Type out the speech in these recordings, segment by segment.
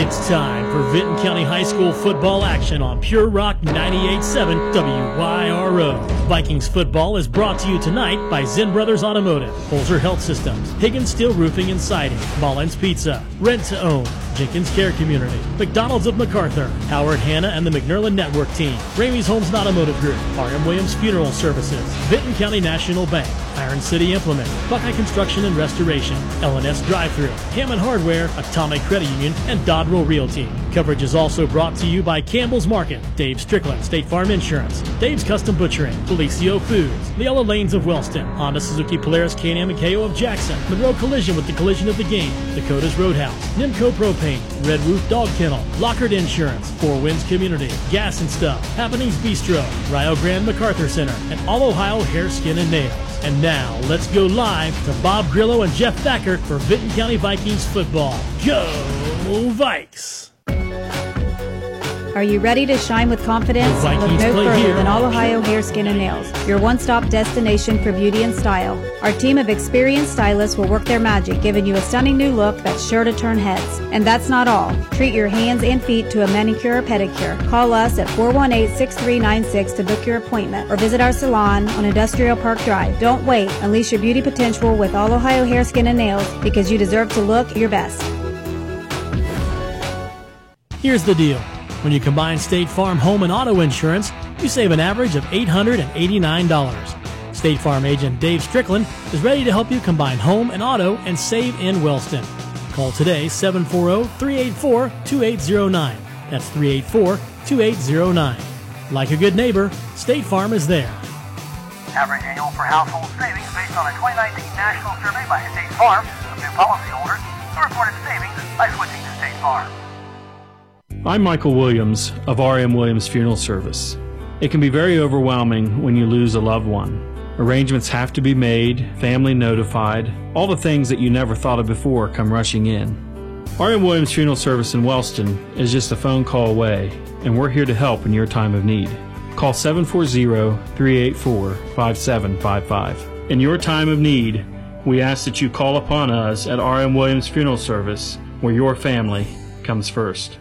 It's time for Vinton County High School football action on Pure Rock 98.7 WYRO. Vikings football is brought to you tonight by Zen Brothers Automotive, Holzer Health Systems, Higgins Steel Roofing and Siding, Mullins Pizza, Rent to Own, Jenkins Care Community, McDonald's of MacArthur, Howard Hanna and the McNerlin Network Team, Ramey's Homes and Automotive Group, R.M. Williams Funeral Services, Vinton County National Bank, Iron City Implement, Buckeye Construction and Restoration, L&S Drive-Thru, Hammond Hardware, Atomic Credit Union, and Dodrell Realty. Coverage is also brought to you by Campbell's Market, Dave Strickland, State Farm Insurance, Dave's Custom Butchering, Felicio Foods, the Lanes of Wellston, Honda Suzuki Polaris K&M and KO of Jackson, Monroe Collision with the collision of the game, Dakota's Roadhouse, Nimco Propane, Red Roof Dog Kennel, Lockard Insurance, Four Winds Community, Gas and Stuff, Happenings Bistro, Rio Grande MacArthur Center, and All Ohio Hair, Skin, and Nails. And now, let's go live to Bob Grillo and Jeff Thacker for Vinton County Vikings football. Go Vikes! Are you ready to shine with confidence? Vikings Look no further here. than All Ohio Hair, Skin, and Nails, your one stop destination for beauty and style. Our team of experienced stylists will work their magic, giving you a stunning new look that's sure to turn heads. And that's not all. Treat your hands and feet to a manicure or pedicure. Call us at 418 6396 to book your appointment or visit our salon on Industrial Park Drive. Don't wait. Unleash your beauty potential with All Ohio Hair, Skin, and Nails because you deserve to look your best. Here's the deal. When you combine State Farm home and auto insurance, you save an average of $889. State Farm agent Dave Strickland is ready to help you combine home and auto and save in Wellston. Call today 740-384-2809. That's 384-2809. Like a good neighbor, State Farm is there. Average annual for household savings based on a 2019 national survey by State Farm of new policyholders reported savings by switching to State Farm. I'm Michael Williams of RM Williams Funeral Service. It can be very overwhelming when you lose a loved one. Arrangements have to be made, family notified, all the things that you never thought of before come rushing in. RM Williams Funeral Service in Wellston is just a phone call away, and we're here to help in your time of need. Call 740-384-5755. In your time of need, we ask that you call upon us at RM Williams Funeral Service, where your family comes first.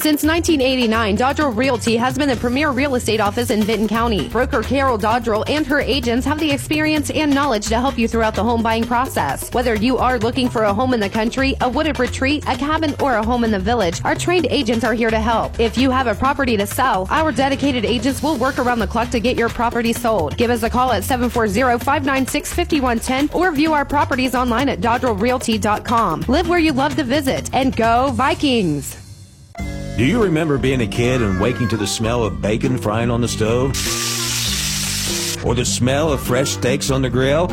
Since 1989, Dodrell Realty has been the premier real estate office in Vinton County. Broker Carol Dodrell and her agents have the experience and knowledge to help you throughout the home buying process. Whether you are looking for a home in the country, a wooded retreat, a cabin, or a home in the village, our trained agents are here to help. If you have a property to sell, our dedicated agents will work around the clock to get your property sold. Give us a call at 740-596-5110 or view our properties online at dodrellrealty.com. Live where you love to visit and go Vikings! Do you remember being a kid and waking to the smell of bacon frying on the stove? Or the smell of fresh steaks on the grill?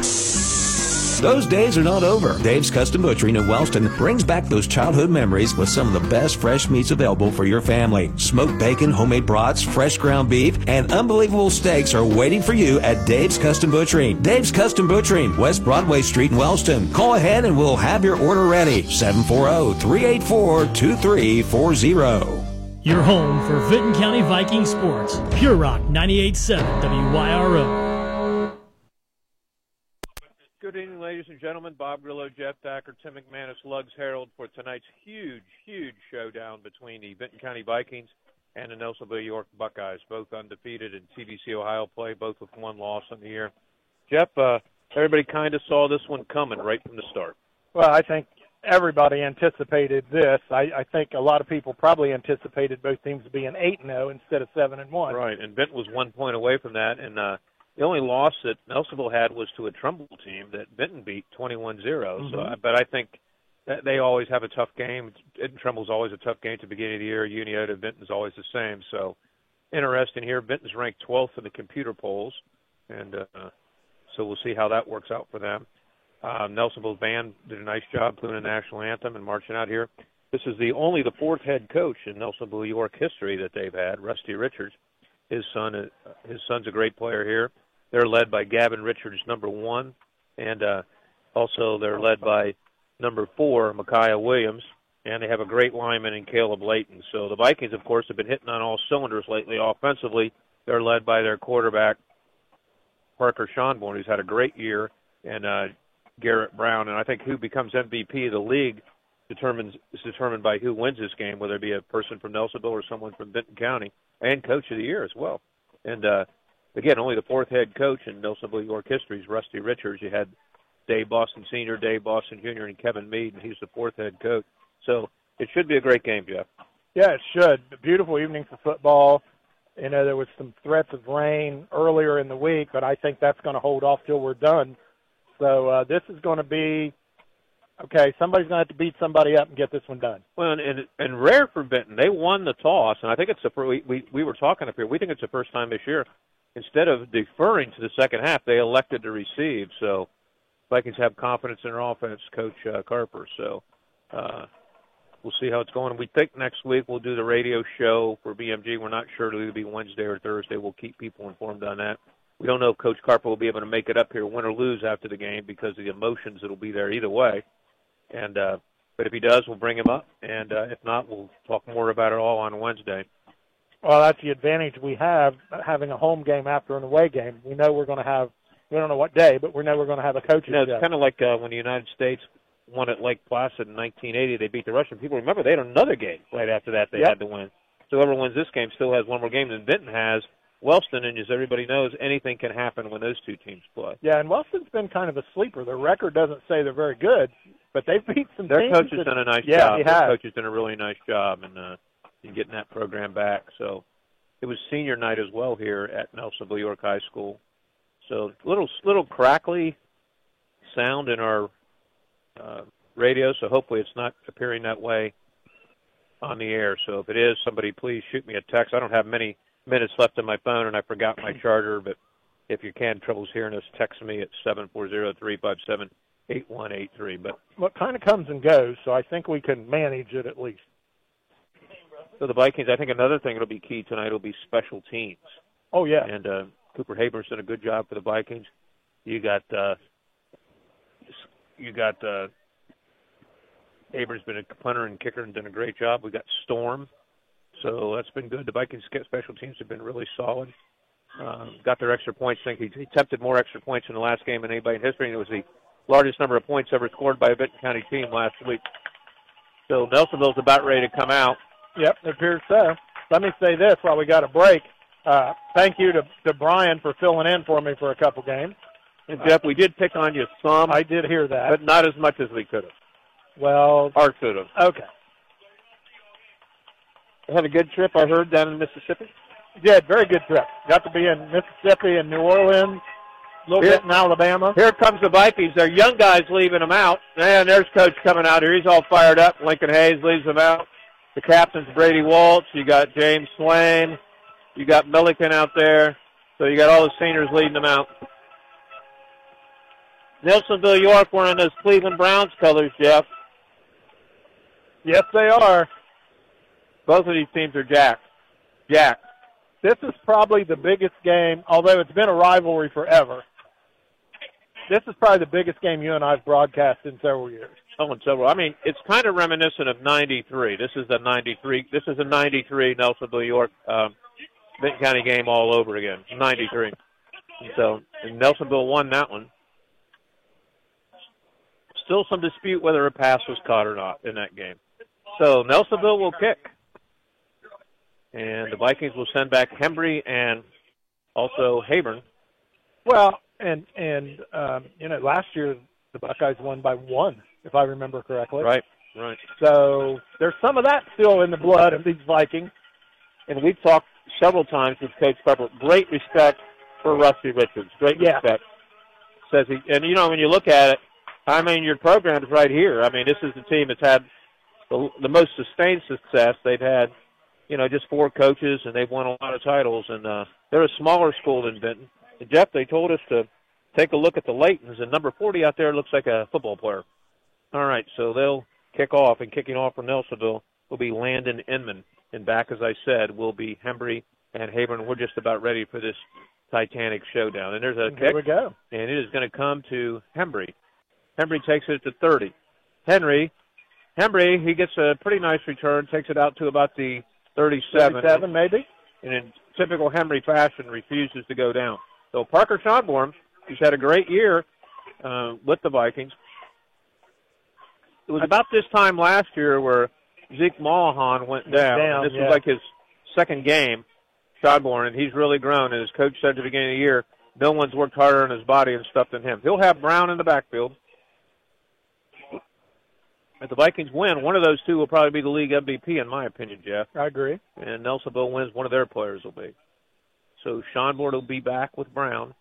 Those days are not over. Dave's Custom Butchering in Wellston brings back those childhood memories with some of the best fresh meats available for your family. Smoked bacon, homemade brats, fresh ground beef, and unbelievable steaks are waiting for you at Dave's Custom Butchering. Dave's Custom Butchering, West Broadway Street in Wellston. Call ahead and we'll have your order ready. oh, 740-384-2340. Your home for Vinton County Viking sports. Pure Rock 98.7 WYRO. Ladies and gentlemen. Bob Grillo, Jeff Thacker, Tim McManus, Lugs Herald for tonight's huge, huge showdown between the Vinton County Vikings and the Nelsonville York Buckeyes, both undefeated in TVC Ohio play, both with one loss in the year. Jeff, uh, everybody kind of saw this one coming right from the start. Well, I think everybody anticipated this. I, I think a lot of people probably anticipated both teams being eight and zero instead of seven and one. Right, and Vinton was one point away from that, and uh, the only loss that Nelsonville had was to a Trimble team that Vinton beat 21-0. So, Mhm. I but I think that they always have a tough game. Trimble's always a tough game at the beginning of the year. Unioto Vinton's always the same. So, interesting here. Vinton's ranked 12th in the computer polls, and uh, so we'll see how that works out for them. Um, Nelsonville's band did a nice job playing the national anthem and marching out here. This is the only the fourth head coach in Nelsonville York history that they've had, Rusty Richards. His son, uh, his son's a great player here. They're led by Gavin Richards, number one, and uh, also they're led by number four, Micaiah Williams, and they have a great lineman in Caleb Layton. So the Vikings, of course, have been hitting on all cylinders lately. Offensively, they're led by their quarterback Parker Schonborn, who's had a great year, and uh, Garrett Brown. And I think who becomes MVP of the league determines is determined by who wins this game, whether it be a person from Nelsonville or someone from Vinton County, and Coach of the Year as well. And uh, again, only the fourth head coach in Nelsonville York history is Rusty Richards. You had Dave Boston Senior, Dave Boston Junior, and Kevin Mead, and he's the fourth head coach. So it should be a great game, Jeff. Yeah, it should. A beautiful evening for football. You know, there was some threats of rain earlier in the week, but I think that's going to hold off till we're done. So uh, this is going to be okay. Somebody's going to have to beat somebody up and get this one done. Well, and and, and rare for Vinton, they won the toss, and I think it's the we we we were talking up here. We think it's the first time this year. Instead of deferring to the second half, they elected to receive. So Vikings have confidence in their offense, Coach uh, Carper. So uh, we'll see how it's going. We think next week we'll do the radio show for BMG. We're not sure it'll either be Wednesday or Thursday. We'll keep people informed on that. We don't know if Coach Carper will be able to make it up here, win or lose after the game, because of the emotions that'll be there either way. And uh, but if he does, we'll bring him up, and uh, if not, we'll talk more about it all on Wednesday. Well, that's the advantage we have having a home game after an away game. We know we're going to have we don't know what day, but we know we're going to have a coaching. You know, it's kind of like uh, when the United States won at Lake Placid in 1980. They beat the Russian. People remember they had another game right after that they Yep. had to win. So whoever wins this game still has one more game than Vinton has. Wellston, and as everybody knows, anything can happen when those two teams play. Yeah, and Wellston's been kind of a sleeper. Their record doesn't say they're very good, but they've beat some Their teams. coach has done a nice yeah, job. he Their has. coach has done a really nice job and uh, in getting that program back. So it was senior night as well here at Nelsonville York High School. So little little crackly sound in our uh, radio. So hopefully it's not appearing that way on the air. So if it is, somebody please shoot me a text. I don't have many minutes left on my phone, and I forgot my charger. But if you can troubles hearing us, text me at seven four zero three five seven eight one eight three. But Well, it kind of comes and goes, so I think we can manage it at least. So the Vikings, I think another thing that'll be key tonight will be special teams. Oh yeah, And uh, Cooper Habern's done a good job for the Vikings. You got uh, you got uh, Habern's been a punter and kicker and done a great job. We got Storm, so that's been good. The Vikings get special teams have been really solid. Um, got their extra points. I think he, he attempted more extra points in the last game than anybody in history, and it was the largest number of points ever scored by a Vinton County team last week. So Nelsonville's about ready to come out. Yep, it appears so. Let me say this while we got a break. Uh, thank you to, to Brian for filling in for me for a couple games. And Jeff, we did pick on you some, I did hear that. but not as much as we could have well, or could have. okay. Had a good trip, I heard, down in Mississippi. Yeah, very good trip. Got to be in Mississippi and New Orleans, a little Yeah. bit in Alabama. Here comes the Vikings. They're young guys leaving them out. And there's Coach coming out here. He's all fired up. Lincoln Hayes leaves them out. The captain's Brady Waltz. You got James Swaim. You got Milliken out there. So you got all the seniors leading them out. Nelsonville, York, wearing those Cleveland Browns colors, Jeff. Yes, they are. Both of these teams are jacked. Jacked. This is probably the biggest game, although it's been a rivalry forever. This is probably the biggest game you and I've broadcast in several years. Oh, and several. I mean, it's kind of reminiscent of '93. This is the '93. This is a '93 Nelsonville, York, um, Vinton County game all over again. '93. So, Nelsonville won that one. Still some dispute whether a pass was caught or not in that game. So Nelsonville will kick, and the Vikings will send back Hembry and also Habern. Well, and and um, you know, last year the Buckeyes won by one, if I remember correctly. Right, right. So there's some of that still in the blood of these Vikings. and we've talked several times with Coach Pepper. Great respect for Rusty Richards. Great Yeah. respect. Says he, and you know when you look at it, I mean your program is right here. I mean this is the team that's had the, the most sustained success. They've had, you know, just four coaches and they've won a lot of titles. And uh, they're a smaller school than Vinton. And Jeff, they told us to take a look at the Laytons, and number 40 out there looks like a football player. All right, so they'll kick off, and kicking off for Nelsonville will be Landon Inman. And back, as I said, will be Hembry and Habern. We're just about ready for this Titanic showdown. And there's a Here we go. and it is going to come to Hembry. Hembry takes it to 30. Henry, Hembry, he gets a pretty nice return, takes it out to about the 37. 37 maybe. And in typical Hembry fashion, refuses to go down. So Parker Schonborn, who's had a great year uh, with the Vikings, it was about this time last year where Zeke Mullahan went down. down, this yeah. was like his second game, Schonborn, and he's really grown. And his coach said at the beginning of the year, no one's worked harder on his body and stuff than him. He'll have Brown in the backfield. If the Vikings win, one of those two will probably be the league MVP, in my opinion, Jeff. I agree. And Nelsonville wins, one of their players will be. So Schonborn will be back with Brown.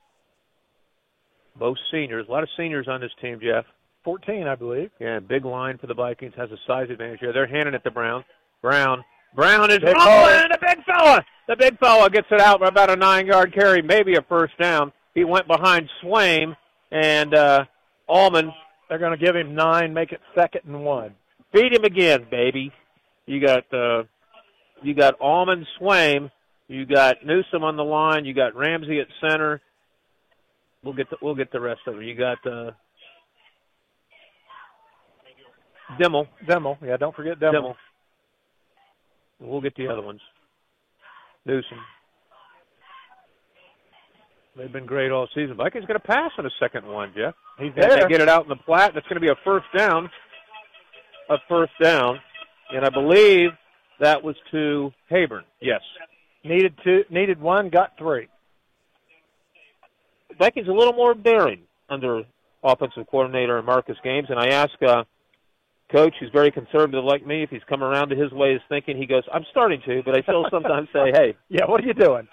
Both seniors. A lot of seniors on this team, Jeff. 14, I believe. Yeah, big line for the Vikings has a size advantage here. They're handing it to Brown. Brown. Brown is Big rolling. The big fella. The big fella gets it out for about a nine-yard carry, maybe a first down. He went behind Swaim and uh, Allman. They're going to give him nine, make it second and one. Feed him again, baby. You got uh, you got Allman Swaim. You got Newsom on the line. You got Ramsey at center. We'll get the, we'll get the rest of them. You got uh, Dimmel. demo. Yeah, don't forget demo. Dimmel. We'll get the other ones. Newsom. They've been great all season. Vikings going to pass on a second one, Jeff. He's there. they get it out in the flat. That's going to be a first down. A first down. And I believe that was to Habern. Yes. Needed two, needed one, got three. Vikings a little more daring under offensive coordinator Marcus Games. And I ask uh, Coach, who's very conservative like me, if he's come around to his ways of thinking. He goes, I'm starting to, but I still sometimes say, hey, Yeah, what are you doing?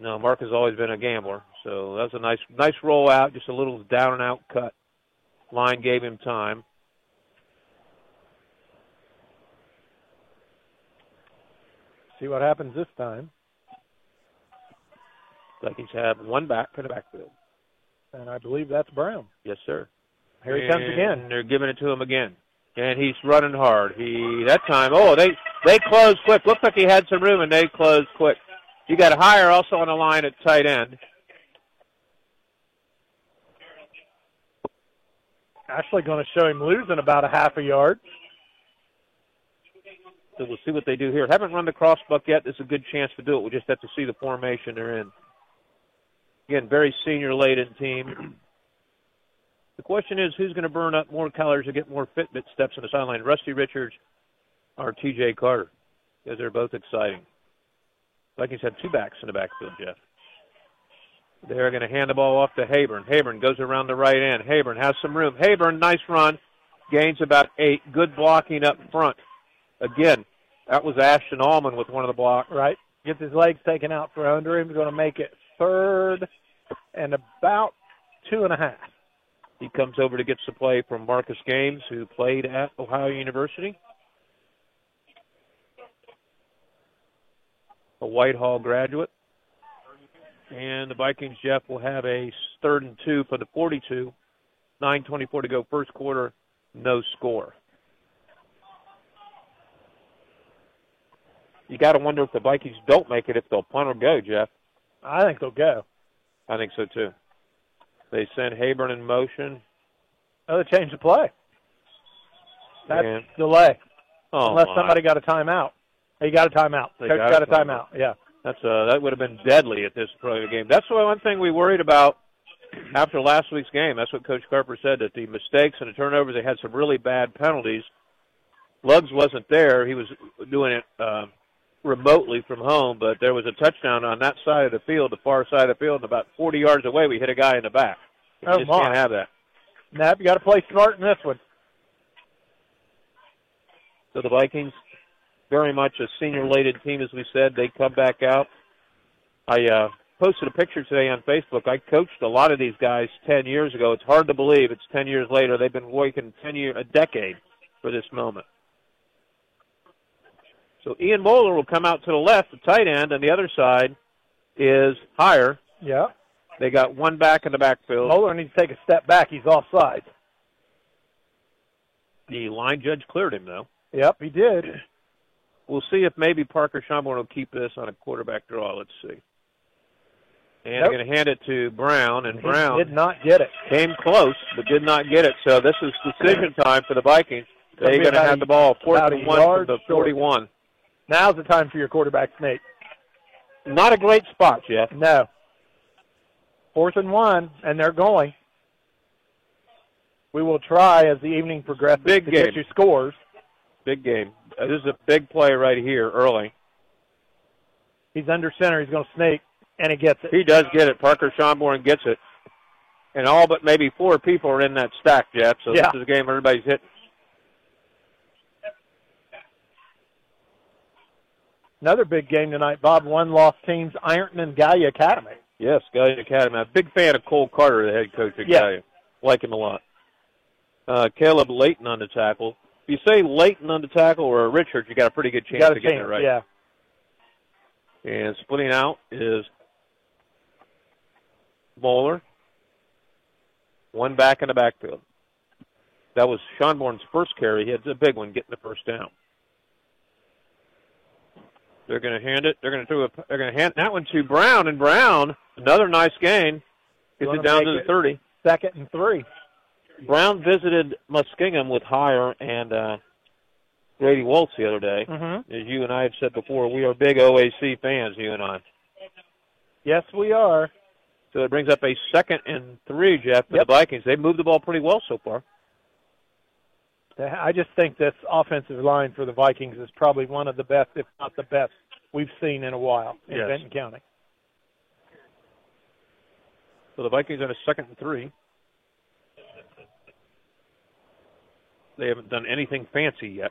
No, Mark has always been a gambler, so that was a nice, nice roll out, just a little down and out cut. Line gave him time. See what happens this time. Vikings have one back in the backfield. And I believe that's Brown. Yes, sir. Here he comes again. They're giving it to him again, and he's running hard. He that time, oh, they they closed quick. Looks like he had some room, and they closed quick. You got higher also on the line at tight end. Actually going to show him losing about a half a yard. So we'll see what they do here. Haven't run the cross buck yet. This is a good chance to do it. We'll just have to see the formation they're in. Again, very senior laden team. The question is who's going to burn up more calories or get more Fitbit steps on the sideline, Rusty Richards or TJ Carter? Because they're both exciting. Vikings have two backs in the backfield, Jeff. They're going to hand the ball off to Habern. Habern goes around the right end. Habern has some room. Habern, nice run. Gains about eight. Good blocking up front. Again, that was Ashton Allman with one of the blocks. Right. Gets his legs taken out from under him. He's going to make it third and about two and a half. He comes over to get the play from Marcus Games, who played at Ohio University. A Whitehall graduate. And the Vikings, Jeff, will have a third and two for the 42. 9.24 to go, first quarter, no score. You got to wonder if the Vikings don't make it, if they'll punt or go, Jeff. I think they'll go. I think so too. They sent Habern in motion. Oh, they changed the play. That's and, delay. oh Unless my. somebody got a timeout. He got a timeout. They Coach got got, a a timeout. Yeah. That's uh, that would have been deadly at this point of the game. That's the one thing we worried about after last week's game. That's what Coach Carper said that the mistakes and the turnovers they had some really bad penalties. Luggs wasn't there; he was doing it uh, remotely from home. But there was a touchdown on that side of the field, the far side of the field, and about 40 yards away, we hit a guy in the back. You Oh, just my. can't have that. Nap, you got to play smart in this one. So the Vikings, very much a senior-laden team, as we said. They come back out. I uh, posted a picture today on Facebook. I coached a lot of these guys 10 years ago. It's hard to believe it's 10 years later. They've been working 10 year, a decade for this moment. So Ian Moeller will come out to the left, the tight end, and the other side is higher. Yeah. They got one back in the backfield. Moeller needs to take a step back. He's offside. The line judge cleared him, though. Yep, he did. We'll see if maybe Parker Schonborn will keep this on a quarterback draw. Let's see. And Nope. they're going to hand it to Brown, and He Brown did not get it. came close but did not get it. So this is decision time for the Vikings. They're going to have a- the ball fourth and one from the short. 41. Now's the time for your quarterback snake. Not a great spot, Jeff. No. Fourth and one, and they're going. we will try as the evening progresses Big to game. get you scores. Big game. Uh, this is a big play right here early. He's under center. He's going to snake, and he gets it. He does get it. Parker Schonborn gets it. And all but maybe four people are in that stack, Jeff. So Yeah. this is a game everybody's hitting. Another big game tonight. Bob one lost teams Ironton and Gallia Academy. Yes, Gallia Academy. I'm a big fan of Cole Carter, the head coach at Yeah. Gallia. Like him a lot. Uh, Caleb Layton on the tackle. If you say Layton on the tackle or Richards, you got a pretty good chance got to a get chance, it right. yeah. And splitting out is Moeller. One back in the backfield. That was Schonborn's first carry. He had a big one getting the first down. They're going to hand it. They're going to throw. A, they're going to hand that one to Brown, and Brown, another nice gain, gets it down to the 30. Second and three. Brown visited Muskingum with Hire and uh, Brady Waltz the other day. Mm-hmm. As you and I have said before, we are big OAC fans, you and I. Yes, we are. So it brings up a second and three, Jeff, for Yep. the Vikings. They've moved the ball pretty well so far. I just think this offensive line for the Vikings is probably one of the best, if not the best, we've seen in a while in Yes. Vinton County. So the Vikings on a second and three. They haven't done anything fancy yet.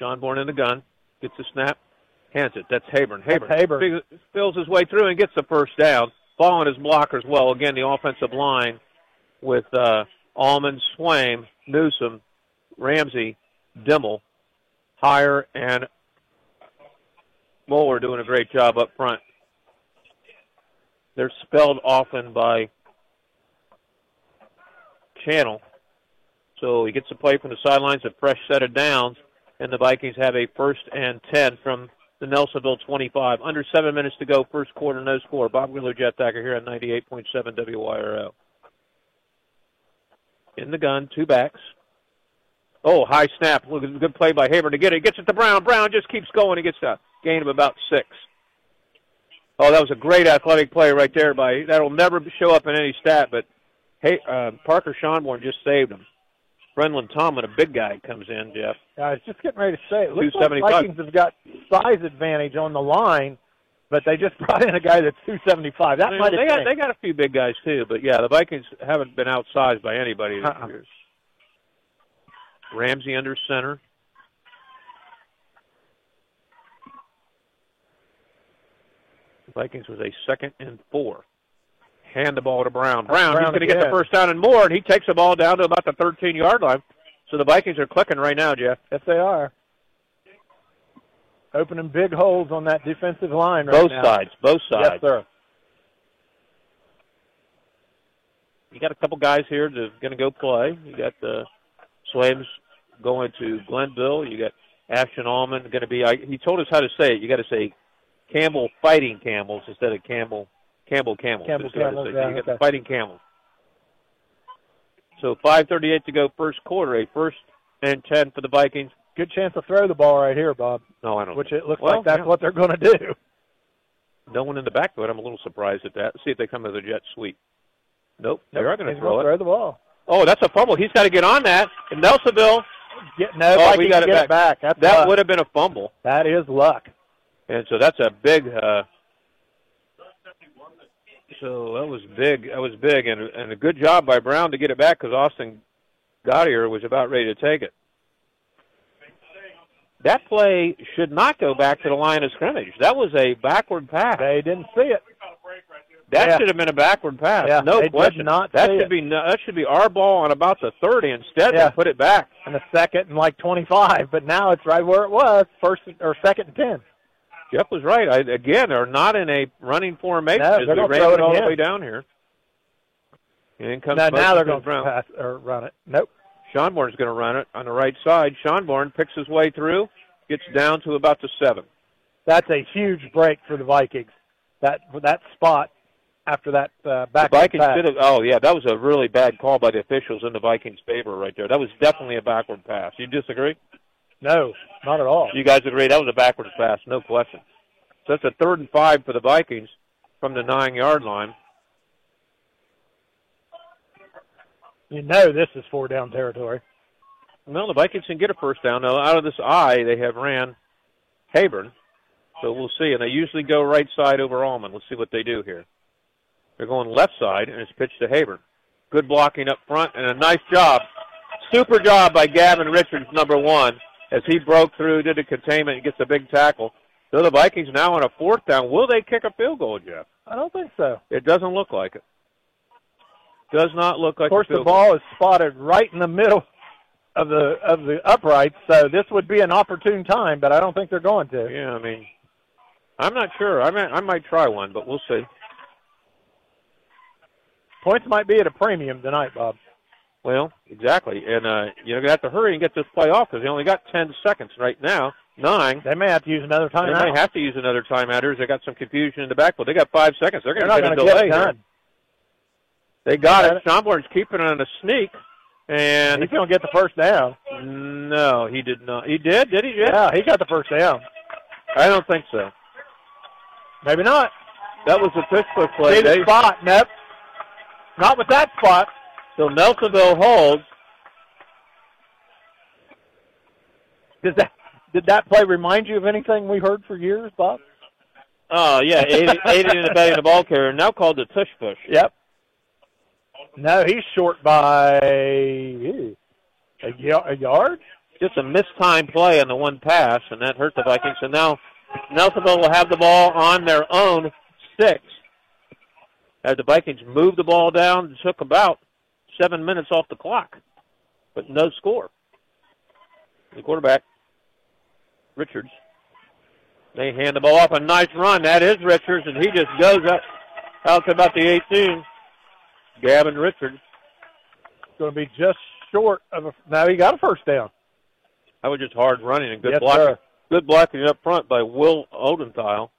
Schonborn in the gun. Gets the snap. Hands it. That's Haber. Haber. Haber. Big- Fills his way through and gets the first down. Following his blockers well. Again, the offensive line with uh, Allman, Swaim, Newsom, Ramsey, Dimmel, Hire, and Moeller doing a great job up front. They're spelled often by channel. So he gets a play from the sidelines, a fresh set of downs, and the Vikings have a first and 10 from the Nelsonville 25. Under seven minutes to go, first quarter, no score. Bob Wheeler, Jeff Thacker here on 98.7 WYRO. In the gun, two backs. Oh, high snap. Look, at good play by Haber to get it. Gets it to Brown. Brown just keeps going. He gets a gain of about six. Oh, that was a great athletic play right there by that'll never show up in any stat, but hey, uh, Parker Schonborn just saved him. Brendan Tomlin, a big guy, comes in. Jeff, I was just getting ready to say, it looks like 275. Vikings have got size advantage on the line, but they just brought in a guy that's 275. That I mean, might they got changed. they got a few big guys too, but yeah, the Vikings haven't been outsized by anybody this Uh-uh. year. Ramsey under center. The Vikings was a second and four. Hand the ball to Brown. Brown, Brown he's going to get the first down and more, and he takes the ball down to about the 13 yard line. So the Vikings are clicking right now, Jeff. Yes, they are. Opening big holes on that defensive line right both now. sides, both sides. Yes, sir. you got a couple guys here that are going to go play. You got uh, the Swaims going to Glenville. You got Ashton Allman going to be. I, he told us how to say it. You got to say Campbell fighting Camels instead of Campbell Campbell Camels. Campbell That's what I Camels, yeah, you got okay. the fighting Camels. So 5:38 to go, first quarter. A first and ten for the Vikings. Good chance to throw the ball right here, Bob. No, I don't. Which it looks Well, like that's yeah. what they're going to do. No one in the backfield. I'm a little surprised at that. See if they come with a jet sweep. Nope, they Nope, are going to he's throw gonna it. throw the ball. Oh, that's a fumble. He's got to get on that. And Nelsonville, Get, no, Oh, we got it back. it back. That's that luck. would have been a fumble. That is luck. And so that's a big. Uh, so that was big. That was big, and and a good job by Brown to get it back because Austin Gottier was about ready to take it. That play should not go back to the line of scrimmage. That was a backward pass. They didn't see it. That Yeah. should have been a backward pass. Yeah, no they question. not that should it. be no, that should be our ball on about the thirty. Instead, Yeah. they put it back. And the second and like 25, but now it's right where it was, first or second and 10. Jeff was right. I, again, they're not in a running formation No, as we gonna ran it all the way down here. And comes Now, now they're going to pass or run it. Nope. Schonborn's going to run it on the right side. Schonborn picks his way through, gets down to about the seven. That's a huge break for the Vikings. That that spot after that uh, The back Vikings pass. should have. Oh yeah, that was a really bad call by the officials in the Vikings' favor right there. That was definitely a backward pass. You disagree? No, not at all. You guys agree that was a backwards pass, no question. So it's a third and five for the Vikings from the nine yard line. You know this is four down territory. Well, the Vikings can get a first down. Now, out of this eye, they have ran Habern. So we'll see. And they usually go right side over Allman. Let's see what they do here. They're going left side, and it's pitched to Habern. Good blocking up front, and a nice job. Super job by Gavin Richards, number one, as he broke through, did a containment, and gets a big tackle. So the Vikings now on a fourth down. Will they kick a field goal, Jeff? I don't think so. It doesn't look like it. Does not look like. Of course, the ball is spotted right in the middle of the of the uprights, so this would be an opportune time, but I don't think they're going to. Yeah, I mean, I'm not sure. I might I might try one, but we'll see. Points might be at a premium tonight, Bob. Well, exactly, and uh, you're gonna have to hurry and get this play off because they only got ten seconds right now. Nine. They may have to use another timeout. They may have to use another timeout. They got some confusion in the backfield. They got five seconds. They're going to get a delay. Get done. They got it. Schonborn's keeping it on a sneak, and he's going to get the first down. No, he did not. He did. Did he? Jeff? Yeah, he got the first down. I don't think so. Maybe not. That was a Pittsburgh play. The spot, nope. Not with that spot. So Nelsonville holds. Does that did that play remind you of anything we heard for years, Bob? Oh yeah, aiding, aiding and abetting the ball carrier, now called the tush push. Yep. No, he's short by a, a yard. Just a mistimed play on the one pass, and that hurt the Vikings. And now Nelsonville will have the ball on their own six. As the Vikings moved the ball down, it took about seven minutes off the clock, but no score. The quarterback, Richards. They hand the ball off. A nice run. That is Richards, and he just goes up out to about the 18. Gavin Richards. Going to be just short of a. Now he got a first down. That was just hard running and good yes, blocking. Sir. Good blocking up front by Will Odenthal.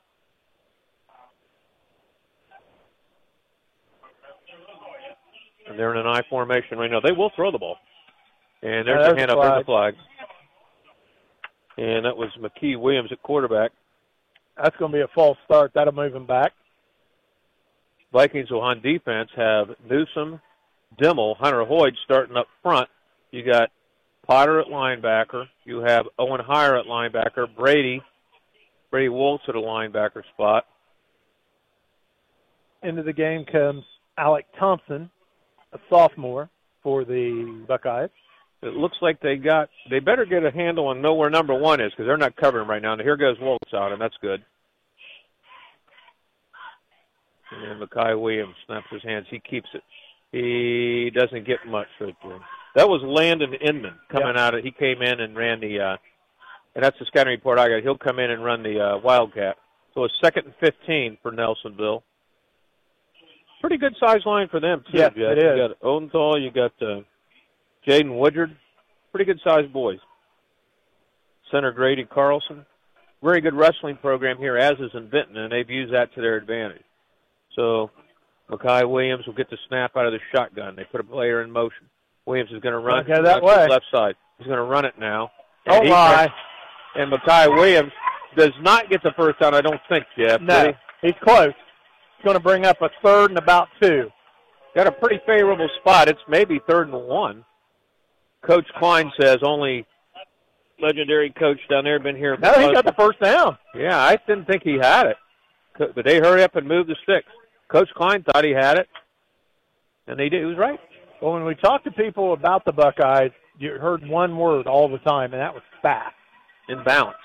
And they're in an I formation right now. They will throw the ball. And there's yeah, a hand up. There's the flag. And that was Makai Williams at quarterback. That's going to be a false start. That'll move him back. Vikings will on defense have Newsom, Dimmel, Hunter Hoyd starting up front. You got Potter at linebacker. You have Owen Heyer at linebacker. Brady, Brady Waltz at a linebacker spot. Into the game comes Alec Thompson, a sophomore for the Buckeyes. It looks like they got. They better get a handle on know where number one is because they're not covering right now. And here goes Waltz out, and that's good. And Makai Williams snaps his hands. He keeps it. He doesn't get much right there. That was Landon Inman coming yep. out. Of, he came in and ran the, uh, and that's the scouting report I got. He'll come in and run the uh, Wildcat. So it's second and 15 for Nelsonville. Pretty good size line for them, too. Jeff. it is. You got Odenthal, you got uh, Jaden Woodard. Pretty good sized boys. Center Grady Carlson. Very good wrestling program here, as is in Vinton, and they've used that to their advantage. So Makai Williams will get the snap out of the shotgun. They put a player in motion. Williams is going to run okay, that uh, way. left side. He's going to run it now. Oh and my! And Makai Williams does not get the first down. I don't think, Jeff. No, he? he's close. He's going to bring up a third and about two. Got a pretty favorable spot. It's maybe third and one. Coach Klein says only legendary coach down there been here. No, he got the first down. Yeah, I didn't think he had it, but they hurry up and move the sticks. Coach Klein thought he had it, and he did. He was right. Well, when we talked to people about the Buckeyes, you heard one word all the time, and that was fast. and balanced.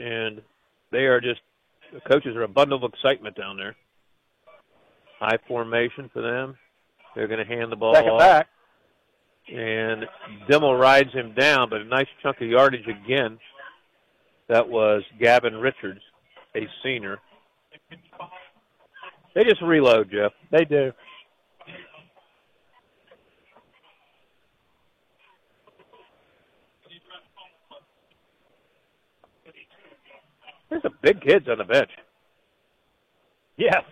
And they are just, the coaches are a bundle of excitement down there. High formation for them. They're going to hand the ball Second off. back. And Dimmel rides him down, but a nice chunk of yardage again. That was Gavin Richards, a senior. They just reload, Jeff. They do. There's some big kids on the bench. Yes.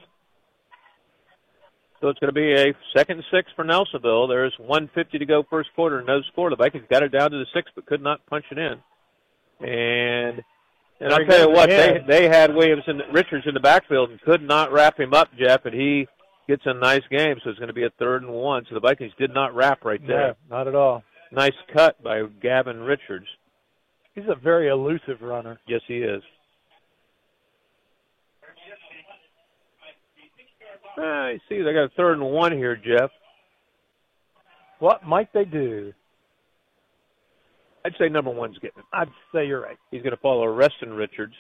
So it's going to be a second six for Nelsonville. There's 150 to go first quarter, no score. The Vikings got it down to the six, but could not punch it in. And and I'll tell you what, they they had Williams and Richards in the backfield and could not wrap him up, Jeff. And he gets a nice game, so it's going to be a third and one. So the Vikings did not wrap right there. No, not at all. Nice cut by Gavin Richards. He's a very elusive runner. Yes, he is. Ah, you see, they got a third and one here, Jeff. What might they do? I'd say number one's getting it. I'd say you're right. He's going to follow Reston Richards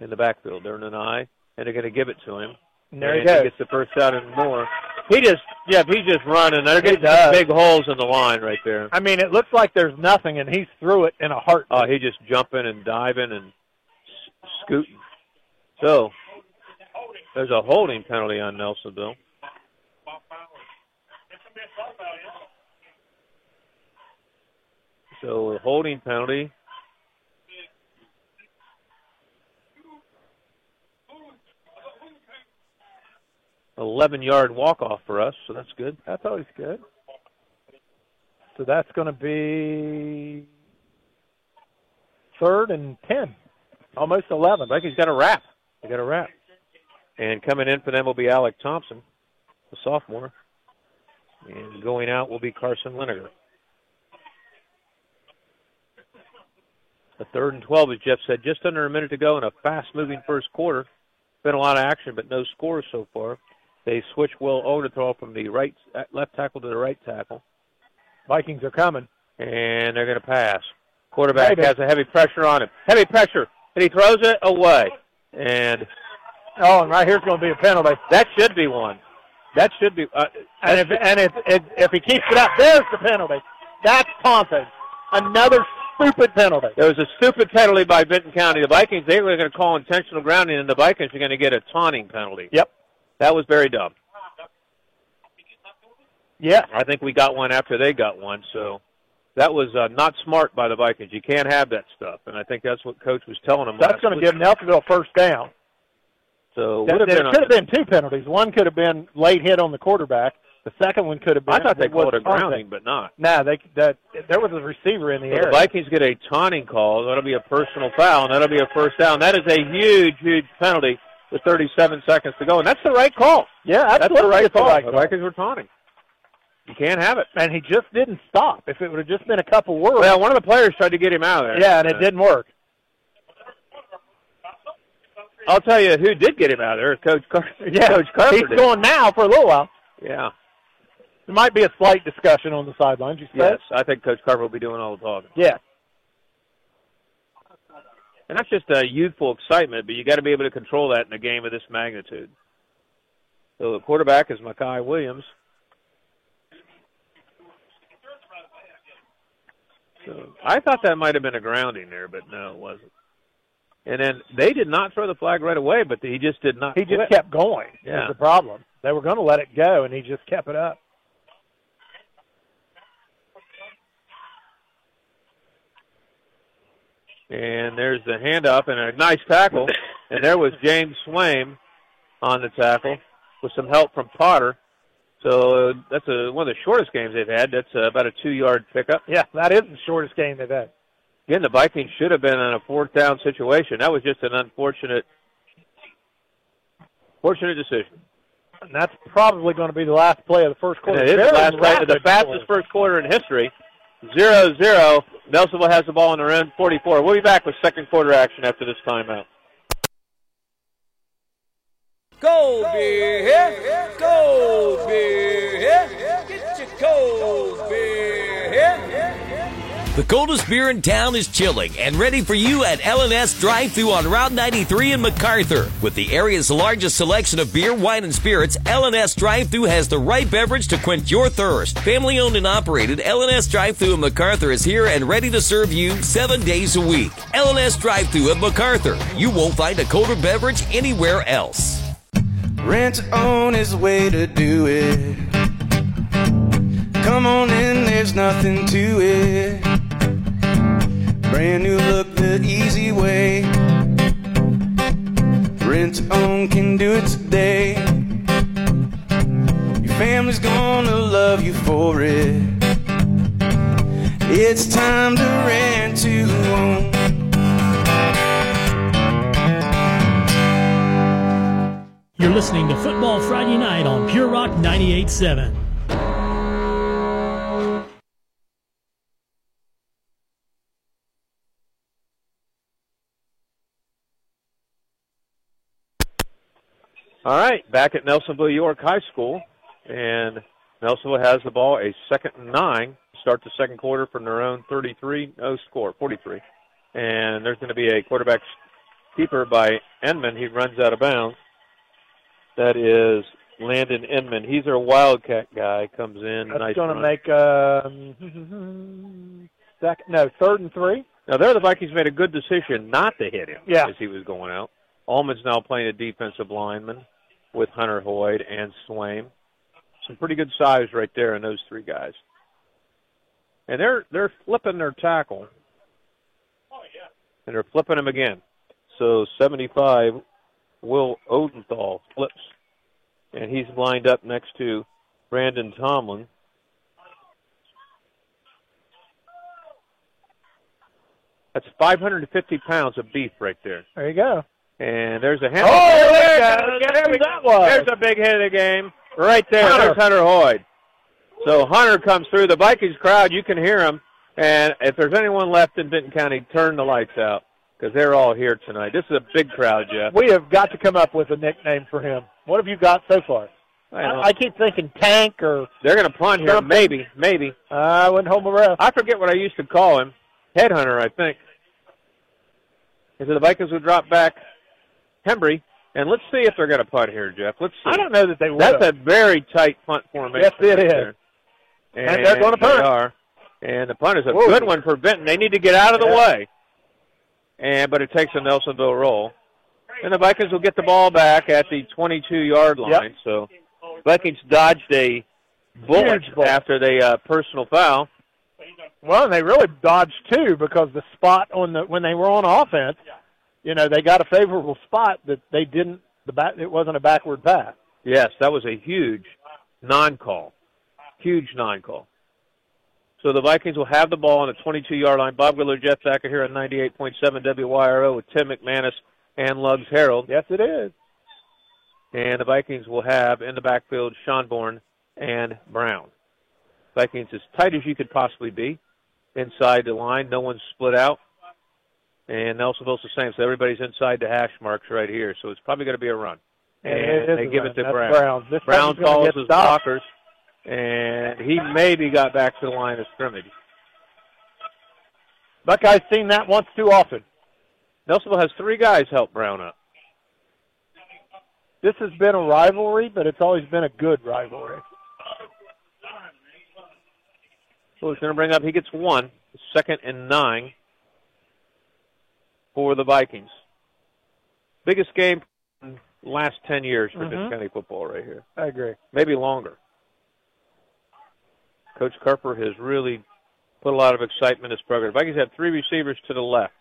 in the backfield. They're in an eye, and they're going to give it to him. And there and he goes. gets the first down and more. He just, yeah, he's just running. They're getting big holes in the line right there. I mean, it looks like there's nothing, and he's through it in a heart. Oh, he just jumping and diving and scooting. So there's a holding penalty on Nelsonville. So a holding penalty. Eleven yard walk off for us, so that's good. That's always good. So that's going to be third and ten, almost eleven. Vikings got a wrap. They got a wrap. And coming in for them will be Alec Thompson, the sophomore. And going out will be Carson Lineker. A third and 12, as Jeff said, just under a minute to go in a fast moving first quarter. Been a lot of action, but no scores so far. They switch Will Odenthal from the right left tackle to the right tackle. Vikings are coming. And they're going to pass. Quarterback Maybe. has a heavy pressure on him. Heavy pressure. And he throws it away. And Oh, and right here's going to be a penalty. that should be one. That should be. Uh, And if and if if, if he keeps it up, there's the penalty. That's taunting. Another stupid penalty. there was a stupid penalty by Vinton County. The Vikings, they were going to call intentional grounding, and the Vikings are going to get a taunting penalty. Yep. That was very dumb. Yeah. I think we got one after they got one, so that was uh, not smart by the Vikings. You can't have that stuff, and I think that's what Coach was telling them. That's going to give Nelsonville first down. So That, there could have been two penalties. One could have been late hit on the quarterback. The second one could have been. I thought they called taunting. grounding, but not. No, they that there was a receiver in the So air. the Vikings get a taunting call. That'll be a personal foul, and that'll be a first down. That is a huge, huge penalty with 37 seconds to go, and that's the right call. yeah, That's the right it's the call. right The call. Vikings were taunting. You can't have it. And he just didn't stop. If it would have just been a couple words. Well, one of the players tried to get him out of there. yeah, and it Uh, didn't work. I'll tell you who did get him out of there. Coach Car- Yeah, Coach Carter. he's did. going now for a little while. Yeah. There might be a slight discussion on the sidelines. You said. Yes, I think Coach Carter will be doing all the talking. Yeah. And that's just a youthful excitement, but you got to be able to control that in a game of this magnitude. So the quarterback is Makai Williams. So I thought that might have been a grounding there, but no, it wasn't. And then they did not throw the flag right away, but he just did not. He just kept going. Yeah. Was the problem. They were going to let it go, and he just kept it up. And there's the handoff and a nice tackle. and there was James Swaim on the tackle with some help from Potter. So uh, that's a, one of the shortest games they've had. That's uh, about a two-yard pickup. Yeah, that is the shortest game they've had. Again, the Vikings should have been in a fourth down situation. That was just an unfortunate, fortunate decision. And that's probably going to be the last play of the first quarter. And it is the last play, the fastest first quarter in history. Zero zero. Nelsonville has the ball in their end. 44. We'll be back with second quarter action after this timeout. Cold beer cold beer get your cold. The coldest beer in town is chilling and ready for you at L&S Drive Thru on Route 93 in MacArthur. With the area's largest selection of beer, wine, and spirits, L&S Drive Thru has the right beverage to quench your thirst. Family owned and operated, L&S Drive Thru in MacArthur is here and ready to serve you seven days a week. L&S Drive Thru at MacArthur. You won't find a colder beverage anywhere else. Rent own is the way to do it. Come on in, there's nothing to it. Brand new look, the easy way. Rent to own can do it today. Your family's gonna love you for it. It's time to rent to own. You're listening to Football Friday Night on Pure Rock 98.7. All right, back at Nelsonville York High School, and Nelsonville has the ball a second and nine. Start the second quarter from their own 33, no score, 43. And there's going to be a quarterback keeper by Enman. He runs out of bounds. That is Landon Enman. He's our Wildcat guy. Comes in. That's nice going to make um, second, no, third and three. Now there, the Vikings made a good decision not to hit him Yeah. as he was going out. Allman's now playing a defensive lineman with Hunter Hoyd and Swaim. Some pretty good size right there in those three guys. And they're they're flipping their tackle. Oh yeah. And they're flipping him again. So 75, Will Odenthal flips. And he's lined up next to Brandon Tomlin. That's 550 pounds of beef right there. There you go. And there's a hand. Oh, there, there it it goes. goes. There we Guess who go. that was? There's a big hit of the game right there. Hunter. There's Hunter Hoyd. So Hunter comes through the Vikings crowd. You can hear him. And if there's anyone left in Vinton County, turn the lights out because they're all here tonight. This is a big crowd, Jeff. We have got to come up with a nickname for him. What have you got so far? I. I, I keep thinking Tank or They're going to punt here. Maybe, maybe. I wouldn't hold my breath. I forget what I used to call him. Headhunter, I think. And so the Vikings would drop back Hembry. And let's see if they're going to punt here, Jeff. Let's see. I don't know that they will. That's a very tight punt formation. Yes, it right is. there. And, And they're gonna punt. They are. And the punt is a Whoa. good one for Vinton. They need to get out of the Yeah. way. And but it takes a Nelsonville roll. And the Vikings will get the ball back at the 22-yard line. Yep. So Vikings dodged a bullet bullet. after the uh, personal foul. Well, and they really dodged two because the spot on the when they were on offense, you know, they got a favorable spot that they didn't. The back it wasn't a backward pass. Yes, that was a huge non-call. Huge non-call. So the Vikings will have the ball on the 22-yard line. Bob Wheeler, Jeff Thacker here on 98.7 WYRO with Tim McManus and Lugs Harold. Yes, it is. And the Vikings will have in the backfield Sean Schonborn and Brown. Vikings as tight as you could possibly be inside the line. No one's split out. And Nelsonville's the same. So everybody's inside the hash marks right here. So it's probably going to be a run. And And they give run. it to That's Brown. Brown. This Brown calls his stopped. blockers. And he maybe got back to the line of scrimmage. Buckeyes seen that once too often. Nelsonville has three guys help Brown up. This has been a rivalry, but it's always been a good rivalry. So he's going to bring up, he gets one, second and nine for the Vikings. Biggest game in the last 10 years for Mhm. Vinton County football right here. I agree. Maybe longer. Coach Carper has really put a lot of excitement in this program. Vikings have three receivers to the left.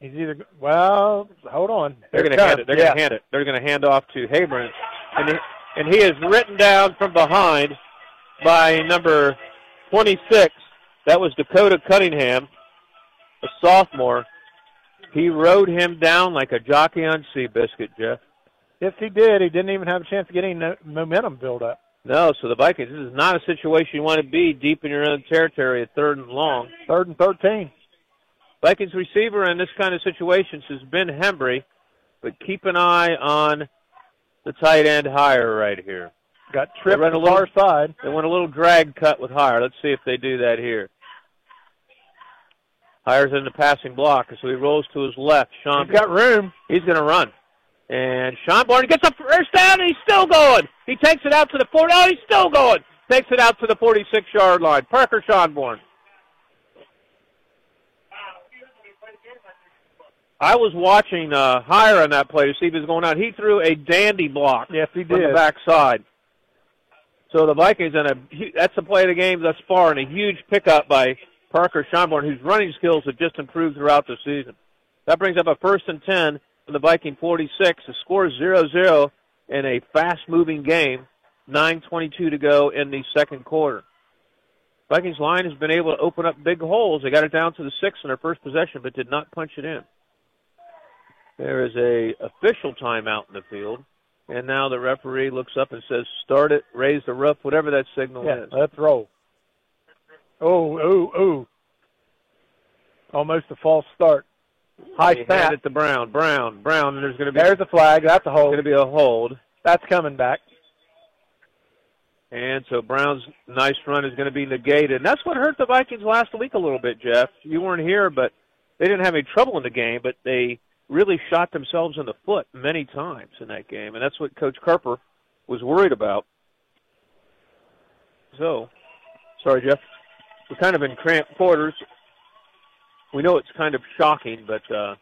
He's either well, hold on. They're going to hand it. They're Yeah. going to hand it. They're going to hand off to Habern, and he, and he is written down from behind by number 26. That was Dakota Cunningham, a sophomore. He rode him down like a jockey on Seabiscuit, Jeff. Yes, he did. He didn't even have a chance to get any momentum build up. No, so the Vikings. This is not a situation you want to be deep in your own territory at third and long. Third and thirteen. Vikings receiver in this kind of situations has been Hembry, but keep an eye on the tight end higher right here. Got tripped on the far side. They went a little drag cut with Hire. Let's see if they do that here. Hire's in the passing block, so he rolls to his left. Sean, He's got room. he's going to run. And Schonborn gets a first down, and he's still going. He takes it out to the 40. Oh, he's still going. Takes it out to the 46-yard line. Parker Sean Schonborn. I was watching uh, Hire on that play to see if he was going out. He threw a dandy block Yes, he from the backside. So the Vikings, and that's the play of the game thus far, and a huge pickup by Parker Schonborn, whose running skills have just improved throughout the season. That brings up a first and 10 for the Viking 46. The score is 0-0 in a fast-moving game. 9.22 to go in the second quarter. Vikings line has been able to open up big holes. They got it down to the six in their first possession, but did not punch it in. There is a official timeout in the field. And now the referee looks up and says, "Start it, raise the roof, whatever that signal Yeah, is." let's roll. Oh, oh, oh. Almost a false start. High snap. it to Brown. Brown. Brown. And there's going to be There's a flag. That's a hold. going to be a hold. That's coming back. And so Brown's nice run is going to be negated. And that's what hurt the Vikings last week a little bit, Jeff. You weren't here, but they didn't have any trouble in the game, but they really shot themselves in the foot many times in that game. And that's what Coach Carper was worried about. So, sorry, Jeff. We're kind of in cramped quarters. We know it's kind of shocking, but, uh,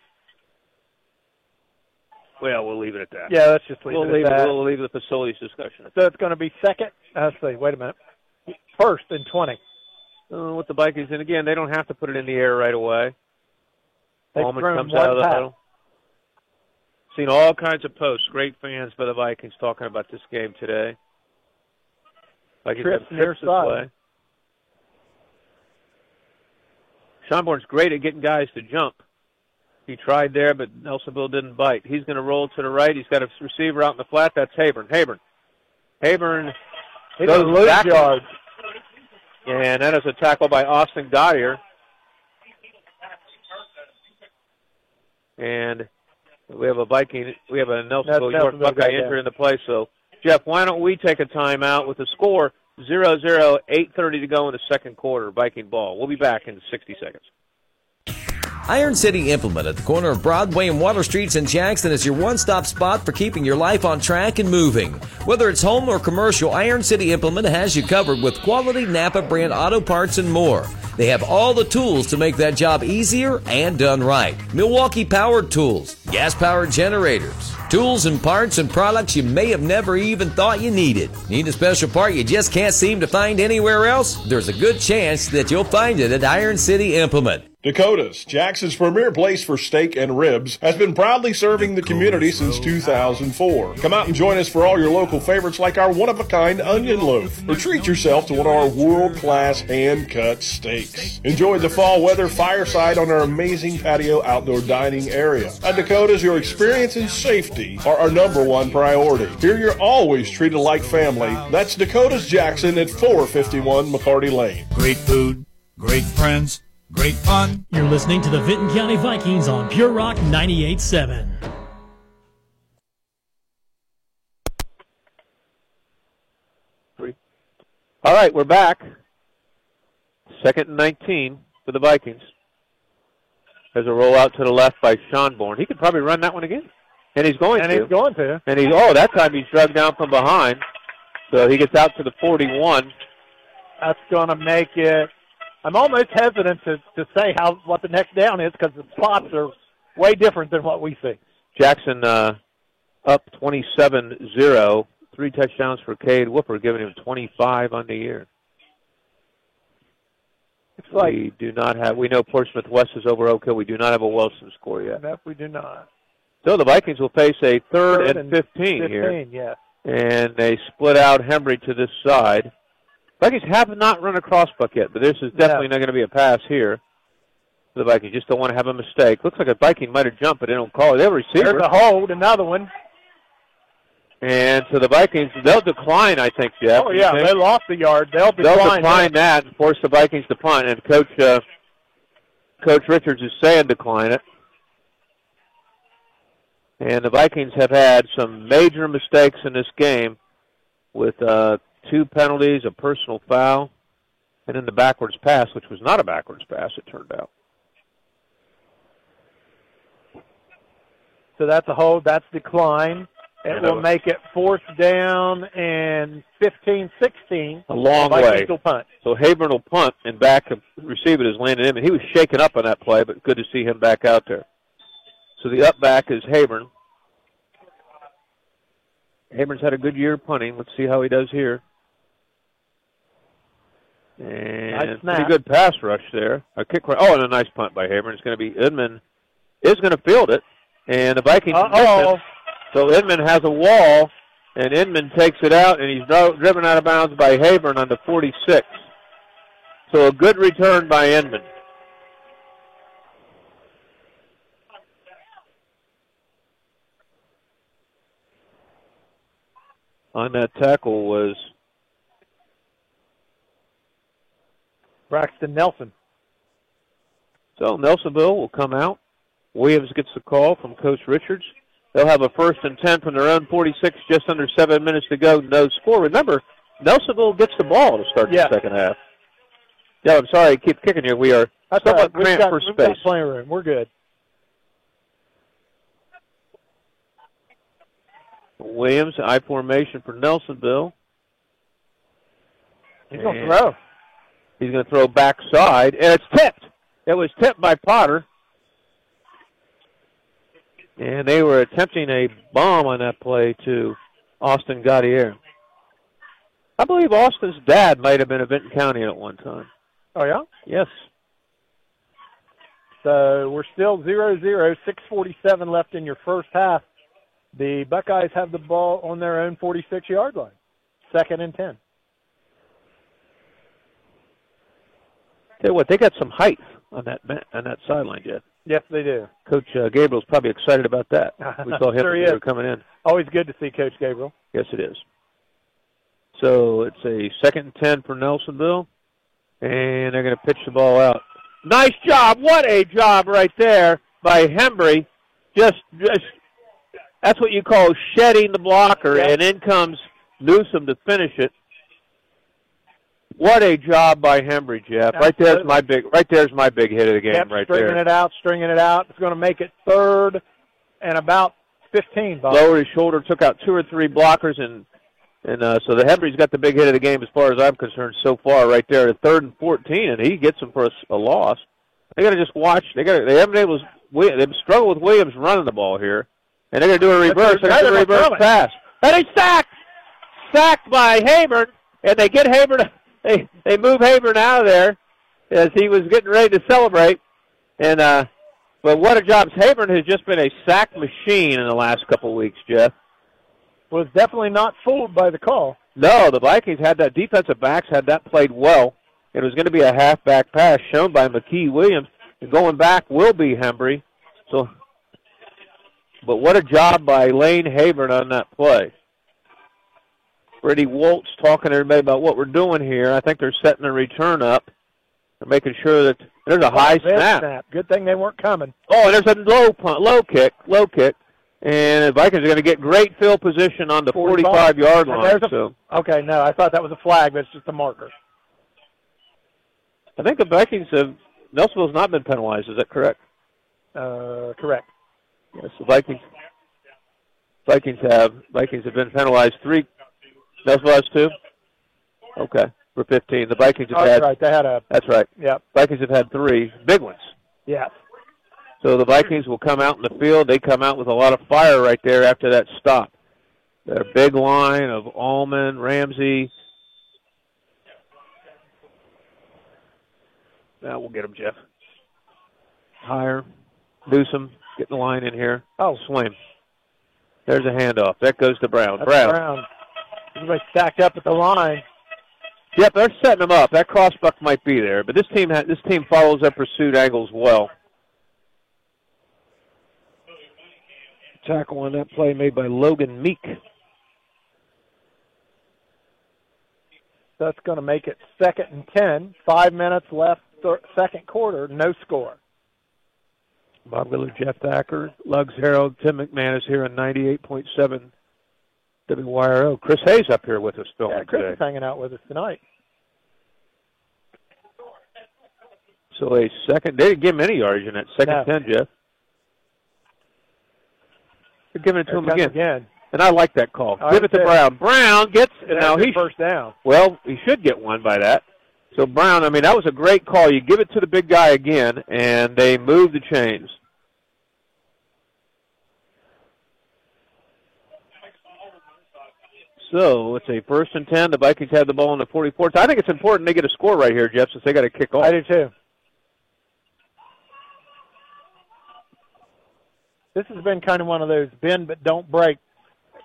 well, we'll leave it at that. Yeah, let's just leave we'll it leave at that. We'll leave the facilities discussion. So it's going to be second. Let's see. Wait a minute. First and 20. Uh, with the Vikings, and again, they don't have to put it in the air right away. They've Allman comes out of the pass. huddle. Seen all kinds of posts. Great fans by the Vikings talking about this game today. Vikings Trips have near trips side. way. Schonborn's great at getting guys to jump. He tried there, but Nelsonville didn't bite. He's going to roll to the right. He's got a receiver out in the flat. That's Habern. Habern. Habern He goes back- yards. and that is a tackle by Austin Dyer. And we have a Viking, we have a Nelsonville York Buckeye injury in the play. So, Jeff, why don't we take a timeout with the score 0 0, 8.30 to go in the second quarter, Viking ball. We'll be back in 60 seconds. Iron City Implement at the corner of Broadway and Water Streets in Jackson is your one stop spot for keeping your life on track and moving. Whether it's home or commercial, Iron City Implement has you covered with quality Napa brand auto parts and more. They have all the tools to make that job easier and done right. Milwaukee powered tools, gas powered generators, tools and parts and products you may have never even thought you needed. Need a special part you just can't seem to find anywhere else? There's a good chance that you'll find it at Iron City Implement. Dakota's, Jackson's premier place for steak and ribs, has been proudly serving the community since 2004. Come out and join us for all your local favorites like our one of a kind onion loaf, or treat yourself to one of our world class hand cut steaks. Enjoy the fall weather fireside on our amazing patio outdoor dining area. At Dakota's, your experience and safety are our number one priority. Here you're always treated like family. That's Dakota's Jackson at 451 McCarty Lane. Great food, great friends, great fun. You're listening to the Vinton County Vikings on Pure Rock 98.7. All right, we're back. Second and 19 for the Vikings. There's a rollout to the left by Schonborn. He could probably run that one again. And he's going to. And to. he's going to. And he's, oh, that time he's drugged down from behind. So he gets out to the 41. That's going to make it. I'm almost hesitant to, to say how what the next down is because the spots are way different than what we see. Jackson uh, up 27-0. Three touchdowns for Cade Whooper, giving him 25 on the year. It's like we do not have. We know Portsmouth West is over Oak Hill. We do not have a Wilson score yet. that we do not. So the Vikings will face a third, Third and and 15, 15, here, yeah. and they split out Hembry to this side. Vikings have not run a crossbuck yet, but this is definitely not going to be a pass here. The Vikings just don't want to have a mistake. Looks like a Viking might have jumped, but they don't call it. They have a receiver. There's a hold, another one. And so the Vikings, they'll decline, I think, Jeff. Oh yeah, they lost the yard. They'll They'll decline. decline that and force the Vikings to punt. And Coach uh, Coach Richards is saying decline it. And the Vikings have had some major mistakes in this game with uh, two penalties, a personal foul, and then the backwards pass, which was not a backwards pass, it turned out. So that's a hold. That's decline. It will make it fourth down and 15, 16. A long way. punt. So Habern will punt, and back to receive it is Landon Inman. He was shaken up on that play, but good to see him back out there. So the up back is Habern. Habern's had a good year punting. Let's see how he does here. And Nice pretty good pass rush there. A kick. Oh, and a nice punt by Habern. It's going to be Edmond is going to field it, and the Vikings. Uh-oh. So Edmond has a wall, and Edmond takes it out, and he's driven out of bounds by Habern on the 46. So a good return by Edmond. on that tackle was Braxton Nelson. So Nelsonville will come out. Williams gets the call from Coach Richards. They'll have a first and 10 from their own 46, just under seven minutes to go. No score. Remember, Nelsonville gets the ball to start Yeah. the second half. Yeah, I'm sorry, I keep kicking you. We are That's somewhat right. Cramped got, for got space. of room. We're good. Williams, I formation for Nelsonville. He's going to throw. He's going to throw backside, and it's tipped. It was tipped by Potter. And they were attempting a bomb on that play to Austin Gaudier. I believe Austin's dad might have been a Vinton County at one time. Oh, yeah? Yes. So we're still 0 0, 647 left in your first half. The Buckeyes have the ball on their own 46 yard line. Second and 10. Tell you what, they got some height on that on that sideline, Jeff. Yes, they do. Coach uh, Gabriel's probably excited about that. We saw him Sure he they were is. coming in. Always good to see Coach Gabriel. Yes, it is. So it's a second and ten for Nelsonville, and they're going to pitch the ball out. Nice job! What a job right there by Hembry. Just, just that's what you call shedding the blocker, and in comes Newsom to finish it. What a job by Hembry, Jeff! Right there's my big, right there's my big hit of the game, Kept right stringing there. it out, stringing it out. It's going to make it third and about 15, Bob. lowered his shoulder, took out two or three blockers, and and uh, so the Hembry's got the big hit of the game as far as I'm concerned so far, right there at third and 14, and he gets them for a loss. They got to just watch. They got. They haven't been able. To, they've struggled with Williams running the ball here, and they're going to do a reverse. They're going to do a reverse pass, and he's sacked. Sacked by Habern, and they get Habern. They they move Habern out of there as he was getting ready to celebrate, and uh, but what a job! Habern has just been a sack machine in the last couple of weeks, Jeff. Was definitely not fooled by the call. No, the Vikings had that defensive backs had that played well. It was going to be a halfback pass shown by Makai Williams. And going back will be Hembry. So, but what a job by Lane Habern on that play. Brady Waltz talking to everybody about what we're doing here. I think they're setting the return up. They're making sure that there's a high Bad snap. Good thing they weren't coming. Oh, and there's a low punt, low kick, low kick, and the Vikings are going to get great field position on the 45 yard line. a- So Okay, no, I thought that was a flag, but it's just a marker. I think the Vikings have Nelsonville's not been penalized. Is that correct? Uh, correct. Yes, the Vikings. Vikings have Vikings have been penalized three. Nelsonville has two. Okay, for 15. The Vikings have Oh, had. that's right. They had a. That's right. Yep. Vikings have had three big ones. Yeah. So the Vikings will come out in the field. They come out with a lot of fire right there after that stop. Their big line of Allman, Ramsey. Now we'll get them, Jeff. Higher. Newsom, get the line in here. Oh. Swing. There's a handoff. That goes to Brown. That's Brown. Brown. Everybody stacked up at the line. Yep, they're setting them up. That crossbuck might be there, but this team ha- this team follows their pursuit angles well. Tackle on that play made by Logan Meek. That's going to make it second and ten. Five minutes left, thir- second quarter, no score. Bob Miller, Jeff Thacker, Lugs Harold, Tim McManus here on 98.7 WYRO. Chris Hayes up here with us filming Yeah, Chris today. is hanging out with us tonight. So a second, they didn't give him any yards in that second No. 10, Jeff. They're giving it to Here him again. again. And I like that call. I Give it to. Brown. Brown gets, and now he first down. Well, he should get one by that. So Brown, I mean, that was a great call. You give it to the big guy again, and they move the chains. So it's a first and ten. The Vikings have the ball in the 44. So I think it's important they get a score right here, Jeff, since they got to kick off. I do too. This has been kind of one of those bend but don't break.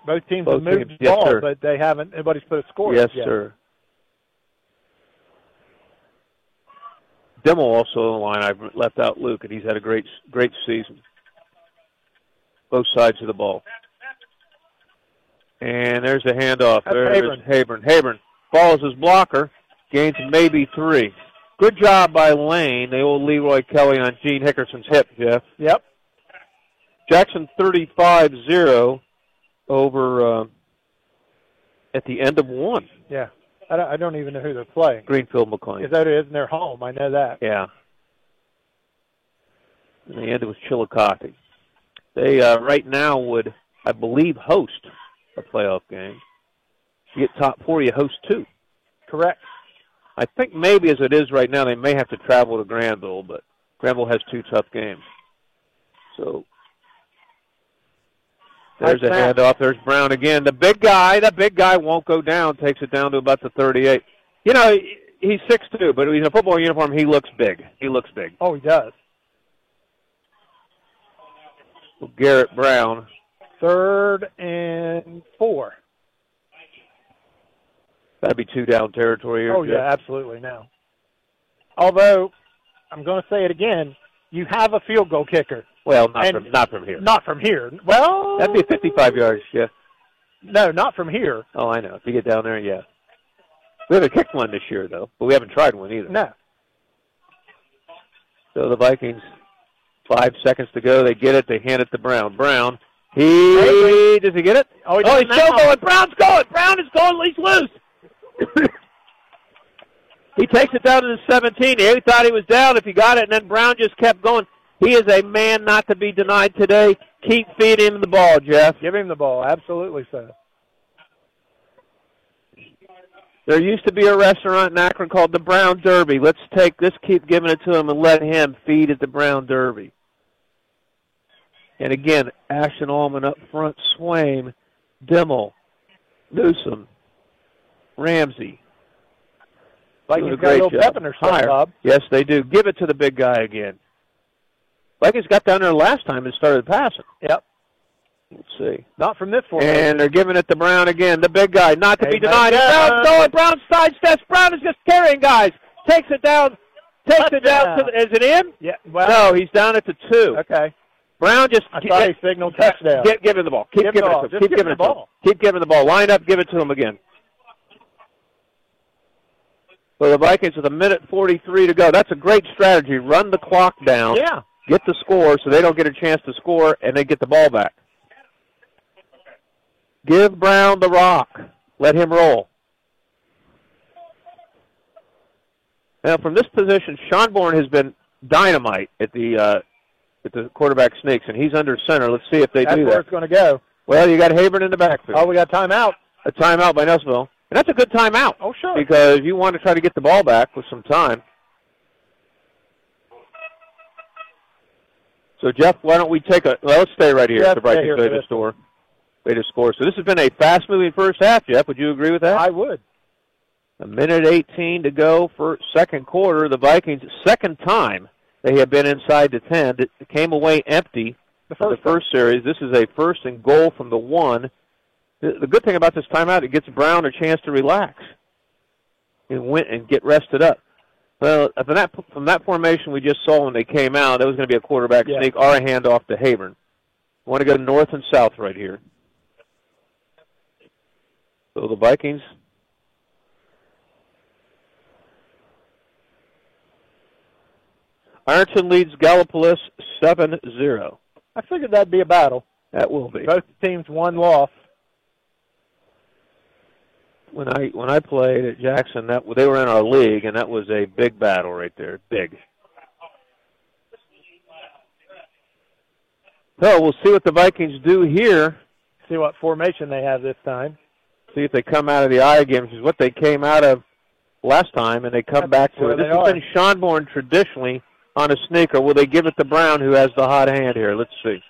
Both teams Both have moved teams, the yes, ball, sir. but they haven't. Nobody's put a score. Yes, yet. sir. Demo also on the line. I've left out Luke, and he's had a great, great season. Both sides of the ball. And there's the handoff. That's There's Habern. Habern. Habern follows his blocker, gains maybe three. Good job by Lane, the old Leroy Kelly on Gene Hickerson's hip, Jeff. Yep. Jackson 35-0 over uh, at the end of one. Yeah. I don't, I don't even know who they're playing. Greenfield McClain. Is that it is in their home? I know that. Yeah. And the end it was Chillicothe. They uh, right now would, I believe, host a playoff game. You get top four, you host two. Correct. I think maybe as it is right now, they may have to travel to Granville, but Granville has two tough games. So there's a Nice handoff. There's Brown again. The big guy, the big guy won't go down. Takes it down to about the 38. You know, he's six two, but he's in a football uniform, he looks big. He looks big. Oh, he does. Garrett Brown. Third and four. That'd be two down territory here. Oh, Jeff. yeah, absolutely now. Although, I'm going to say it again, you have a field goal kicker. Well, not And- from not from here. Not from here. Well, That'd be 55 yards, Yeah. no, not from here. Oh, I know. If you get down there, yeah. We haven't kicked one this year, though, but we haven't tried one either. No. So the Vikings, five seconds to go. They get it. They hand it to Brown. Brown. He does he get it? Oh, he oh he's still going. Brown's going. Brown is going. He's loose. he takes it down to the 17. He thought he was down if he got it, and then Brown just kept going. He is a man not to be denied today. Keep feeding him the ball, Jeff. Give him the ball. Absolutely sir. There used to be a restaurant in Akron called the Brown Derby. Let's take let's keep giving it to him and let him feed at the Brown Derby. And again, Ashton Allman up front, Swaim, Dimmel, Newsom, Ramsey. Doing a got a little job. pep in their step, Bob. Yes, they do. Give it to the big guy again. Like he's got down there last time and started passing. Yep. Let's see. Not from this one. And they're giving it to Brown again, the big guy, not to Hey, be denied. Brown's going. Brown sidesteps. Brown is just carrying guys. Takes it down. Takes it down to the, is it in? Yeah. Well, no, he's down at the two. Okay. Brown just I thought he signaled touchdown. Get, give him the ball. Keep Give giving the ball. it to him. Just Keep give giving it the to him. ball. Keep giving the ball. Line up. Give it to him again. So the Vikings with a minute 43 to go. That's a great strategy. Run the clock down. Yeah. Get the score so they don't get a chance to score and they get the ball back. Give Brown the rock. Let him roll. Now, from this position, Schonborn has been dynamite at the uh, at the quarterback sneaks, and he's under center. Let's see if they That's do that. That's where it's going to go. Well, you got Habern in the backfield. Oh, we got timeout. A timeout by Nelsonville. And that's a good timeout. Oh, sure. Because you want to try to get the ball back with some time. So, Jeff, why don't we take a. Well, let's stay right here Yeah, at the Vikings for to score. Way to score. So this has been a fast-moving first half, Jeff. Would you agree with that? I would. A minute 18 to go for second quarter. The Vikings, second time they have been inside the 10. It came away empty The for the first first series. This is a first and goal from the one. The, good thing about this timeout, it gets Brown a chance to relax and win and get rested up. Well, uh, from that from that formation we just saw when they came out, that was going to be a quarterback Yeah. sneak or a handoff to Habern. want to go north and south right here. So the Vikings Ironton leads Gallipolis 7-0. I figured that'd be a battle. That will be. Both teams one loss. When I when I played at Jackson, that they were in our league, and that was a big battle right there. Big. So we'll see what the Vikings do here. See what formation they have this time. See if they come out of the eye game, which is what they came out of last time, and they come back to it. This has are. been Schonborn traditionally on a sneaker. Will they give it to Brown, who has the hot hand here? Let's see.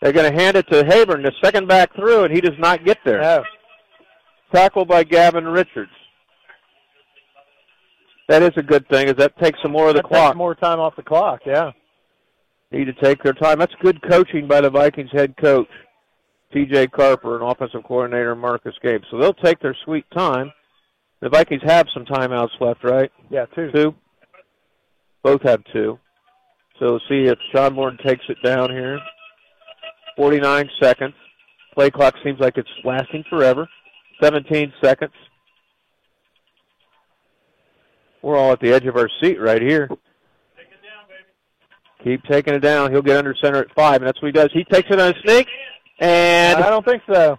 They're going to hand it to Habern, the second back through, and he does not get there. No. Tackled by Gavin Richards. That is a good thing, as that takes some more of the That clock. takes more time off the clock, yeah. Need to take their time. That's good coaching by the Vikings head coach, T.J. Carper, and offensive coordinator Marcus Gabe. So they'll take their sweet time. The Vikings have some timeouts left, right? Yeah, two. Two. Both have two. So see if Schonborn takes it down here. 49 seconds. Play clock seems like it's lasting forever. 17 seconds. We're all at the edge of our seat right here. Keep taking it down. He'll get under center at five, and that's what he does. He takes it on a sneak, and I don't think so.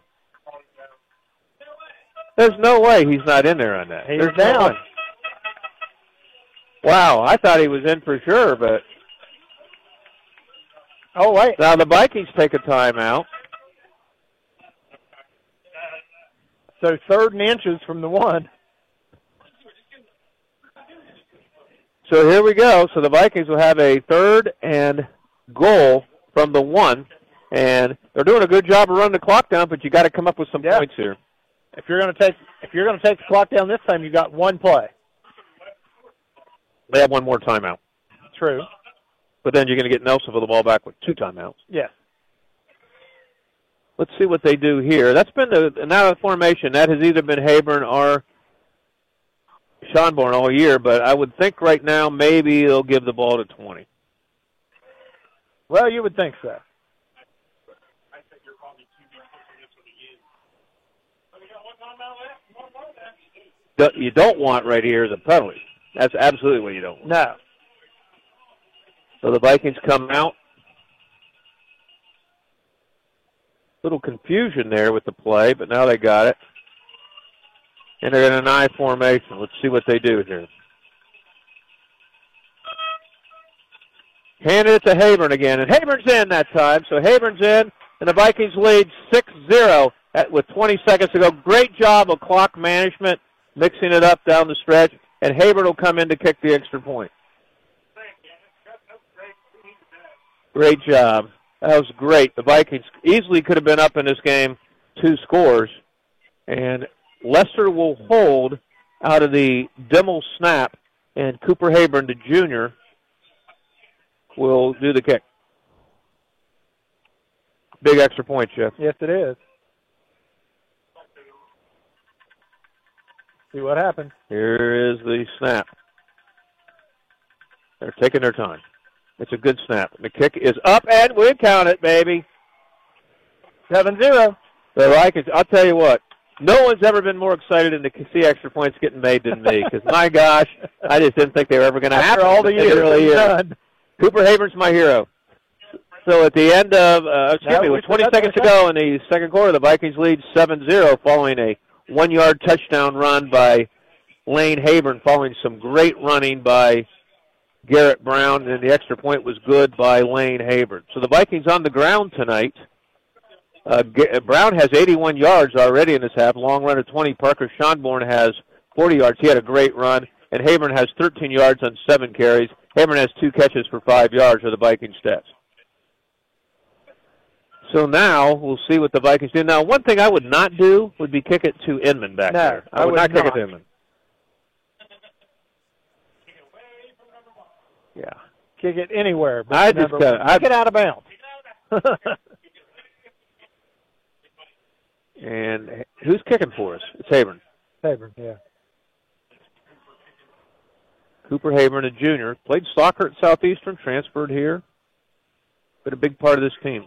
there's no way he's not in there on that. He's There's no down. way. Wow, I thought he was in for sure, but Oh wait. now the Vikings take a timeout. So third and inches from the one. So here we go. So the Vikings will have a third and goal from the one, and they're doing a good job of running the clock down. But you got to come up with some Yeah. points here. If you're going to take if you're going to take the clock down this time, you got one play. They have one more timeout, True. but then you're going to get Nelson for the ball back with two timeouts. Yes. Let's see what they do here. That's been the now the formation. That has either been Habern or Schonborn all year, but I would think right now maybe they'll give the ball to 20. Well, you would think so. I said you're probably too good. You don't want right here is a penalty. That's absolutely what you don't want. No. So the Vikings come out. Little confusion there with the play, but now they got it. And they're in an I formation. Let's see what they do here. Handed it to Habern again, and Habern's in that time. So Habern's in, and the Vikings lead 6-0 at, with 20 seconds to go. Great job of clock management, mixing it up down the stretch, and Habern will come in to kick the extra point. Great job. That was great. The Vikings easily could have been up in this game two scores. And Lester will hold out of the Dimmel snap, and Cooper Habern, the junior, will do the kick. Big extra point, Jeff. Yes, it is. See what happens. Here is the snap. They're taking their time. It's a good snap. The kick is up, and we count it, baby. Seven zero. The Vikings. I'll tell you what. No one's ever been more excited than to see extra points getting made than me. Because my gosh, I just didn't think they were ever going to After happen. all the years really done. Cooper Habern's my hero. So at the end of, uh, excuse No, me, with 20 seconds to go in the second quarter, the Vikings lead 7-0 following a one-yard touchdown run by Lane Habern, following some great running by Garrett Brown, and the extra point was good by Lane Habern. So the Vikings on the ground tonight. Uh, G- Brown has 81 yards already in this half. Long run of 20. Parker Schonborn has 40 yards. He had a great run. And Habern has 13 yards on seven carries. Habern has two catches for five yards for the Viking stats. So now we'll see what the Vikings do. Now, one thing I would not do would be kick it to Inman back No, there. I, I would, would not, kick not. it to Inman. Yeah. Kick it anywhere. But I just got- uh, I- kick it out of bounds. And who's kicking for us? It's Habern. Saber, yeah. Cooper Habern, a junior, played soccer at Southeastern, transferred here, been a big part of this team.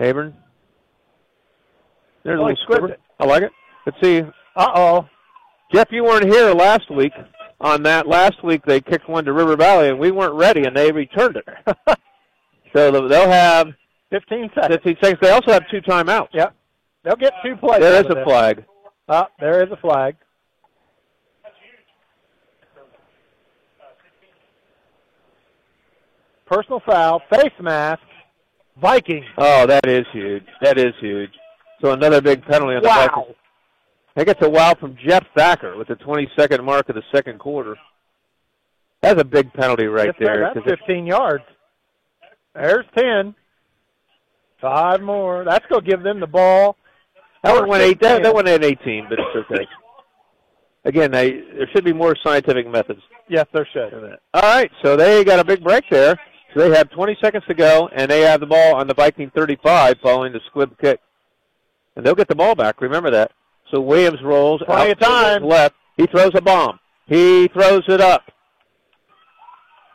Habern. There's a Oh, little he squibber. I like it. Let's see. Uh-oh. Jeff, you weren't here last week on that. Last week they kicked one to River Valley, and we weren't ready, and they returned it. so they'll have 15 seconds. 15 seconds. They also have two timeouts. Yep. They'll get two plays. There is a this. flag. Oh, there is a flag. Personal foul, face mask, Vikings. Oh, that is huge. That is huge. So another big penalty on the Wow. Vikings. They get a wow from Jeff Thacker with the 22nd mark of the second quarter. That's a big penalty right there. That's 'cause it- 15 yards. There's 10. Five more. That's going to give them the ball. that one went eight. That, that one had 18, but it's okay. Again, they, there should be more scientific methods. Yes, there should. All right, so they got a big break there. So they have 20 seconds to go, and they have the ball on the Viking 35 following the squib kick. And they'll get the ball back. Remember that. So Williams rolls Plenty out of time. left. He throws a bomb. He throws it up.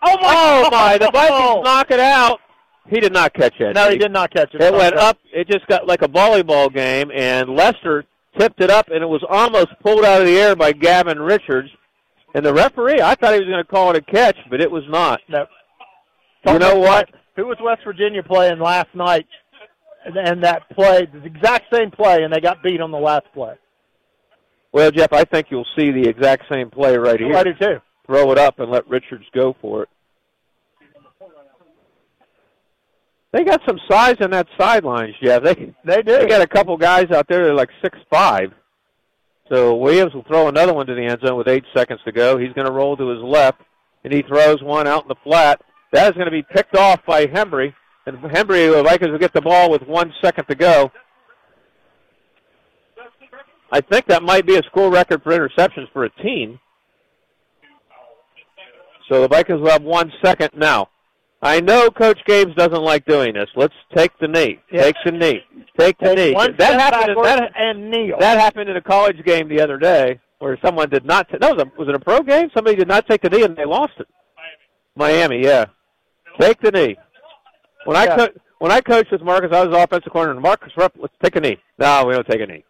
Oh, my! Oh my! The Vikings knock it out, He did not catch it. No, he did not catch it. It went up. It just got like a volleyball game, and Lester tipped it up, and it was almost pulled out of the air by Gavin Richards. And the referee, I thought he was going to call it a catch, but it was not. No. You know what? Who was West Virginia playing last night? And, and that play, the exact same play, and they got beat on the last play. Well, Jeff, I think you'll see the exact same play right here. I do too. Throw it up and let Richards go for it. They got some size in that sidelines, Jeff. They they do. They got a couple guys out there that are like six five. So Williams will throw another one to the end zone with eight seconds to go. He's going to roll to his left, and he throws one out in the flat. That is going to be picked off by Hembry, and Hembry, the Vikings will get the ball with one second to go. I think that might be a school record for interceptions for a team. So the Vikings will have one second now. I know Coach Games doesn't like doing this. Let's take the knee. Take the knee. Take the knee. One that happened. backwards That, and kneel. that happened in a college game the other day where someone did not. T- that was a was it a pro game? Somebody did not take the knee and they lost it. Miami, yeah. Take the knee. When I Yeah. co- when I coached with Marcus, I was offensive corner. And Marcus, rep, let's take a knee. No, we don't take a knee.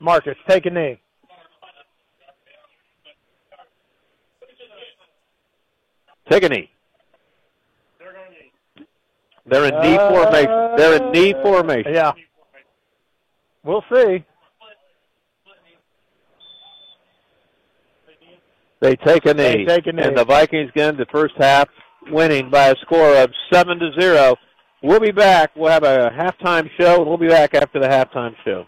Marcus, take a knee. Take a knee. They're in knee Uh, formation. They're in knee formation. Yeah. We'll see. They take a They knee. take a knee. And the Vikings get into the first half winning by a score of seven to zero. We'll be back. We'll have a halftime show, and we'll be back after the halftime show.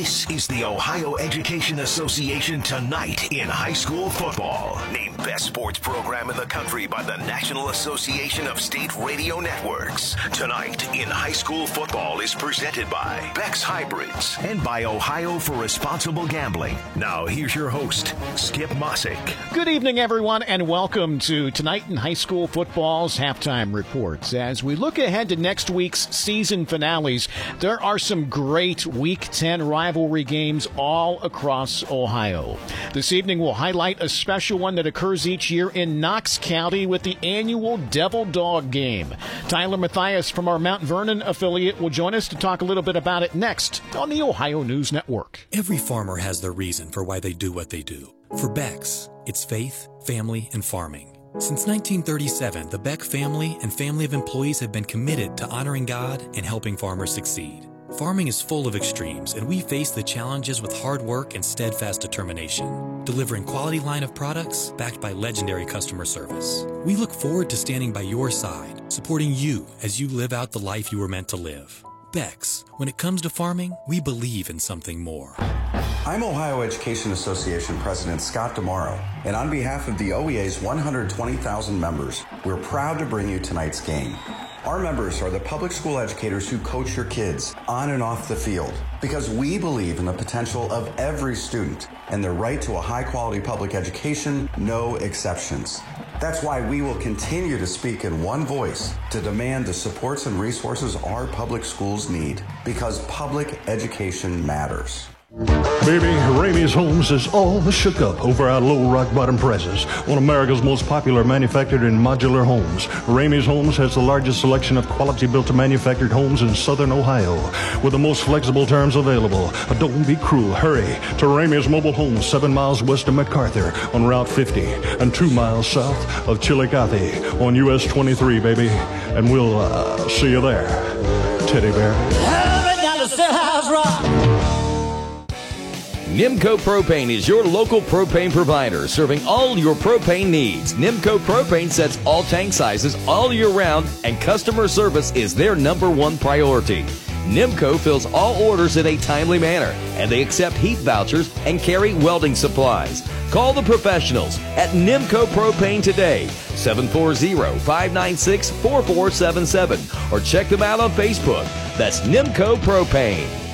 This is the Ohio Education Association Tonight in High School Football. Named Best Sports Program in the Country by the National Association of State Radio Networks. Tonight in High School Football is presented by Beck's Hybrids and by Ohio for Responsible Gambling. Now, here's your host, Skip Mossick. Good evening, everyone, and welcome to Tonight in High School Football's halftime reports. As we look ahead to next week's season finales, there are some great Week 10 rivalry games all across Ohio. This evening, we'll highlight a special one that occurs each year in Knox County with the annual Devil Dog Game. Tyler Matthias from our Mount Vernon affiliate will join us to talk a little bit about it next on the Ohio News Network. Every farmer has their reason for why they do what they do. For Beck's, it's faith, family, and farming. Since 1937, the Beck family and family of employees have been committed to honoring God and helping farmers succeed. Farming is full of extremes, and we face the challenges with hard work and steadfast determination, delivering quality line of products backed by legendary customer service. We look forward to standing by your side, supporting you as you live out the life you were meant to live. Beck's, when it comes to farming, we believe in something more. I'm Ohio Education Association President Scott DiMauro, and on behalf of the OEA's 120,000 members, we're proud to bring you tonight's game. Our members are the public school educators who coach your kids on and off the field because we believe in the potential of every student and their right to a high quality public education, no exceptions. That's why we will continue to speak in one voice to demand the supports and resources our public schools need because public education matters. Baby, Ramey's Homes is all shook up over our low rock bottom prices. One of America's most popular manufactured and modular homes. Ramey's Homes has the largest selection of quality built to manufactured homes in southern Ohio with the most flexible terms available. Don't be cruel. Hurry to Ramey's Mobile Homes, seven miles west of McArthur on Route 50 and two miles south of Chillicothe on US 23, baby. And we'll uh, see you there. Teddy Bear. Nimco Propane is your local propane provider, serving all your propane needs. Nimco Propane sets all tank sizes all year round, and customer service is their number one priority. Nimco fills all orders in a timely manner, and they accept heat vouchers and carry welding supplies. Call the professionals at Nimco Propane today, 740-596-4477, or check them out on Facebook. That's Nimco Propane.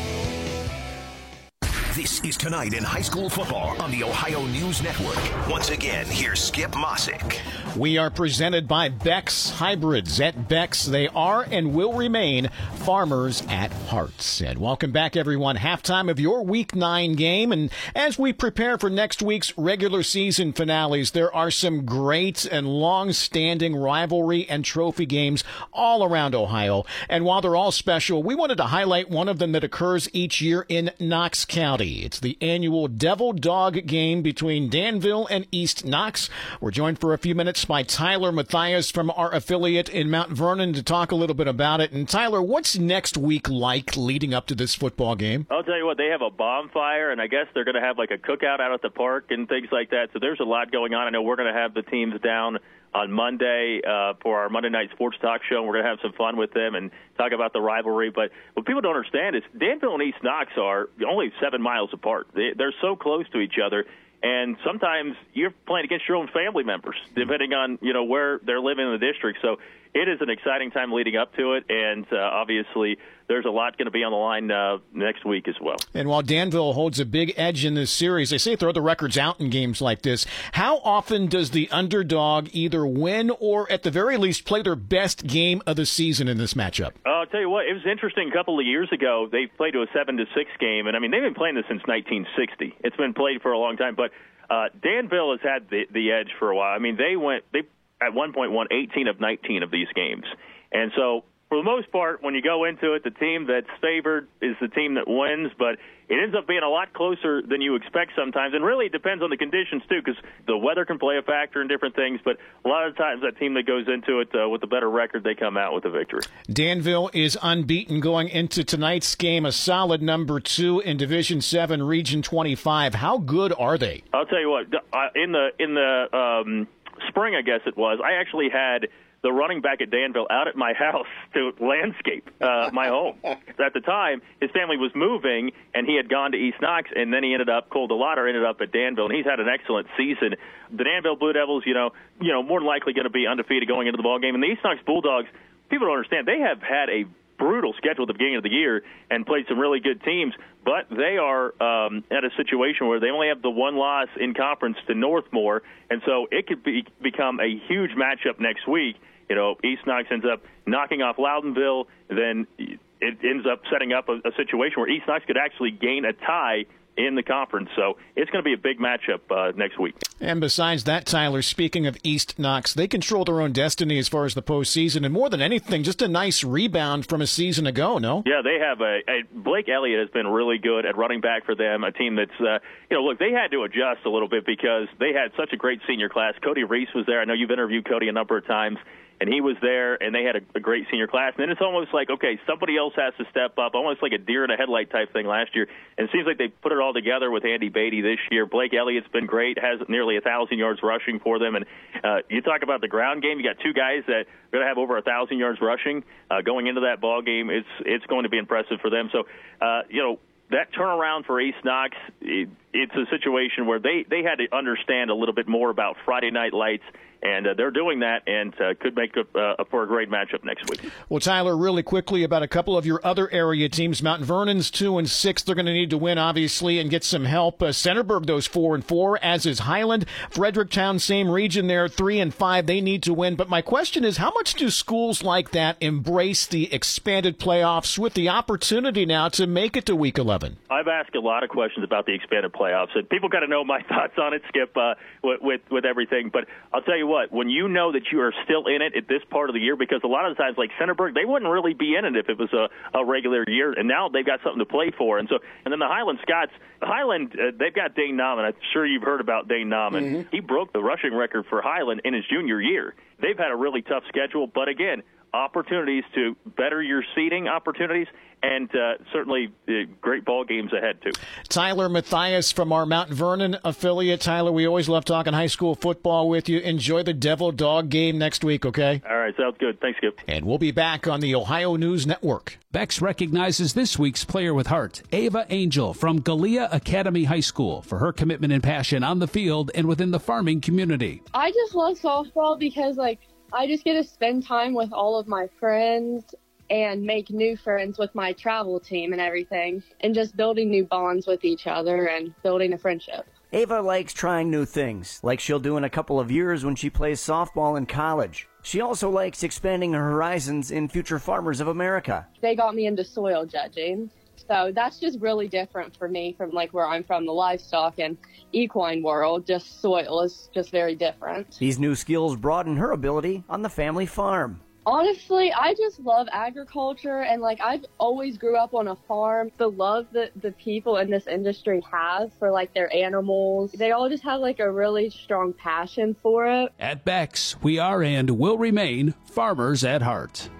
This is Tonight in High School Football on the Ohio News Network. Once again, here's Skip Mossick. We are presented by Beck's Hybrids. At Beck's, they are and will remain farmers at heart. And welcome back, everyone. Halftime of your Week 9 game. And as we prepare for next week's regular season finales, there are some great and long standing rivalry and trophy games all around Ohio. And while they're all special, we wanted to highlight one of them that occurs each year in Knox County. It's the annual Devil Dog game between Danville and East Knox. We're joined for a few minutes by Tyler Matthias from our affiliate in Mount Vernon to talk a little bit about it. And Tyler, what's next week like leading up to this football game? I'll tell you what, they have a bonfire, and I guess they're going to have like a cookout out at the park and things like that. So there's a lot going on. I know we're going to have the teams down on Monday uh, for our Monday night sports talk show. And we're going to have some fun with them and talk about the rivalry. But what people don't understand is Danville and East Knox are only seven miles apart. They, they're so close to each other. And sometimes you're playing against your own family members, depending on you know where they're living in the district. So it is an exciting time leading up to it, and uh, obviously there's a lot going to be on the line uh, next week as well. And while Danville holds a big edge in this series, they say throw the records out in games like this. How often does the underdog either win or, at the very least, play their best game of the season in this matchup? Uh, I'll tell you what, it was interesting. A couple of years ago, they played to a seven to six game, and I mean they've been playing this since 1960. It's been played for a long time, but uh, Danville has had the, the edge for a while. I mean, they went they at one point won 18 of 19 of these games, and so for the most part, when you go into it, the team that's favored is the team that wins, but it ends up being a lot closer than you expect sometimes. And really, it depends on the conditions, too, because the weather can play a factor in different things. But a lot of times, that team that goes into it uh, with a better record, they come out with a victory. Danville is unbeaten going into tonight's game, a solid number two in Division 7, Region 25. How good are they? I'll tell you what, uh, in the, in the um, spring, I guess it was, I actually had – the running back at Danville out at my house to landscape uh, my home. at the time, his family was moving, and he had gone to East Knox, and then he ended up Cole DeLauder ended up at Danville, and he's had an excellent season. The Danville Blue Devils, you know, you know, more than likely going to be undefeated going into the ball game, and the East Knox Bulldogs. People don't understand they have had a brutal schedule at the beginning of the year and played some really good teams, but they are um, at a situation where they only have the one loss in conference to Northmor, and so it could be, become a huge matchup next week. You know, East Knox ends up knocking off Loudonville, then it ends up setting up a, a situation where East Knox could actually gain a tie in the conference. So it's going to be a big matchup uh, next week. And besides that, Tyler, speaking of East Knox, they control their own destiny as far as the postseason, and more than anything, just a nice rebound from a season ago. No? Yeah, they have a, a Blake Elliott has been really good at running back for them. A team that's uh, you know look they had to adjust a little bit because they had such a great senior class. Cody Reese was there. I know you've interviewed Cody a number of times and he was there, and they had a, a great senior class. And then it's almost like, okay, somebody else has to step up, almost like a deer in a headlight type thing last year. And it seems like they put it all together with Andy Beatty this year. Blake Elliott's been great, has nearly a thousand yards rushing for them. And uh, you talk about the ground game, you got two guys that are going to have over a thousand yards rushing uh, going into that ball game. It's it's going to be impressive for them. So, uh, you know that turnaround for East Knox, it, it's a situation where they, they had to understand a little bit more about Friday night lights and uh, they're doing that and uh, could make up uh, for a great matchup next week. Well, Tyler, really quickly about a couple of your other area teams. Mount Vernon's two and six. They're going to need to win, obviously, and get some help. Uh, Centerburg, those four and four, as is Highland. Fredericktown, same region there, three and five. They need to win. But my question is, how much do schools like that embrace the expanded playoffs with the opportunity now to make it to Week 11? I've asked a lot of questions about the expanded playoffs, and people got to know my thoughts on it, Skip, uh, with, with with everything. But I'll tell you what when you know that you are still in it at this part of the year, because a lot of the times, like Centerburg, they wouldn't really be in it if it was a, a regular year, and now they've got something to play for. And so, and then the Highland Scots, Highland, uh, they've got Dane Nauman. I'm sure you've heard about Dane Nauman. Mm-hmm. He broke the rushing record for Highland in his junior year. They've had a really tough schedule, but again, opportunities to better your seating opportunities and uh, certainly uh, great ball games ahead too. Tyler Matthias from our Mount Vernon affiliate. Tyler, we always love talking high school football with you. Enjoy the Devil Dog game next week, okay? All right, sounds good. Thanks, Skip. And we'll be back on the Ohio News Network. Beck's recognizes this week's player with heart, Ava Angel from Gallia Academy High School, for her commitment and passion on the field and within the farming community. I just love softball because, like, I just get to spend time with all of my friends and make new friends with my travel team and everything, and just building new bonds with each other and building a friendship. Ava likes trying new things, like she'll do in a couple of years when she plays softball in college. She also likes expanding her horizons in Future Farmers of America. They got me into soil judging. So that's just really different for me from like where I'm from, the livestock and equine world. Just soil is just very different. These new skills broaden her ability on the family farm. Honestly, I just love agriculture and like I've always grew up on a farm. The love that the people in this industry have for like their animals, they all just have like a really strong passion for it. At Beck's, we are and will remain farmers at heart.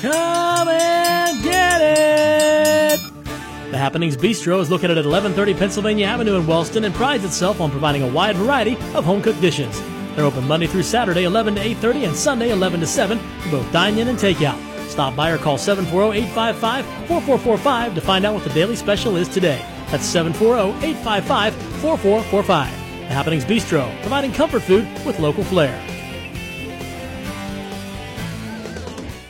Come and get it! The Happenings Bistro is located at 1130 Pennsylvania Avenue in Wellston and prides itself on providing a wide variety of home cooked dishes. They're open Monday through Saturday, 11 to 8:30, and Sunday, 11 to 7, for both dine-in and takeout. Stop by or call 740-855-4445 to find out what the daily special is today. That's 740-855-4445. The Happenings Bistro, providing comfort food with local flair.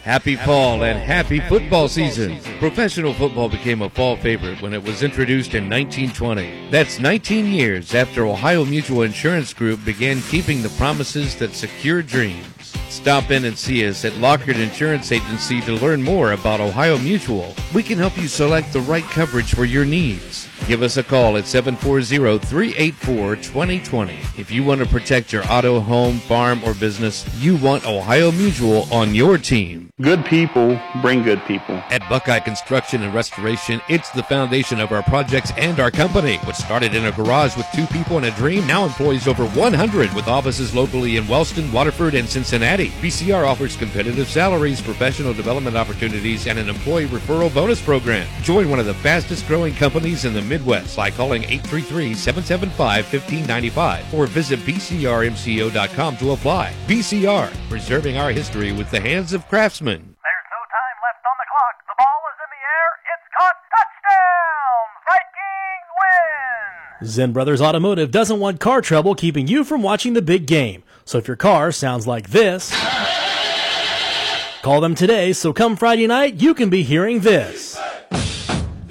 Happy fall and happy football season. Professional football became a fall favorite when it was introduced in 1920. That's 19 years after Ohio Mutual Insurance Group began keeping the promises that secure dreams. Stop in and see us at Lockard Insurance Agency to learn more about Ohio Mutual. We can help you select the right coverage for your needs. Give us a call at 740-384-2020. If you want to protect your auto, home, farm, or business, you want Ohio Mutual on your team. Good people bring good people. At Buckeye Construction and Restoration, it's the foundation of our projects and our company. What started in a garage with two people and a dream now employs over 100 with offices locally in Wellston, Waterford, and Cincinnati. BCR offers competitive salaries, professional development opportunities, and an employee referral bonus program. Join one of the fastest growing companies in the Midwest by calling 833-775-1595 or visit bcrmco.com to apply. BCR, preserving our history with the hands of craftsmen. There's no time left on the clock. The ball is in the air. It's caught. Touchdown! Vikings win! Zen Brothers Automotive doesn't want car trouble keeping you from watching the big game. So if your car sounds like this, call them today so come Friday night you can be hearing this.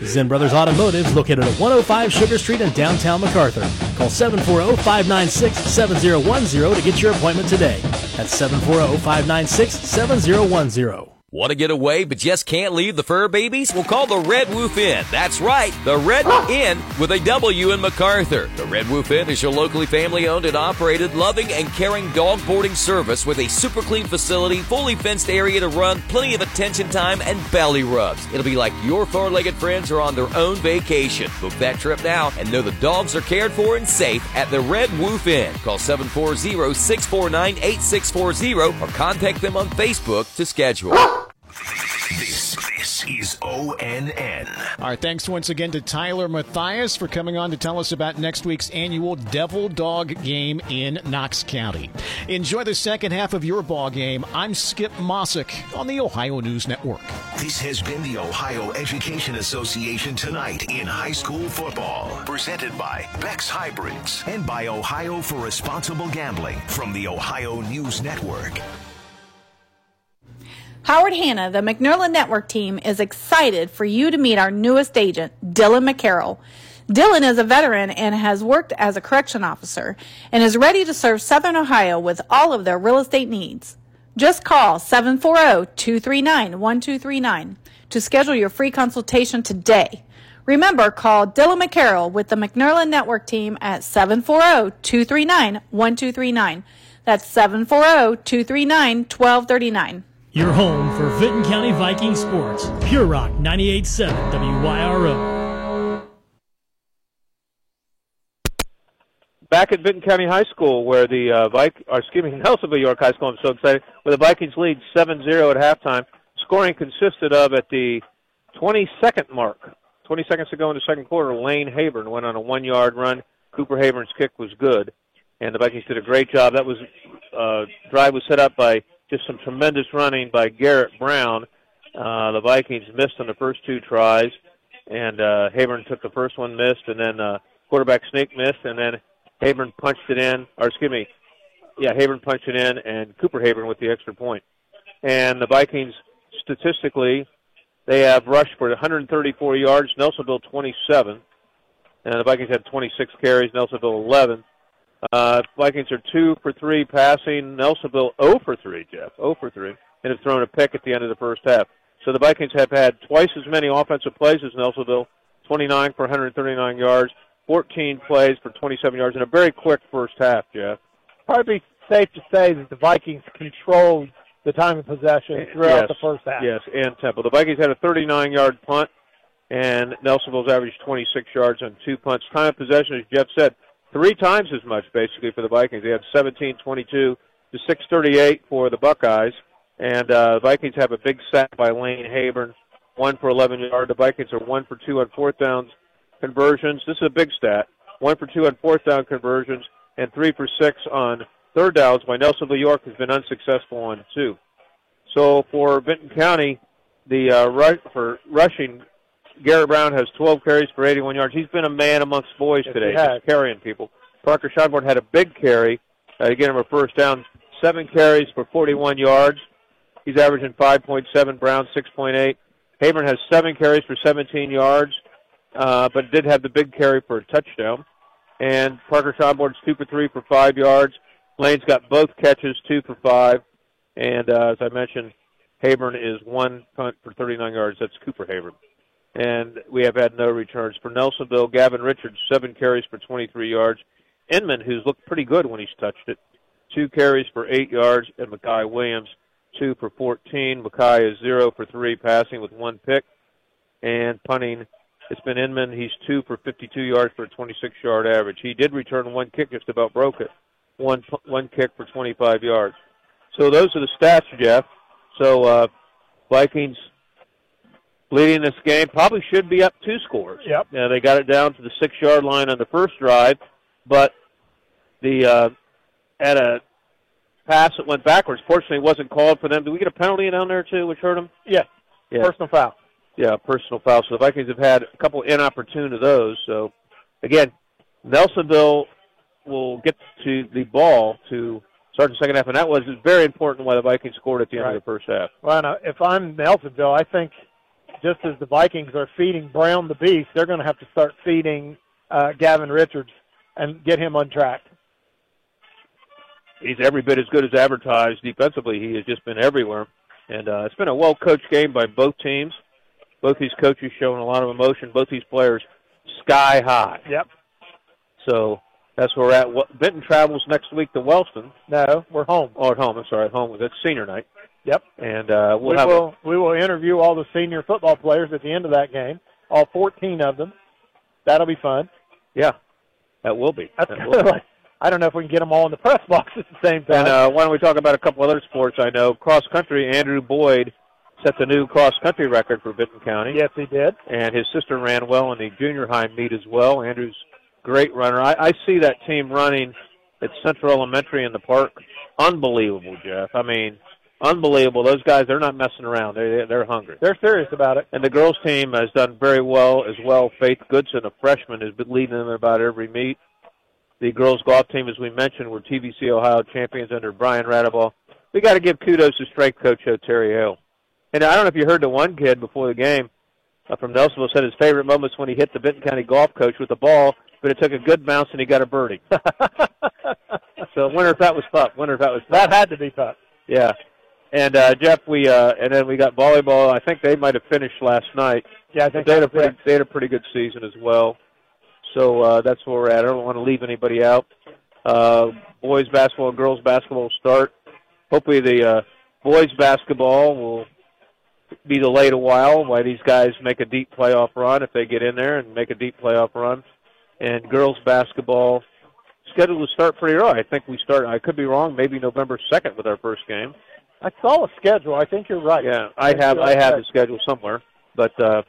Zen Brothers Automotive located at 105 Sugar Street in downtown McArthur. Call 740-596-7010 to get your appointment today. That's 740-596-7010. Want to get away but just can't leave the fur babies? Well, call the Red Wolf Inn. That's right, the Red Inn with a W in McArthur. The Red Wolf Inn is your locally family owned and operated, loving and caring dog boarding service with a super clean facility, fully fenced area to run, plenty of attention time, and belly rubs. It'll be like your four legged friends are on their own vacation. Book that trip now and know the dogs are cared for and safe at the Red Wolf Inn. Call 740 649 8640 or contact them on Facebook to schedule. This, this is ONN. All right, thanks once again to Tyler Matthias for coming on to tell us about next week's annual Devil Dog game in Knox County. Enjoy the second half of your ball game. I'm Skip Mossick on the Ohio News Network. This has been the Ohio Education Association tonight in high school football. Presented by Beck's Hybrids and by Ohio for Responsible Gambling from the Ohio News Network. Howard Hanna, the McNerlin Network team, is excited for you to meet our newest agent, Dylan McCarroll. Dylan is a veteran and has worked as a correction officer and is ready to serve Southern Ohio with all of their real estate needs. Just call 740-239-1239 to schedule your free consultation today. Remember, call Dylan McCarroll with the McNerlin Network team at 740-239-1239. That's 740-239-1239. Your home for Vinton County Viking sports. Pure Rock 98.7 WYRO. Back at Vinton County High School, where the uh, Vik- or excuse me, Nelsonville York High School. I'm so excited. Where the Vikings lead 7-0 at halftime. Scoring consisted of at the 22nd mark, 20 seconds to go in the second quarter. Lane Habern went on a one-yard run. Cooper Habern's kick was good, and the Vikings did a great job. That was uh, drive was set up by just some tremendous running by Garrett Brown. Uh, the Vikings missed on the first two tries, and uh, Habern took the first one, missed, and then uh, quarterback Snake missed, and then Habern punched it in, or excuse me, yeah, Habern punched it in, and Cooper Habern with the extra point. and the Vikings statistically they have rushed for 134 yards. Nelsonville 27, and the Vikings had 26 carries. Nelsonville 11. Uh, Vikings are two for three passing. Nelsonville 0 for three. Jeff 0 for three, and have thrown a pick at the end of the first half. So the Vikings have had twice as many offensive plays as Nelsonville, 29 for 139 yards, 14 plays for 27 yards, and a very quick first half. Jeff. Probably safe to say that the Vikings controlled the time of possession throughout yes, the first half. Yes, and tempo. The Vikings had a 39-yard punt, and Nelsonville's averaged 26 yards on two punts. Time of possession, as Jeff said, three times as much basically for the Vikings. They had 17-22 to 6:38 for the Buckeyes, and uh, the Vikings have a big sack by Lane Habern, one for 11 yards. The Vikings are one for two on fourth downs conversions. This is a big stat. One for two on fourth down conversions, and three for six on third downs by Nelsonville York has been unsuccessful on two. So for Vinton County, the uh, rush, for rushing, Garrett Brown has 12 carries for 81 yards. He's been a man amongst boys Yes, today, just carrying people. Parker Schonborn had a big carry uh, to get him a first down. Seven carries for 41 yards. He's averaging 5.7. Brown 6.8. Habern has seven carries for 17 yards, uh, but did have the big carry for a touchdown. And Parker Schonborn's two for three for five yards. Lane's got both catches, two for five. And uh, as I mentioned, Habern is one punt for 39 yards. That's Cooper Habern. And we have had no returns. For Nelsonville, Gavin Richards, seven carries for 23 yards. Inman, who's looked pretty good when he's touched it, two carries for eight yards. And Makai Williams, two for 14. Makai is zero for three passing with one pick. And punting, it's been Inman. He's two for 52 yards for a 26 yard average. He did return one kick, just about broke it. One, one kick for 25 yards. So those are the stats, Jeff. So uh, Vikings leading this game probably should be up two scores. Yep. Yeah, they got it down to the six yard line on the first drive, but the uh, at a pass that went backwards. Fortunately, it wasn't called for them. Did we get a penalty down there too, which hurt them? Yeah. Yeah. Personal foul. Yeah, personal foul. So the Vikings have had a couple inopportune of those. So again, Nelsonville will get to the ball to start the second half, and that was very important why the Vikings scored at the end Right. of the first half. Well, now, if I'm Nelsonville, I think just as the Vikings are feeding Brown the beast, they're going to have to start feeding uh, Gavin Richards and get him untracked. He's every bit as good as advertised defensively. He has just been everywhere, and uh, it's been a well-coached game by both teams. Both these coaches showing a lot of emotion. Both these players sky high. Yep. So that's where we're at. Vinton travels next week to Wellston. No, we're home. Oh, at home. I'm sorry, at home. That's senior night. Yep. And uh, we'll we have will we will interview all the senior football players at the end of that game, all 14 of them. That'll be fun. Yeah, that will be. That's That will be. I don't know if we can get them all in the press box at the same time. And uh, why don't we talk about a couple other sports I know? Cross country, Andrew Boyd set the new cross country record for Vinton County. yes, he did. And his sister ran well in the junior high meet as well. Andrew's great runner. I, I see that team running at Central Elementary in the park. Unbelievable, Jeff. I mean, unbelievable. Those guys, they're not messing around. They they're hungry. They're serious about it. And the girls team has done very well as well. Faith Goodson, a freshman, has been leading them about every meet. The girls golf team, as we mentioned, were TVC Ohio champions under Brian Radaball. We got to give kudos to strength coach uh, Terry Hale. And I don't know if you heard the one kid before the game uh, from Nelsonville said his favorite moments when he hit the Vinton County golf coach with the ball, but it took a good bounce and he got a birdie. so I wonder if that was pup. Wonder if that was pup. That had to be tough. Yeah. And uh, Jeff, we uh, and then we got volleyball. I think they might have finished last night. Yeah, I But think they had a pretty they had a pretty good season as well. So uh, that's where we're at. I don't want to leave anybody out. Uh, boys basketball and girls basketball will start. Hopefully the uh, boys basketball will be delayed a while while these guys make a deep playoff run if they get in there and make a deep playoff run. And girls basketball scheduled to start pretty early. I think we start. I could be wrong. Maybe November second with our first game. I saw a schedule. I think you're right. Yeah, I have I have the schedule somewhere, but uh,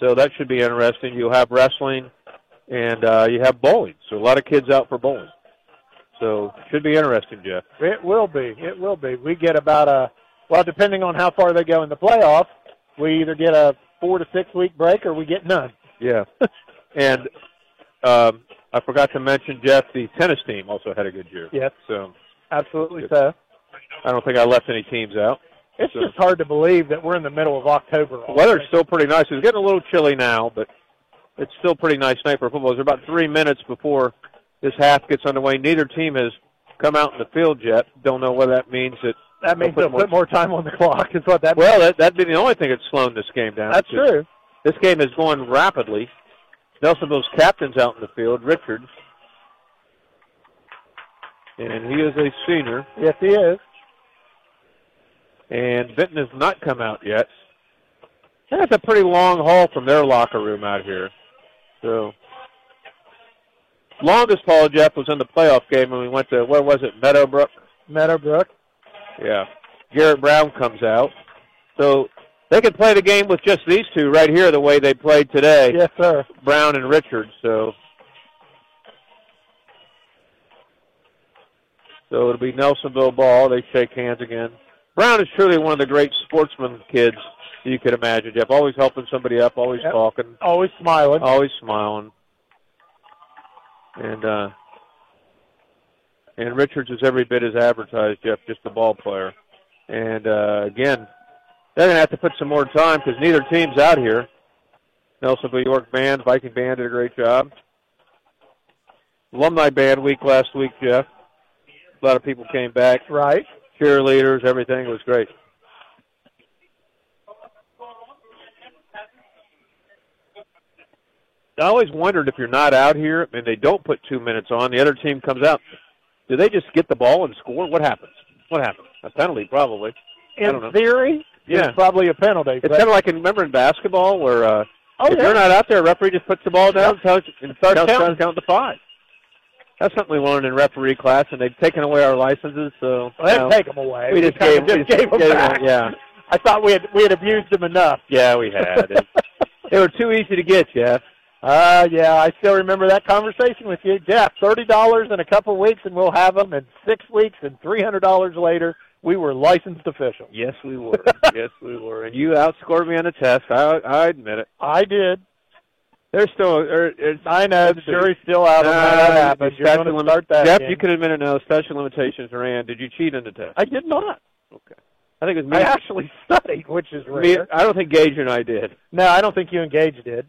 so that should be interesting. You'll have wrestling, and uh, you have bowling. So a lot of kids out for bowling. So should be interesting, Jeff. It will be. It will be. We get about a well, depending on how far they go in the playoffs, we either get a four to six week break or we get none. Yeah, and um, I forgot to mention Jeff. The tennis team also had a good year. Yes. So Absolutely Good. so. I don't think I left any teams out. It's So- just hard to believe that we're in the middle of October. The weather's still pretty nice. It's getting a little chilly now, but it's still pretty nice night for football. There's about three minutes before this half gets underway. Neither team has come out in the field yet. Don't know what that means. That That means they'll put more time on the clock. Is what that well, means. that, that'd be the only thing that's slowing this game down. That's true. This game is going rapidly. Nelsonville's captain's out in the field, Richards, and he is a senior. Yes, he is. And Vinton has not come out yet. That's a pretty long haul from their locker room out here. So, longest haul, Jeff, was in the playoff game when we went to, where was it, Meadowbrook? Meadowbrook. Yeah. Garrett Brown comes out. So, they could play the game with just these two right here the way they played today. Yes, sir. Brown and Richards. So, so it'll be Nelsonville ball. They shake hands again. Brown is truly one of the great sportsman kids you could imagine. Jeff always helping somebody up, always Yep. talking, Always smiling. always smiling, and uh, and Richards is every bit as advertised. Jeff, just a ball player, and uh, again, they're going to have to put some more time because neither team's out here. Nelsonville York band, Viking band did a great job. Alumni band week last week, Jeff. A lot of people came back. Right. Cheerleaders, everything was great. I always wondered if you're not out here and they don't put two minutes on, the other team comes out. Do they just get the ball and score? What happens? What happens? A penalty, probably. I don't know. In theory, Yeah. it's probably a penalty. It's kind of like in, remember in basketball where uh, Oh, if yeah. you're not out there, referee just puts the ball down tells, and starts counting, down. count to five. That's something we learned in referee class, and they've taken away our licenses. So Well, they you know, take them away. We just gave, just we just gave them gave back. yeah, I thought we had we had abused them enough. yeah, we had. They were too easy to get, Jeff. Uh, yeah, I still remember that conversation with you, Jeff. Thirty dollars in a couple of weeks, and we'll have them. in six weeks, and three hundred dollars later, we were licensed officials. Yes, we were. yes, we were. And you outscored me on the test. I I admit it. I did. There's still. There, it's, I know the jury's still out on how that happened. You're going to limit- start that. Jeff, again. you can admit it now. Special limitations ran. Did you cheat in the test? I did not. Okay. I think it was me. I actually studied, which is me rare. I don't think Gage and I did. No, I don't think you and Gage did.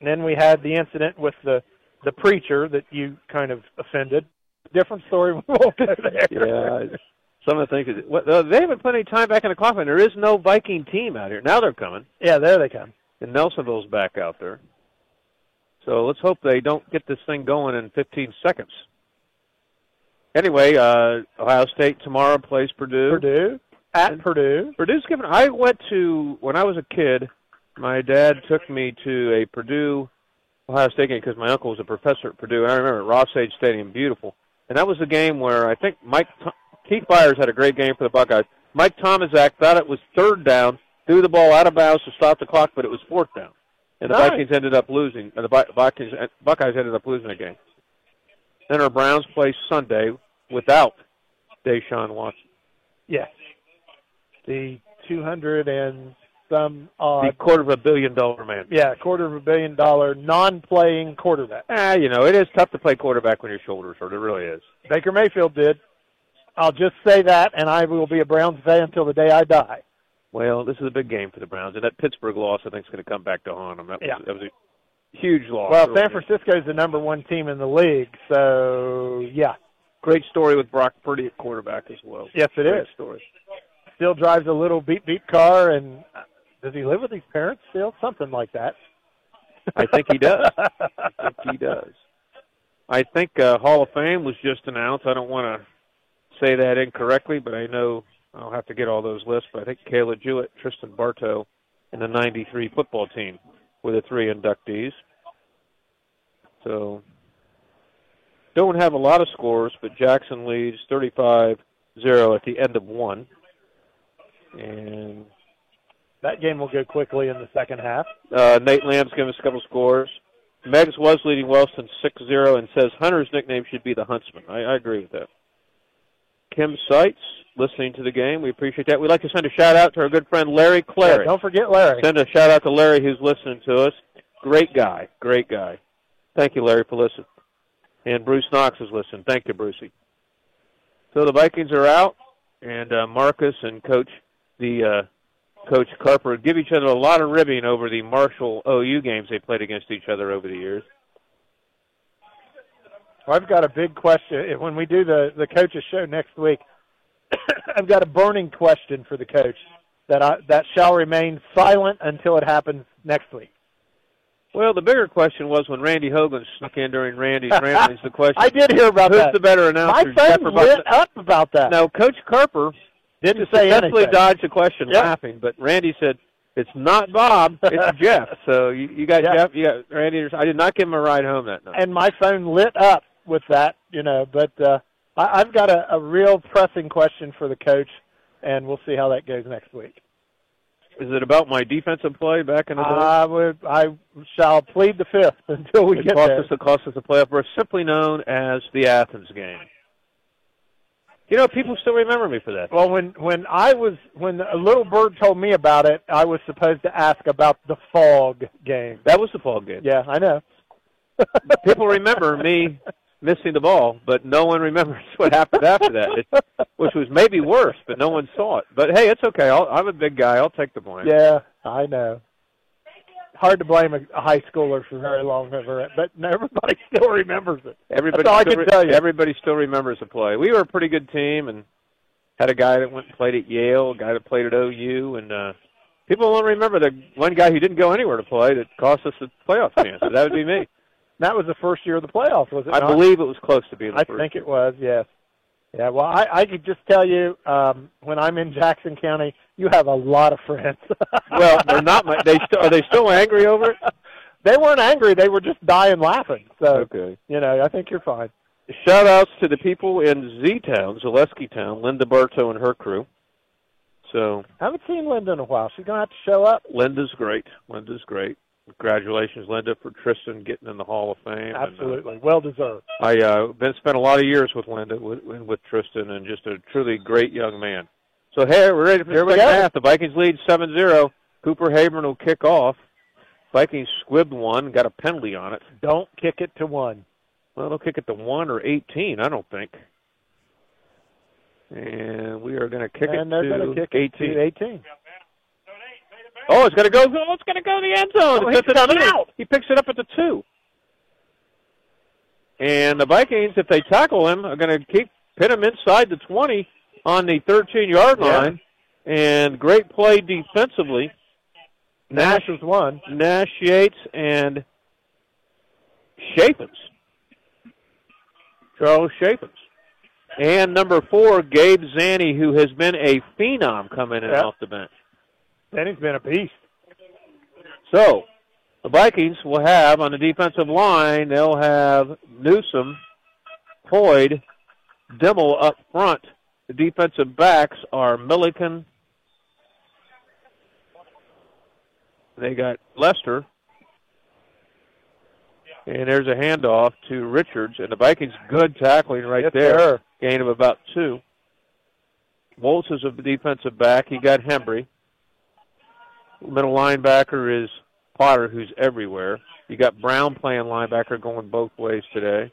And then we had the incident with the the preacher that you kind of offended. Different story. We won't go there. Yeah. Some of the things. that- What, uh, they haven't put any time back in the clock, and there is no Viking team out here. Now they're coming. Yeah, there they come. And Nelsonville's back out there. So let's hope they don't get this thing going in 15 seconds. Anyway, uh, Ohio State tomorrow plays Purdue. Purdue at Purdue. Purdue's given. I went to when I was a kid. My dad took me to a Purdue Ohio State game because my uncle was a professor at Purdue, and I remember Ross-Ade Stadium, beautiful. And that was the game where I think Mike Th- Keith Byars had a great game for the Buckeyes. Mike Tomczak thought it was third down, threw the ball out of bounds to stop the clock, but it was fourth down, and the Nice. Vikings ended up losing. And the Vi- Vikings, Buckeyes ended up losing the game. Then our Browns play Sunday without Deshaun Watson. Yes. The two hundred and some The odd. quarter of a billion dollar man. Yeah, quarter of a billion dollar non-playing quarterback. Ah, you know, it is tough to play quarterback when your shoulders hurt. It really is. Baker Mayfield did. I'll just say that, and I will be a Browns fan until the day I die. Well, this is a big game for the Browns, and that Pittsburgh loss, I think, is going to come back to haunt them. That was, Yeah. that was a huge loss. Well, San Francisco is the number one team in the league, so yeah, Great story with Brock Purdy at quarterback as well. yes, it Great is. story. Still drives a little beep beep car, and uh, does he live with his parents still? Something like that. I think he does. I think he does. I think uh, Hall of Fame was just announced. I don't want to say that incorrectly, but I know I'll have to get all those lists. But I think Kayla Jewett, Tristan Bartow, and the '93 football team were the three inductees. So don't have a lot of scores, but Jackson leads 35-0 at the end of one. And That game will go quickly in the second half. uh, Nate Lamb's given us a couple scores. Meggs was leading Wellston 6-0 and says Hunter's nickname should be the Huntsman. I, I agree with that. Kim Seitz, listening to the game. We appreciate that. We'd like to send a shout out to our good friend Larry Clary. Yeah, don't forget Larry. Send a shout out to Larry who's listening to us. Great guy. Great guy. Thank you, Larry, for listening. And Bruce Knox is listening. Thank you, Brucey. So the Vikings are out. and uh, Marcus and Coach the uh, Coach Carper give each other a lot of ribbing over the Marshall OU games they played against each other over the years. Well, I've got a big question. When we do the the coaches show next week, I've got a burning question for the coach that I, that shall remain silent until it happens next week. Well, the bigger question was when Randy Hogan snuck in during Randy's ramblings. The question I did hear about who's that. the better announcer? My phone lit up about that. No, Coach Carper Didn't say successfully anything. dodged the question Yep. laughing, but Randy said it's not Bob, it's Jeff. So you, you got Yeah. Jeff, you got Randy. I did not give him a ride home that night. and my phone lit up with that, you know. But uh, I, I've got a, a real pressing question for the coach, and we'll see how that goes next week. Is it about my defensive play back in the day? I would, I shall plead the fifth until we it get cost there. us, it cost us a playoff berth, simply known as the Athens game. You know, people still remember me for that. Well, when when I was when a little bird told me about it, I was supposed to ask about the fog game. That was the fog game. Yeah, I know. People remember me missing the ball, but no one remembers what happened after that, it, which was maybe worse, but no one saw it. But hey, it's okay. I'll, I'm a big guy. I'll take the blame. Yeah, I know. Hard to blame a, high schooler for very long but everybody still remembers it. Everybody, That's all I still can re- tell you. Everybody still remembers the play. We were a pretty good team, and had a guy that went and played at Yale, a guy that played at OU, and uh, people don't remember the one guy who didn't go anywhere to play that cost us the playoff chance. So that would be me. That was the first year of the playoffs, was it? I not? believe it was close to being the I think it was. Yes. Yeah. Well, I, I could just tell you, um, when I'm in Jackson County, you have a lot of friends. well, they're not. My, they still are they still angry over it? They weren't angry. They were just dying laughing. So Okay. you know, I think you're fine. Shout outs to the people in Z Town, Zaleski Town, Linda Bartow and her crew. So haven't seen Linda in a while. She's gonna have to show up. Linda's great. Linda's great. Congratulations, Linda, for Tristan getting in the Hall of Fame. And, uh, Absolutely, well deserved. I uh been spent a lot of years with Linda with, with Tristan and just a truly great young man. So hey, we're ready for Here the we second go. half. The Vikings lead 7-0. Cooper Haberman will kick off. Vikings squibbed one, got a penalty on it. Don't kick it to one. Well, they'll kick it to one or 18, I don't think. And we are going to kick and it to gonna kick 18. it to 18. Oh, it's going to go. Oh, it's to go to the end zone. Oh, coming out. He picks it up at the two. And the Vikings, if they tackle him, are going to keep pin him inside the 20 on the 13-yard Yeah. line. And great play defensively. Nash was one. Nash, Yates, and Shapins. Charles Shapins. And number four, Gabe Zanny, who has been a phenom coming in Yeah. off the bench. Then he's been a beast. So, the Vikings will have on the defensive line, they'll have Newsom, Hoyd, Dimmel up front. The defensive backs are Milliken. They got Lester. And there's a handoff to Richards, and the Vikings good tackling right Yes, there. sir. Gain of about two. Waltz is a defensive back. He got Hembry. Middle linebacker is Potter, who's everywhere. You got Brown playing linebacker going both ways today.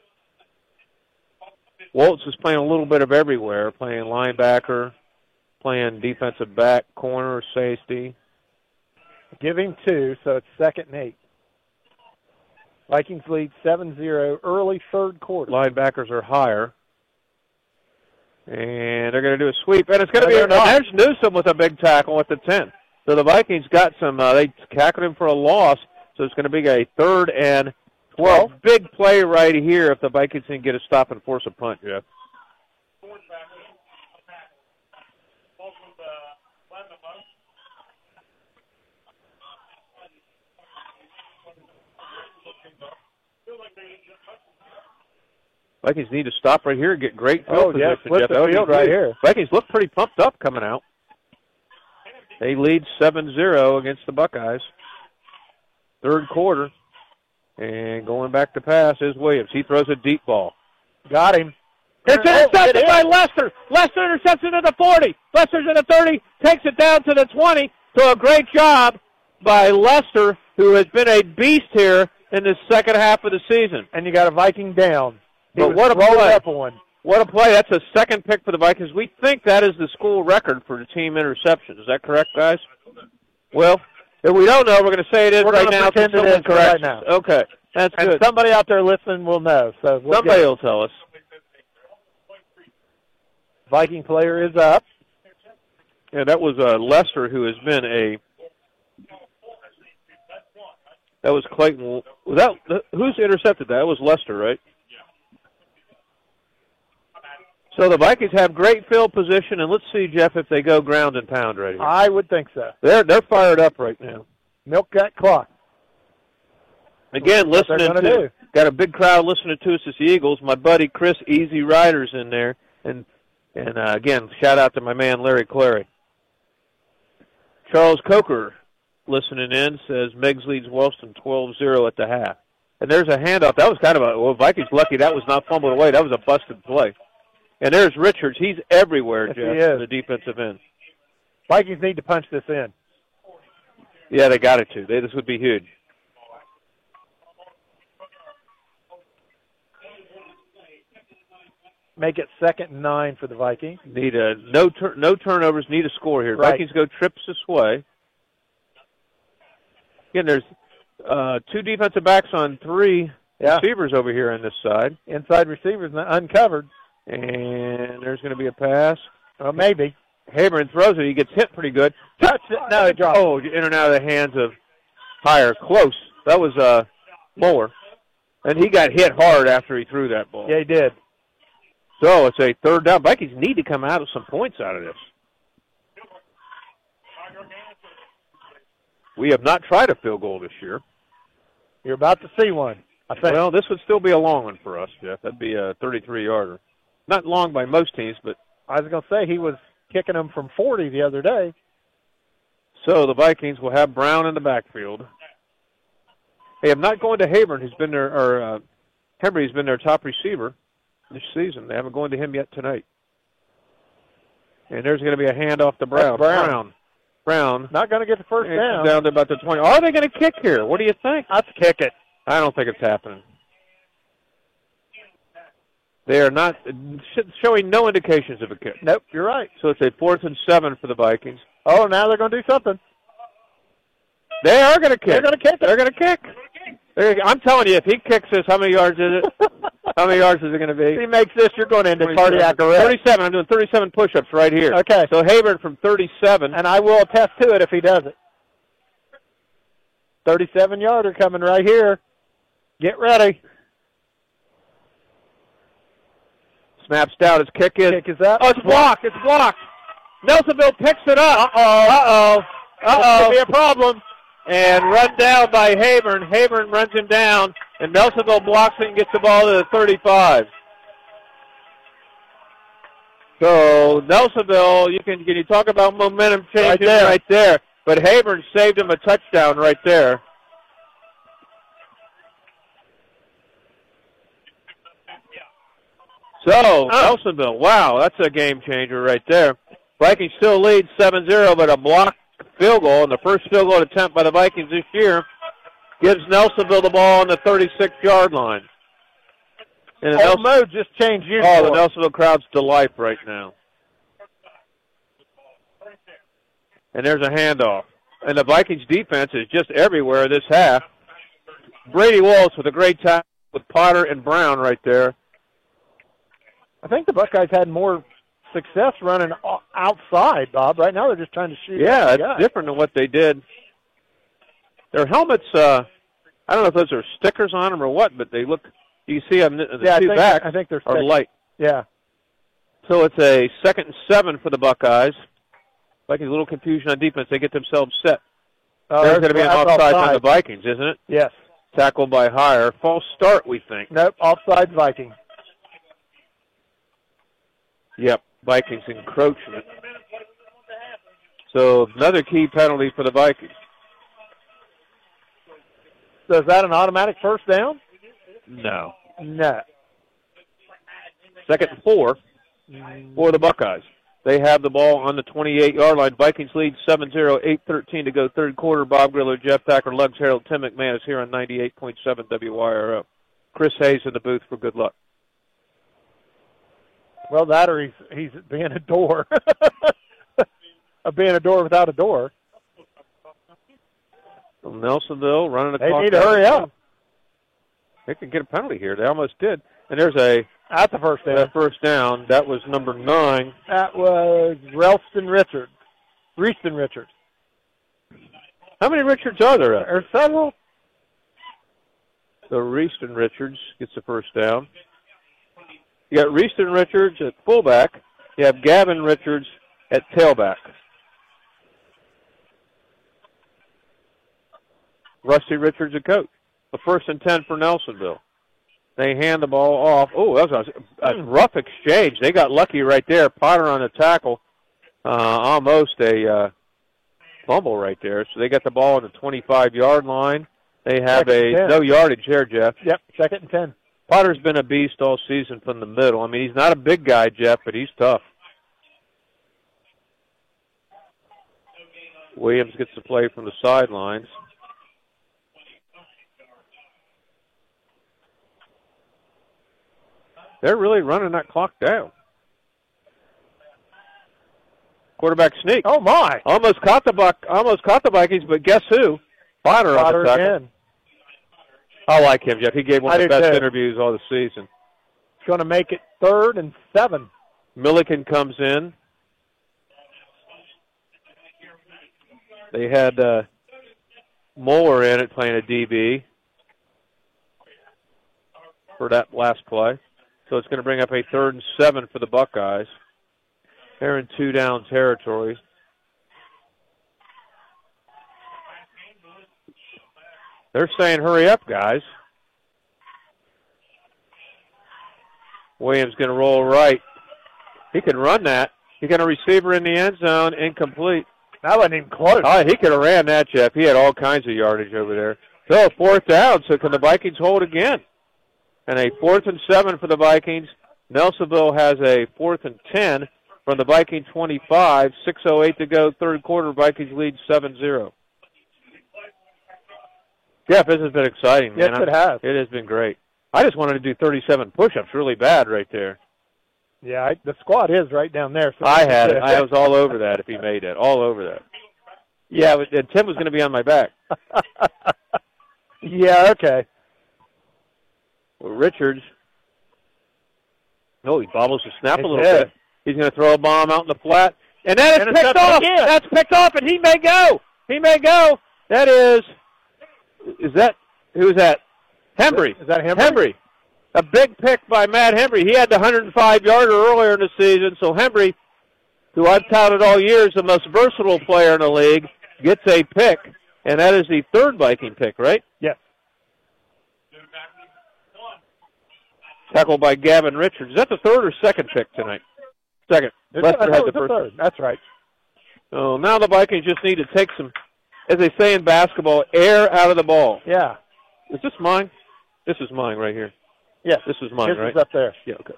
Waltz is playing a little bit of everywhere, playing linebacker, playing defensive back, corner, safety. Give him two, so it's second and eight. Vikings lead 7-0 early third quarter. Linebackers are higher. And they're going to do a sweep, and it's going to No, be they're not. there's Newsom with a big tackle at the ten. So the Vikings got some. Uh, they tackled him for a loss, so it's going to be a third and twelve. Big play right here if the Vikings can get a stop and force a punt, Jeff. Vikings need to stop right here and get great field Oh, yeah, position. flip Jeff. the That would be field right here. Vikings look pretty pumped up coming out. They lead 7-0 against the Buckeyes. Third quarter. And going back to pass is Williams. He throws a deep ball. Got him. It's Oh, intercepted it by. Lester. Lester intercepts it at the 40. Lester's at the 30. Takes it down to the 20. So a great job by Lester, who has been a beast here in the second half of the season. And you got a Viking down. He But what a play. up on. What a play. That's a second pick for the Vikings. We think that is the school record for the team interception. Is that correct, guys? Well, if we don't know, we're going to say it is We're right now. pretend it someone right now. Okay. That's and good. somebody out there listening will know. So we'll Somebody will tell us. Viking player is up. Yeah, that was uh, Lester, who has been a. That was Clayton. Was that who's intercepted that? That was Lester, right? So the Vikings have great field position, and let's see, Jeff, if they go ground and pound right here. I would think so. They're they're fired up right now. Milk that clock. Again, they're listening gonna do. got a big crowd listening to us as the Eagles. My buddy Chris Easy Riders in there, and and uh, again, shout out to my man Larry Clary. Charles Coker listening in says Meggs leads Wellston 12-0 at the half. And there's a handoff. That was kind of a well, Vikings lucky that was not fumbled away. That was a busted play. And there's Richards. He's everywhere, Yes, Jeff, he the defensive end. Vikings need to punch this in. Yeah, they got it to. They, this would be huge. Make it second and nine for the Vikings. Need a no tur- no turnovers. Need a score here. Right. Vikings go trips this way. Again, there's uh, two defensive backs on three Yeah. receivers over here on this side, Inside receivers uncovered. And there's going to be a pass. Well, maybe. Haberman throws it. He gets hit pretty good. Touch it. No, it dropped. Oh, in and out of the hands of Higher. Close. That was uh, Moeller. And he got hit hard after he threw that ball. Yeah, he did. So it's a third down. Vikings need to come out with some points out of this. We have not tried a field goal this year. You're about to see one. I think. Well, this would still be a long one for us, Jeff. That'd be a 33 yarder. Not long by most teams, but I was going to say he was kicking them from 40 the other day. so the Vikings will have Brown in the backfield. Hey, I'm not going to Habern, who's been their or uh, Henry's been their top receiver this season. They haven't gone to him yet tonight. And there's going to be a handoff to Brown. That's Brown. Brown. Brown. Not going to get the first down. down to about the 20. Are they going to kick here? What do you think? Let's kick it. I don't think it's happening. They are not showing no indications of a kick. Nope, you're right. So it's a fourth and seven for the Vikings. Oh, now they're going to do something. They are going to kick. They're going to kick. They're going to kick. They're, I'm telling you, if he kicks this, how many yards is it? how many yards is it going to be? If he makes this, you're going into cardiac arrest. 37. I'm doing 37 push-ups right here. Okay. So Habern from 37. And I will attest to it if he does it. 37 yarder coming right here. Get ready. Snaps down. His kick is. Kick is up. Oh, it's blocked. It's blocked. Nelsonville picks it up. Uh oh. Uh oh. Uh-oh. Could be a problem. and run down by Habern. Habern runs him down, and Nelsonville blocks it and gets the ball to the 35. So Nelsonville, you can can you talk about momentum changes Right there. right there. But Habern saved him a touchdown right there. So oh. Nelsonville, wow, that's a game changer right there. Vikings still lead 7-0, but a blocked field goal, and the first field goal attempt by the Vikings this year gives Nelsonville the ball on the 36-yard line. And the Nelson- just changed you. oh, the Nelsonville crowd's delight right now. And there's a handoff. And the Vikings defense is just everywhere this half. Brady Waltz with a great tackle with Potter and Brown right there. I think the Buckeyes had more success running outside, Bob. Right now they're just trying to shoot. Yeah, it's guy. different than what they did. Their helmets, uh, I don't know if those are stickers on them or what, but they look. You see them the Yeah, I two think, backs I think they're are light. Yeah. So it's a second and seven for the Buckeyes. Vikings a little confusion on defense. They get themselves set. Oh, There's going to be an that's offside on the Vikings, isn't it? Yes. Tackled by Higher. False start, we think. Nope. Offside Viking. Yep. Vikings encroachment. So another key penalty for the Vikings. So is that an automatic first down? No. No. Second and four for the Buckeyes. They have the ball on the 28-yard line. Vikings lead 7-0, 8-13 to go third quarter. Bob Griller, Jeff Packer, Lugs Harold, Tim McManus here on 98.7 WYRO. Chris Hayes in the booth for good luck. Well, that or he's he's being a door, a being a door without a door. Nelsonville running the They clock. need to hurry up. They could get a penalty here. They almost did. And there's a At the first down. that first down. That was number nine. That was Ralston Richards. Reeston Richards. How many Richards are there? There's several. So Reeston Richards gets the first down. You got Reeston Richards at fullback. You have Gavin Richards at tailback. Rusty Richards, a coach. The first and ten for Nelsonville. They hand the ball off. Oh, that was a, a rough exchange. They got lucky right there. Potter on the tackle. Uh, almost a uh, fumble right there. So they got the ball on the 25-yard line. They have Second a no yardage here, Jeff. Yep, second and ten. Potter's been a beast all season from the middle. I mean, he's not a big guy, Jeff, but he's tough. Williams gets the play from the sidelines. They're really running that clock down. Quarterback sneak. Oh my! Almost caught the buck. Almost caught the Vikings, but guess who? Potter, on Potter the tackle. again. I like him, Jeff. He gave one I of the best too. interviews all the season. It's going to make it third and seven. Milliken comes in. They had uh, Moeller in it playing a DB for that last play. So it's going to bring up a third and seven for the Buckeyes. They're in two down territory. They're saying, hurry up, guys. Williams going to roll right. He can run that. He got a receiver in the end zone, incomplete. That wasn't even close. Oh, he could have ran that, Jeff. He had all kinds of yardage over there. So fourth down. So can the Vikings hold again? And a fourth and seven for the Vikings. Nelsonville has a fourth and ten from the Viking 25. 6.08 to go, third quarter. Vikings lead 7-0. Jeff, this has been exciting, Yes, man. it has. It has been great. I just wanted to do 37 push-ups really bad right there. Yeah, I, the squat is right down there. So I had it. I was all over that if he made it. All over that. Yeah, but, and Tim was going to be on my back. yeah, okay. Well, Richards. No, he bobbles the snap a little did. bit. He's going to throw a bomb out in the flat. And that is picked off. again. That's picked off, and he may go. He may go. That is, is that, who is that? Hembry. Is that Hembry? Hembry. A big pick by Matt Hembry. He had the 105-yarder earlier in the season, so Hembry, who I've touted all year as the most versatile player in the league, gets a pick, and that is the third Viking pick, right? Yes. Tackled by Gavin Richards. Is that the third or second pick tonight? Second. Lester had the first. third. That's right. So now the Vikings just need to take some, as they say in basketball, air out of the ball. Yeah. Is this mine? This is mine right here. Yes. This is mine, This right? is up there. Yeah, okay.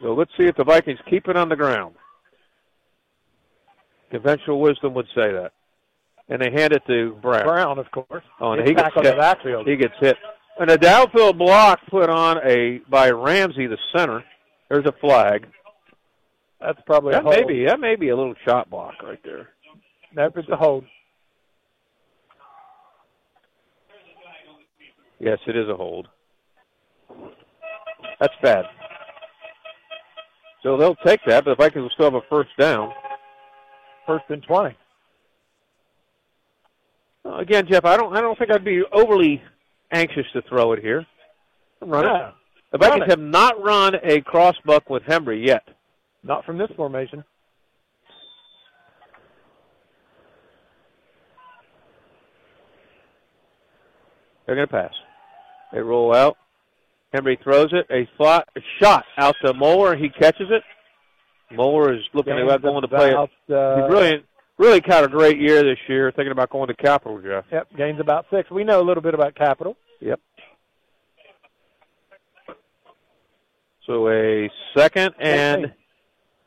So let's see if the Vikings keep it on the ground. Conventional wisdom would say that. And they hand it to Brown. Brown, of course. Oh, and He's he gets back on hit. the backfield. He gets hit. And a downfield block put on a by Ramsey, the center. There's a flag. That's probably That a hold. may be that may be a little shot block right there. That was a hold. Yes, it is a hold. That's bad. So they'll take that, but the Vikings will still have a first down. First and twenty. Again, Jeff, I don't I don't think I'd be overly anxious to throw it here. Run Yeah. it. The Vikings it. have not run a cross buck with Hembry yet. Not from this formation. They're going to pass. They roll out. Henry throws it. A, fly, a shot out to Moeller. He catches it. Moeller is looking at going to play it. about, uh, really, really had a great year this year. Thinking about going to Capital, Jeff. Yep, gains about six. We know a little bit about Capital. Yep. So a second and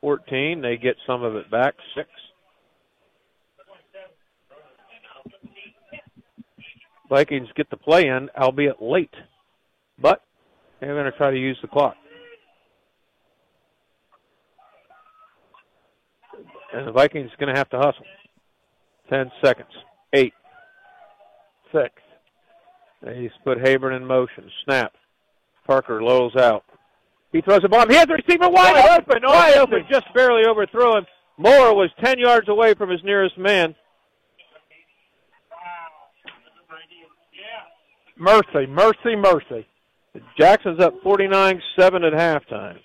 14. They get some of it back. Six. Vikings get the play in, albeit late. But They're going to try to use the clock. And the Vikings are going to have to hustle. Ten seconds. Eight. Six. He's put Habern in motion. Snap. Parker lolls out. He throws a bomb. He has the receiver wide, Wide open. open, Wide open. open. Just barely overthrew him. Moore was 10 yards away from his nearest man. Mercy, mercy, mercy. Jackson's up 49-7 at halftime.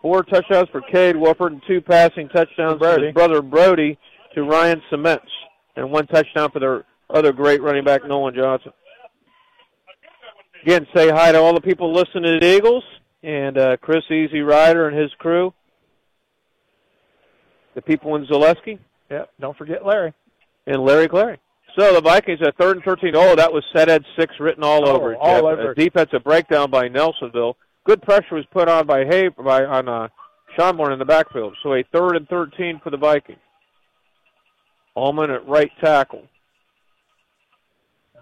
Four touchdowns for Cade Wolford and two passing touchdowns for his brother Brody to Ryan Cements. And one touchdown for their other great running back, Nolan Johnson. Again, say hi to all the people listening to the Eagles and uh, Chris Easy Rider and his crew. The people in Zaleski Yep. Don't forget Larry. and Larry Clary. So the Vikings at third and thirteen. Oh, that was set at six written all Oh, over it. all Jeff. over A defensive breakdown by Nelsonville. Good pressure was put on by Hay by on uh, Schonborn in the backfield. So a third and thirteen for the Vikings. Allman at right tackle.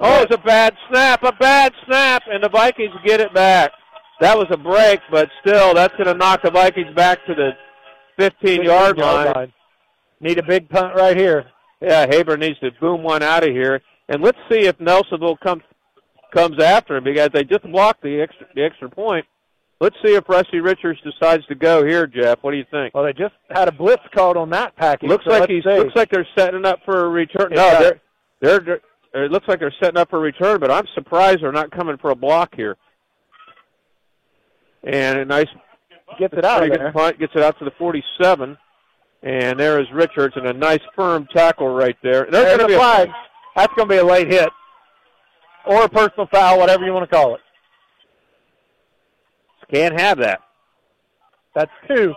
Oh, it's a bad snap, a bad snap, and the Vikings get it back. That was a break, but still, that's going to knock the Vikings back to the 15-yard line. Need a big punt right here. Yeah, Habern needs to boom one out of here, and let's see if Nelsonville comes comes after him because they just blocked the extra the extra point. Let's see if Rusty Richards decides to go here, Jeff. What do you think? Well, they just had a blitz called on that package. Looks so like he's see. looks like they're setting up for a return. No, they're, they're they're it looks like they're setting up for a return, but I'm surprised they're not coming for a block here. And a nice gets it out pretty good punt gets it out to the 47, and there is Richards and a nice firm tackle right there. There's There's going to be flag. a That's going to be a late hit or a personal foul, whatever you want to call it. can't have that. That's two.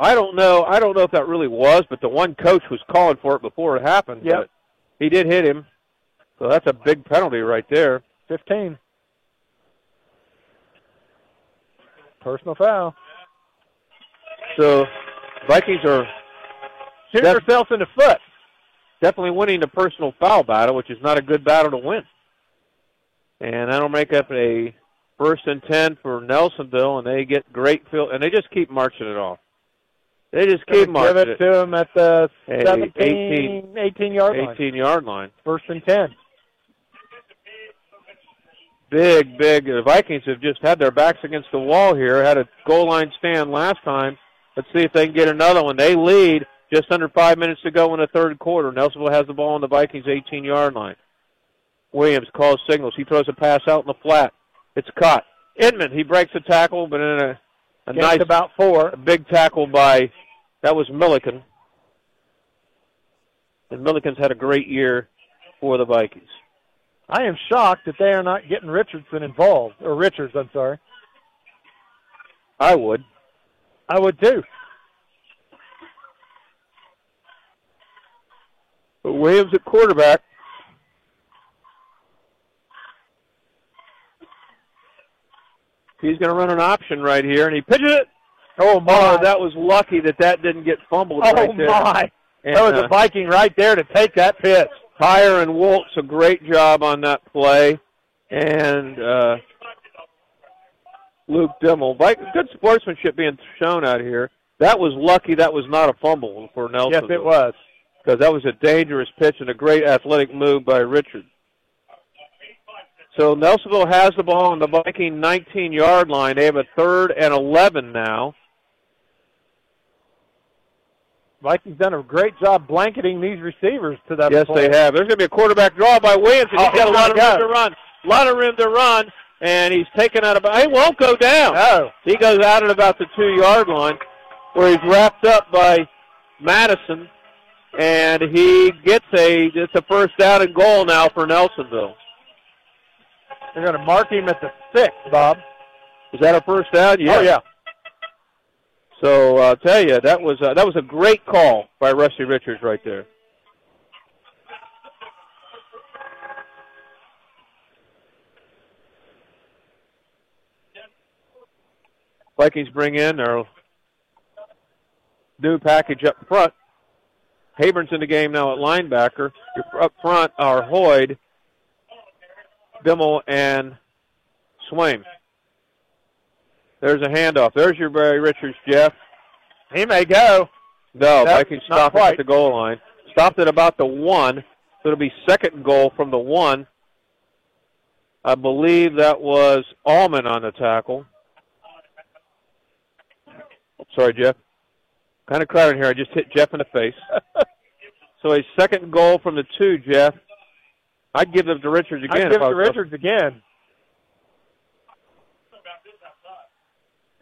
I don't know. I don't know if that really was, but the one coach was calling for it before it happened. But He did hit him, so that's a big penalty right there. 15. Personal foul. So Vikings are Shooting Def- themselves in the foot. definitely winning the personal foul battle, which is not a good battle to win. And that'll make up a first and ten for Nelsonville, and they get great field, and they just keep marching it off. They just keep Gonna give marching it to them at the Hey, 17, 18 18 yard line. 18 yard line. First and 10. Big, big. The Vikings have just had their backs against the wall here. Had a goal line stand last time. Let's see if they can get another one. They lead just under five minutes to go in the third quarter. Nelsonville has the ball on the Vikings' 18-yard line. Williams calls signals. He throws a pass out in the flat. It's caught. Inman, he breaks a tackle, but in a, a Gets nice, about four. a big tackle by, that was Milliken. And Milliken's had a great year for the Vikings. I am shocked that they are not getting Richardson involved. Or Richards, I'm sorry. I would. I would too. But Williams at quarterback. He's going to run an option right here, and he pitches it. Oh my! Oh, that was lucky that that didn't get fumbled oh right there. my! And, that was uh, a Viking right there to take that pitch. Tyre and Waltz a great job on that play, and uh, Luke Dimmel. Good sportsmanship being shown out here. That was lucky. That was not a fumble for Nelson. Yes, it was. because that was a dangerous pitch and a great athletic move by Richard. So Nelsonville has the ball on the Viking 19-yard line. They have a third and 11 now. Vikings done a great job blanketing these receivers to that Yes, point. they have. There's going to be a quarterback draw by Williams, and Oh, he's got a oh, lot of room to run. A lot of room to run, and he's taken out about. He won't go down. No. He goes out at about the two-yard line, where he's wrapped up by Madison, and he gets a. It's a first down and goal now for Nelsonville. They're going to mark him at the six, Bob. Is that a first down? Oh yeah. So uh, I'll tell you, that was uh, that was a great call by Rusty Richards right there. Vikings bring in their new package up front. Habern's in the game now at linebacker. Up front are Hoyd, Dimmel, and Swaim. There's a handoff. There's your Barry Richards, Jeff. He may go. No, Nope, Vikings stop at the goal line. Stopped at about the one. So it'll be second goal from the one. I believe that was Allman on the tackle. Sorry, Jeff. Kind of crowded here. I just hit Jeff in the face. so a second goal from the two, Jeff. I'd give it to Richards again. I'd give it to Richards again.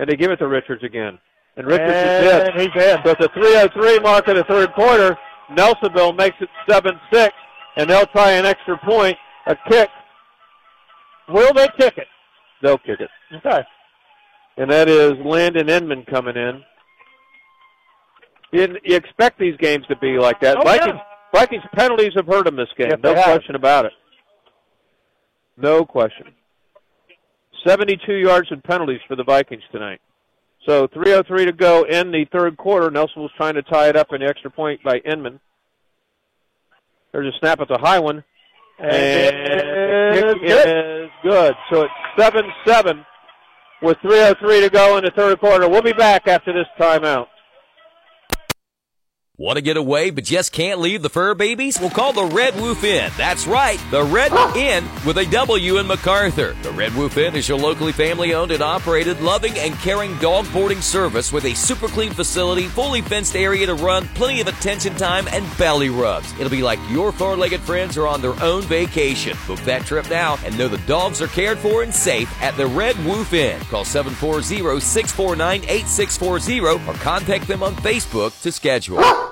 And they give it to Richards again. And Richards And is in. he's in. So the 303 mark of the third quarter, Nelsonville makes it 7-6, and they'll try an extra point, a kick. Will they kick it? They'll kick it. Okay. And that is Landon Inman coming in. You, you expect these games to be like that. Oh, Vikings, yeah. Vikings penalties have hurt them this game. Yes, no question about it. No question. 72 yards in penalties for the Vikings tonight. So 3.03 to go in the third quarter. Nelson was trying to tie it up in the extra point by Inman. There's a snap at the high one. And the kick is good. So it's 7-7 with 3.03 to go in the third quarter. We'll be back after this timeout. Want to get away but just can't leave the fur babies? Well, call the Red Wolf Inn. That's right, the Red ah! Inn with a W in McArthur. The Red Wolf Inn is your locally family owned and operated, loving and caring dog boarding service with a super clean facility, fully fenced area to run, plenty of attention time, and belly rubs. It'll be like your four legged friends are on their own vacation. Book that trip now and know the dogs are cared for and safe at the Red Wolf Inn. Call 740 649 8640 or contact them on Facebook to schedule. Ah!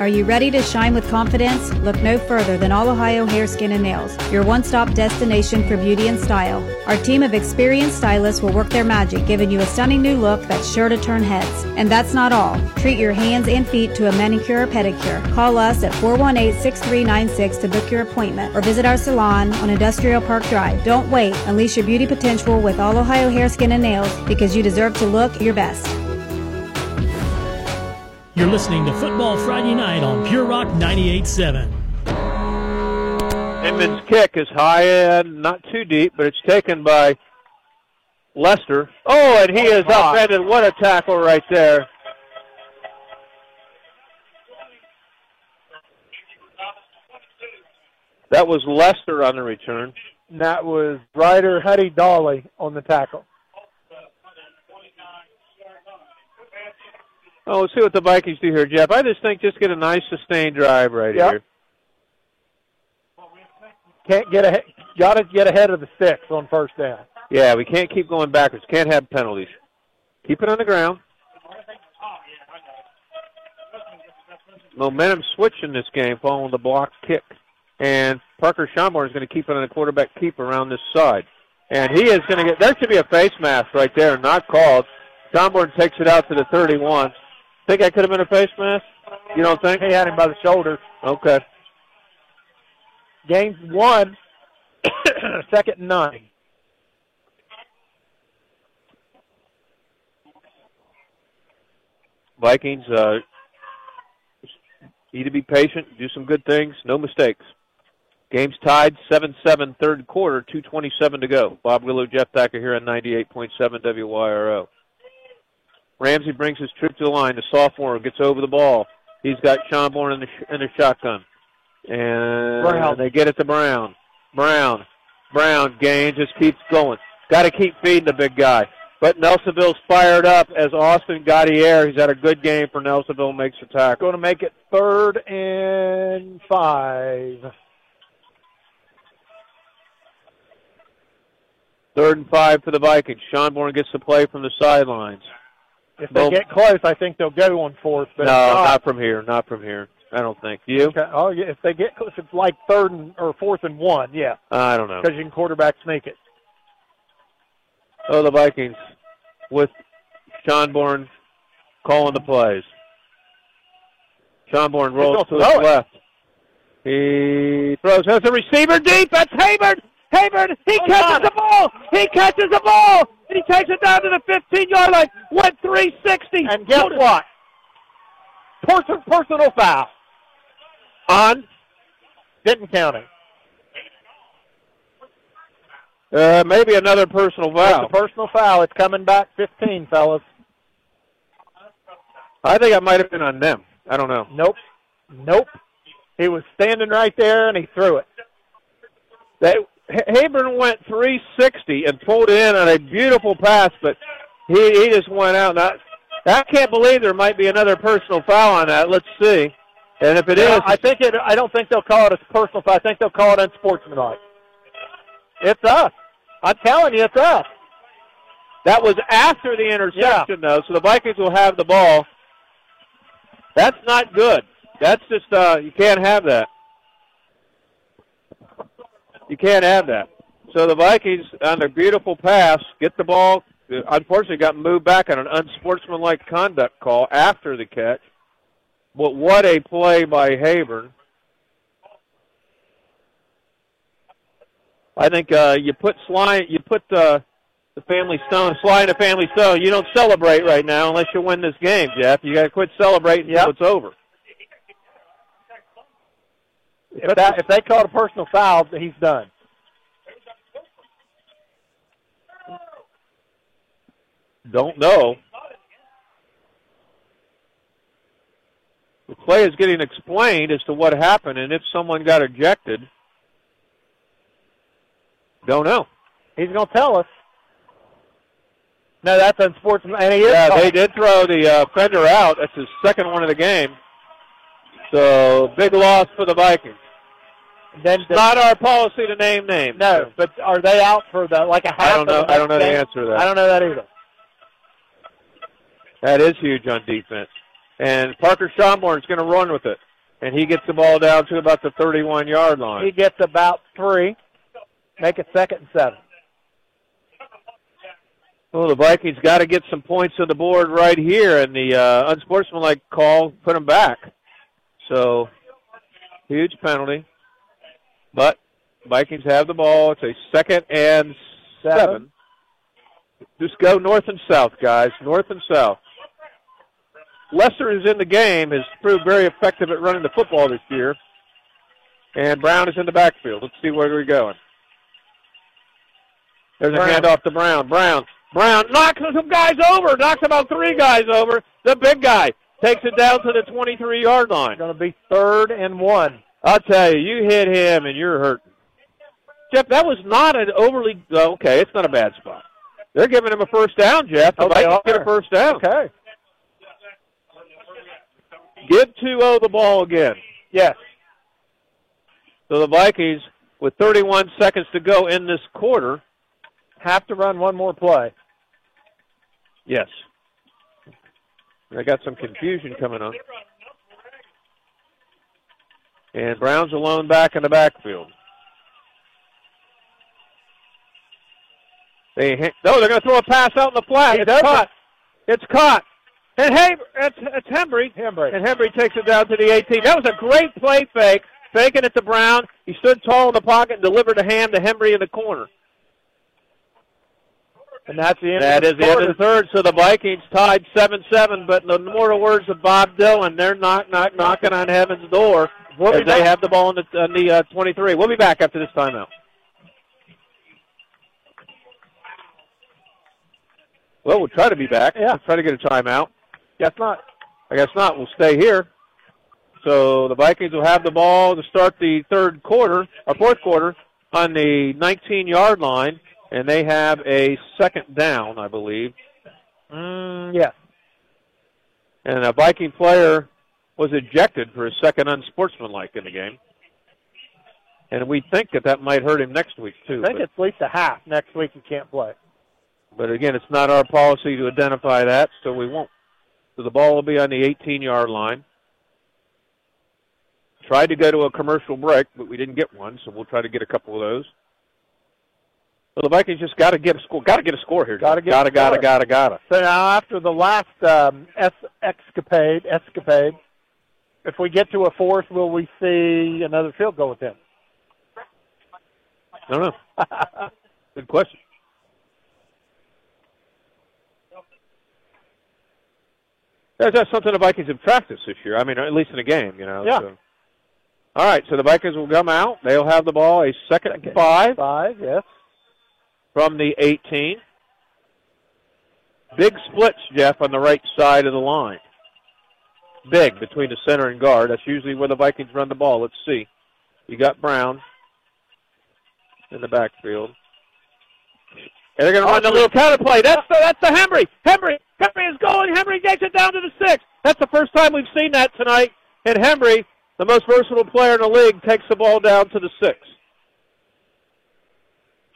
Are you ready to shine with confidence? Look no further than All Ohio Hair, Skin, and Nails, your one stop destination for beauty and style. Our team of experienced stylists will work their magic, giving you a stunning new look that's sure to turn heads. And that's not all. Treat your hands and feet to a manicure or pedicure. Call us at 418 6396 to book your appointment or visit our salon on Industrial Park Drive. Don't wait. Unleash your beauty potential with All Ohio Hair, Skin, and Nails because you deserve to look your best. You're listening to Football Friday Night on Pure Rock 98.7. Inman's kick is high and not too deep, but it's taken by Lester. Oh, and he is upended. What a tackle right there. That was Lester on the return. And that was Ryder Huddy Dolly on the tackle. Oh, let's see what the Vikings do here, Jeff. I just think just get a nice sustained drive right Yep. here. Can't get ahead. Got to get ahead of the six on first down. Yeah, we can't keep going backwards. Can't have penalties. Keep it on the ground. Momentum switch in this game following the block kick. And Parker Schonborn is going to keep it on the quarterback keep around this side. And he is going to get, there should be a face mask right there, not called. Schonborn takes it out to the 31. Think that could have been a face mask? You don't think? He had him by the shoulder. Okay. Game's one. Second and nine. Vikings uh, need to be patient, do some good things, no mistakes. Game's tied 7-7 third quarter, 227 to go. Bob Willow, Jeff Thacker here on 98.7 WYRO. Ramsey brings his troop to the line. The sophomore gets over the ball. He's got Schonborn in the, sh- in the shotgun. And Brown. they get it to Brown. Brown. Brown gain just keeps going. Got to keep feeding the big guy. But Nelsonville's fired up as Austin Gaudier, he's had a good game for Nelsonville, makes the tackle. Going to make it third and five. Third and five for the Vikings. Schonborn gets the play from the sidelines. If they Well- get close, I think they'll go on fourth. But no, not, not from here. Not from here. I don't think. You? Okay. Oh, yeah. If they get close, it's like third and or fourth and one. Yeah, I don't know. because you can quarterback sneak it. Oh, the Vikings with Schonborn calling the plays. Schonborn rolls to his left. He throws. Has a receiver deep. That's Hayward. Hayward. He oh, catches the ball. He catches the ball. And he takes it down to the 15-yard line. Went 360. And guess what? Person, personal foul On Vinton County. Uh, maybe another personal foul. It's a personal foul. It's coming back 15, fellas. I think I might have been on them. I don't know. Nope. Nope. He was standing right there and he threw it. They, Habern went 360 and pulled in on a beautiful pass, but he he just went out. Now, I can't believe there might be another personal foul on that. Let's see. And if it is, Yeah, I think it. I don't think they'll call it a personal foul. I think they'll call it unsportsmanlike. It's us. I'm telling you, it's us. that was after the interception, though, so the Vikings will have the ball. That's not good. That's just uh, you can't have that. You can't have that. So the Vikings on a beautiful pass get the ball. Unfortunately, got moved back on an unsportsmanlike conduct call after the catch. But what a play by Habern. I think uh, you put Sly, you put uh, the Family Stone, Sly the Family Stone. You don't celebrate right now unless you win this game, Jeff. You got to quit celebrating until it's over. If, that, if they call it a personal foul, he's done. Don't know. The play is getting explained as to what happened and if someone got ejected. Don't know. He's going to tell us. No, that's unsportsmanlike. And he Yeah, they did throw the uh, fender out. That's his second one of the game. So big loss for the Vikings. Then It's not our policy to name names. No, but are they out for the like a half? I don't know. I don't know the answer to that. I don't know that either. That is huge on defense. And Parker Schonborn's going to run with it. And he gets the ball down to about the 31 yard line. He gets about three. Make it second and seven. Well, the Vikings got to get some points on the board right here, and the uh, unsportsmanlike call put them back. So, huge penalty. But Vikings have the ball. It's a second and seven. Just go north and south, guys. North and south. Lester is in the game, has proved very effective at running the football this year. And Brown is in the backfield. Let's see where we're going. There's a Brown. handoff to Brown. Brown. Brown knocks some guys over. Knocks about three guys over. The big guy takes it down to the 23 yard line. Going to be third and one. I'll tell you, you hit him and you're hurting. Jeff, that was not an overly oh, okay. It's not a bad spot. They're giving him a first down, Jeff. The they Vikings get a first down. Okay. Give 2-0 the ball again. Yes. So the Vikings, with 31 seconds to go in this quarter, Have to run one more play. yes. I got some confusion coming on. And Brown's alone back in the backfield. They ha- no, they're going to throw a pass out in the flat. He it's caught. It's caught. And hey, it's, it's Hembry. Hembry. And Hembry takes it down to the 18. That was a great play fake. Faking it to Brown. He stood tall in the pocket and delivered a hand to Hembry in the corner. And that's the end That of is the the end of the third. So the Vikings tied 7-7. But in the immortal words of Bob Dylan, they're knock, knock, knocking on heaven's door We'll as they back. have the ball on the, on the uh, 23. We'll be back after this timeout. Well, we'll try to be back. Yeah. Try to get a timeout. Guess not. I guess not. We'll stay here. So the Vikings will have the ball to start the third quarter, or fourth quarter, on the 19-yard line, and they have a second down, I believe. Mm, yes. And a Viking player was ejected for a second unsportsmanlike in the game. And we think that that might hurt him next week, too. I think but- it's at least a half. Next week he can't play. But again, it's not our policy to identify that, so we won't. So the ball will be on the 18 yard line. Tried to go to a commercial break, but we didn't get one, so we'll try to get a couple of those. So the Vikings just got to get a score. Got to get a score here. Gotta get Gotta, gotta, gotta, gotta. So now after the last um, es- escapade, escapade, if we get to a fourth, will we see another field goal attempt? I don't know. Good question. That's, that's something the Vikings have practiced this year. I mean, at least in a game, you know. Yeah. So. All right, so the Vikings will come out. They'll have the ball. A second and five. Five, yes. From the 18. Big splits, Jeff, on the right side of the line. Big between the center and guard. That's usually where the Vikings run the ball. Let's see. You got Brown in the backfield. And they're going to run the little counter play. That's the, that's the Hembry. Hembry. Hembry is going. Hembry takes it down to the six. That's the first time we've seen that tonight. And Hembry, the most versatile player in the league, takes the ball down to the six.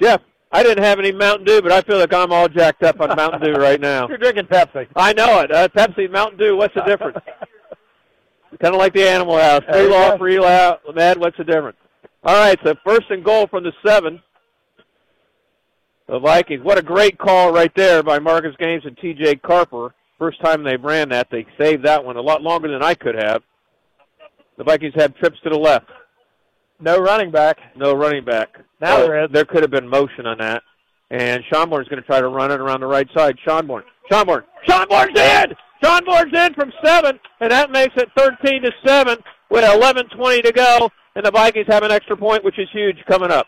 Jeff, I didn't have any Mountain Dew, but I feel like I'm all jacked up on Mountain Dew right now. You're drinking Pepsi. I know it. Uh, Pepsi, Mountain Dew. What's the difference? kind of like the Animal House. Free law, free law. Mad, what's the difference? All right, so first and goal from the seven. The Vikings. What a great call right there by Marcus Gaines and T.J. Carper. First time they've ran that, they saved that one a lot longer than I could have. The Vikings had trips to the left. No running back. No running back. Now So there there could have been motion on that. And Schonborn's going to try to run it around the right side. Schonborn. Schonborn. Schonborn's in! Schonborn's in from seven, and that makes it 13 to 7 with 11.20 to go. And the Vikings have an extra point, which is huge coming up.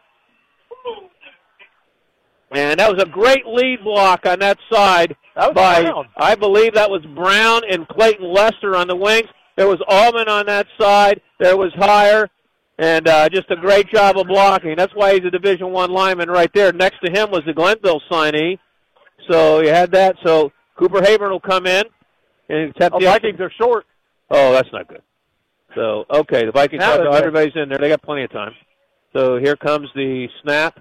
And that was a great lead block on that side That was by, Brown. I believe that was Brown and Clayton Lester on the wings. There was Allman on that side. There was Hire, and uh, just a great job of blocking. That's why he's a Division One lineman right there. Next to him was the Glenville signee. So you had that. So Cooper Habern will come in and accept Oh, the Vikings are short. Oh, that's not good. So okay, the Vikings. Have- they're good. everybody's in there. They got plenty of time. So here comes the snap.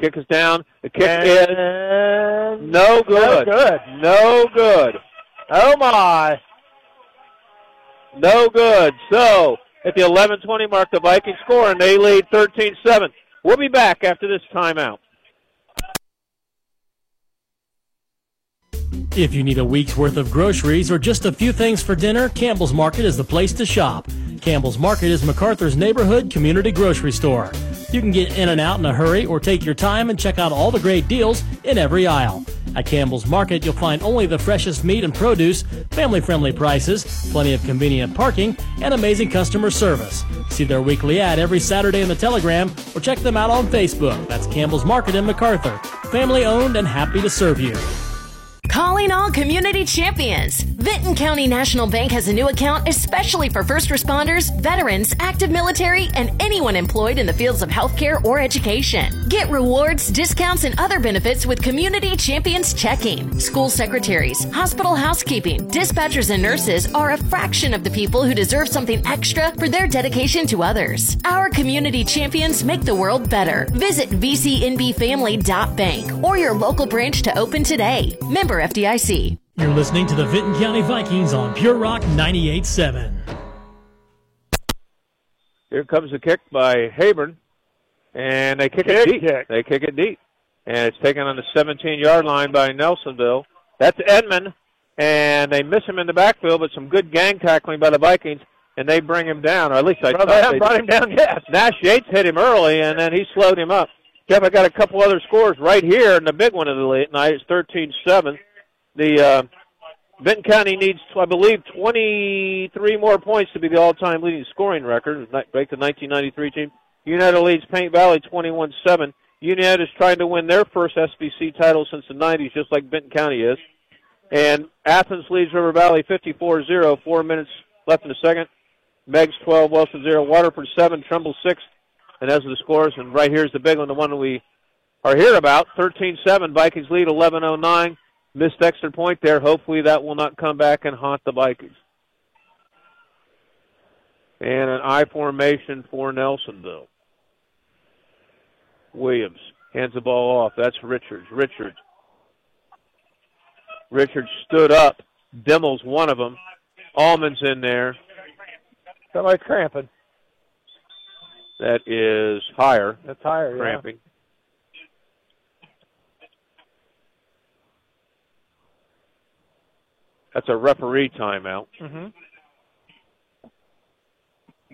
Kick is down. The kick is And no good. No good. No good. Oh my. No good. So at the 11:20 mark, the Vikings score and they lead 13-7. We'll be back after this timeout. If you need a week's worth of groceries or just a few things for dinner, Campbell's Market is the place to shop. Campbell's Market is McArthur's neighborhood community grocery store. You can get in and out in a hurry or take your time and check out all the great deals in every aisle. At Campbell's Market, you'll find only the freshest meat and produce, family friendly prices, plenty of convenient parking, and amazing customer service. See their weekly ad every Saturday in the Telegram or check them out on Facebook. That's Campbell's Market in McArthur. Family owned and happy to serve you. Calling all community champions. Vinton County National Bank has a new account especially for first responders, veterans, active military, and anyone employed in the fields of healthcare or education. Get rewards, discounts, and other benefits with Community Champions Checking. School secretaries, hospital housekeeping, dispatchers, and nurses are a fraction of the people who deserve something extra for their dedication to others. Our community champions make the world better. Visit vcnbfamily.bank or your local branch to open today. Member FDIC. You're listening to the Vinton County Vikings on Pure Rock 98.7. Here comes the kick by Habern, and they kick it deep. kick. They kick it deep, and it's taken on the 17-yard line by Nelsonville. That's Edmond, and they miss him in the backfield, but some good gang tackling by the Vikings, and they bring him down, or at least I Well, thought they have they brought him down, yes. Nash Yates hit him early, and then he slowed him up. Jeff, I got a couple other scores right here, and the big one of the late night is 13-7. The uh, Vinton County needs, I believe, 23 more points to be the all-time leading scoring record, break the 1993 team. United leads Paint Valley 21-7. United is trying to win their first SBC title since the 90s, just like Vinton County is. And Athens leads River Valley 54-0. Four minutes left in the second. Meigs 12, Wilson 0. Waterford 7, Trimble 6. And are the scores. And right here's the big one, the one we are here about. 13-7. Vikings lead 11-09. Missed extra point there. Hopefully that will not come back and haunt the Vikings. And an I formation for Nelsonville. Williams hands the ball off. That's Richards. Richards. Richards stood up. Dimmel's one of them. Allman's in there. Somebody's cramping. That is higher. That's higher, yeah. That's a referee timeout. Mm-hmm.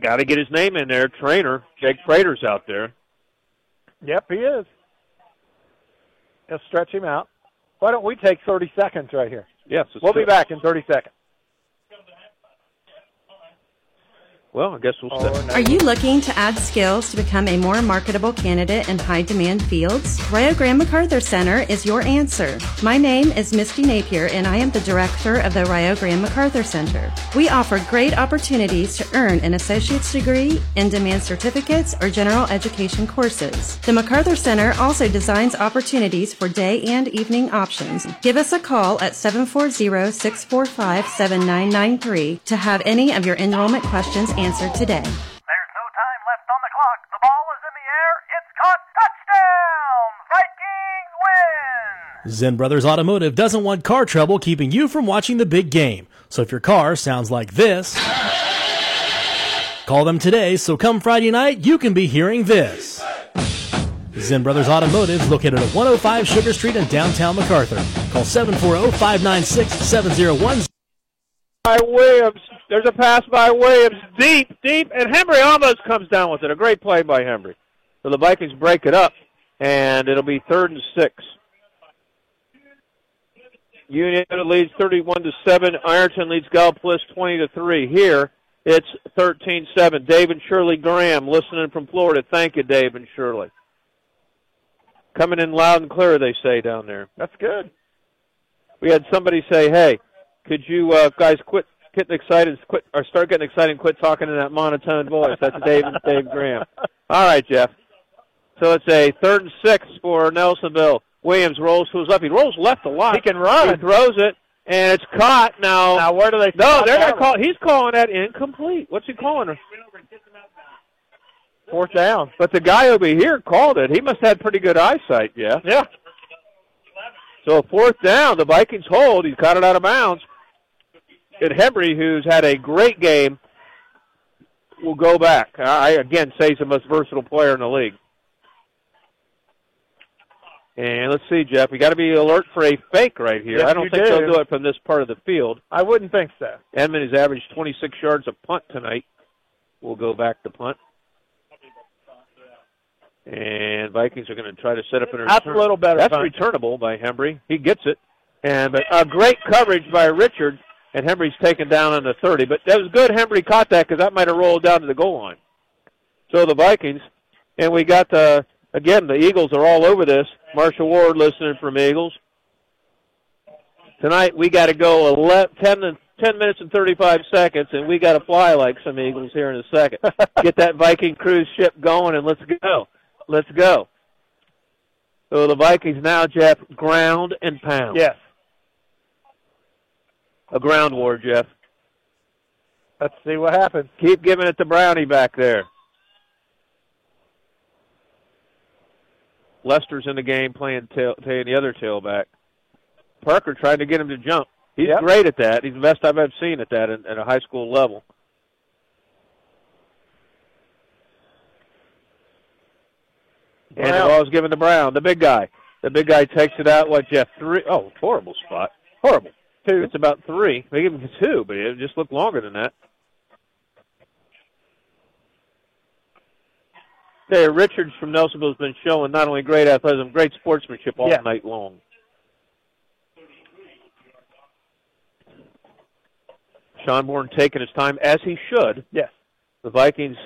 Got to get his name in there. Trainer Jake Prater's out there. Yep, he is. Let's stretch him out. Why don't we take 30 seconds right here? Yes, We'll be it. back in 30 seconds. Well, I guess we'll oh, stay. Are you looking to add skills to become a more marketable candidate in high demand fields? Rio Grande McArthur Center is your answer. My name is Misty Napier and I am the director of the Rio Grande McArthur Center. We offer great opportunities to earn an associate's degree, in demand certificates, or general education courses. The McArthur Center also designs opportunities for day and evening options. Give us a call at 740 645 7993 to have any of your enrollment questions answered today. There's no time left on the clock. The ball is in the air. It's caught. Touchdown! Vikings win! Zen Brothers Automotive doesn't want car trouble keeping you from watching the big game. So if your car sounds like this, call them today so come Friday night you can be hearing this. Zen Brothers Automotive is located at 105 Sugar Street in downtown McArthur. Call 740-596-7010. by Williams. There's a pass by Williams, deep, deep, and Hembry almost comes down with it. A great play by Hembry. So the Vikings break it up, and it'll be third and six. Union leads 31 to seven. Ironton leads Gallipolis 20 to three. Here it's 13-7. Dave and Shirley Graham listening from Florida. Thank you, Dave and Shirley. Coming in loud and clear, they say down there. That's good. We had somebody say, "Hey, could you uh, guys quit getting excited, quit or start getting excited, and quit talking in that monotone voice?" That's Dave Dave Graham. All right, Jeff. So it's a third and six for Nelsonville. Williams rolls his left. He rolls left a lot. He can run. He throws it, and it's caught. Now, Now, where do they? no, they're not call. He's calling that incomplete. What's he calling? Fourth down. But the guy over here called it. He must have had pretty good eyesight. Yeah. Yeah. So fourth down, the Vikings hold. He's caught it out of bounds. And Hembry, who's had a great game, will go back. I again say he's the most versatile player in the league. And let's see, Jeff. We got to be alert for a fake right here. Yes, I don't think do. they'll do it from this part of the field. I wouldn't think so. Edmond has averaged 26 yards a punt tonight. We'll go back to punt. And Vikings are going to try to set up an That's return. a little better That's punt. returnable by Hembry. He gets it. And but a great coverage by Richard, and Hembry's taken down on the 30. But that was good. Hembry caught that because that might have rolled down to the goal line. So the Vikings, and we got the again the Eagles are all over this. Marshall Ward listening from Eagles. Tonight we got to go 11, 10, and 10 minutes and 35 seconds, and we got to fly like some Eagles here in a second. Get that Viking cruise ship going, and let's go. Let's go. So the Vikings now, Jeff, ground and pound. Yes. A ground war, Jeff. Let's see what happens. Keep giving it to Brownie back there. Lester's in the game playing tail, playing the other tailback. Parker trying to get him to jump. He's Yep. great at that. He's the best I've ever seen at that in, at a high school level. And the Brown. ball's given to Brown, the big guy. The big guy takes it out. What, Jeff? Three? Oh, horrible spot. Horrible. Two. It's about three. They give him two, but it just looked longer than that. Hey, Richards from Nelsonville has been showing not only great athleticism, great sportsmanship all Yeah. night long. Schonborn taking his time as he should. Yes. The Vikings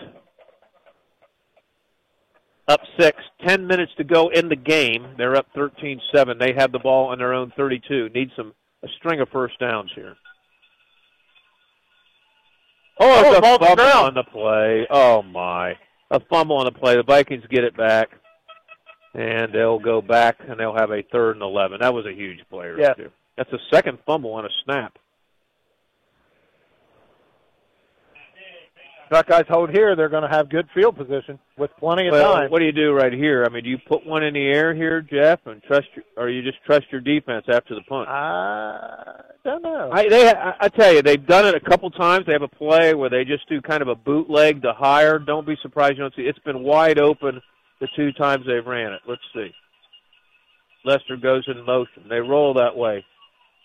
up six. Ten minutes to go in the game. They're up 13-7. They have the ball on their own 32. Need some a string of first downs here. Oh, Oh, a ball fumble ground. on the play. Oh my, a fumble on the play. The Vikings get it back, and they'll go back and they'll have a third and eleven. That was a huge play right Yes. there. That's a second fumble on a snap. Buckeyes hold here. They're going to have good field position with plenty of Well, time. what do you do right here? I mean, do you put one in the air here, Jeff, and trust, your, or you just trust your defense after the punt? I don't know. I they I, I tell you, they've done it a couple times. They have a play where they just do kind of a bootleg to higher. Don't be surprised you don't see. It's been wide open the two times they've ran it. Let's see. Lester goes in motion. They roll that way.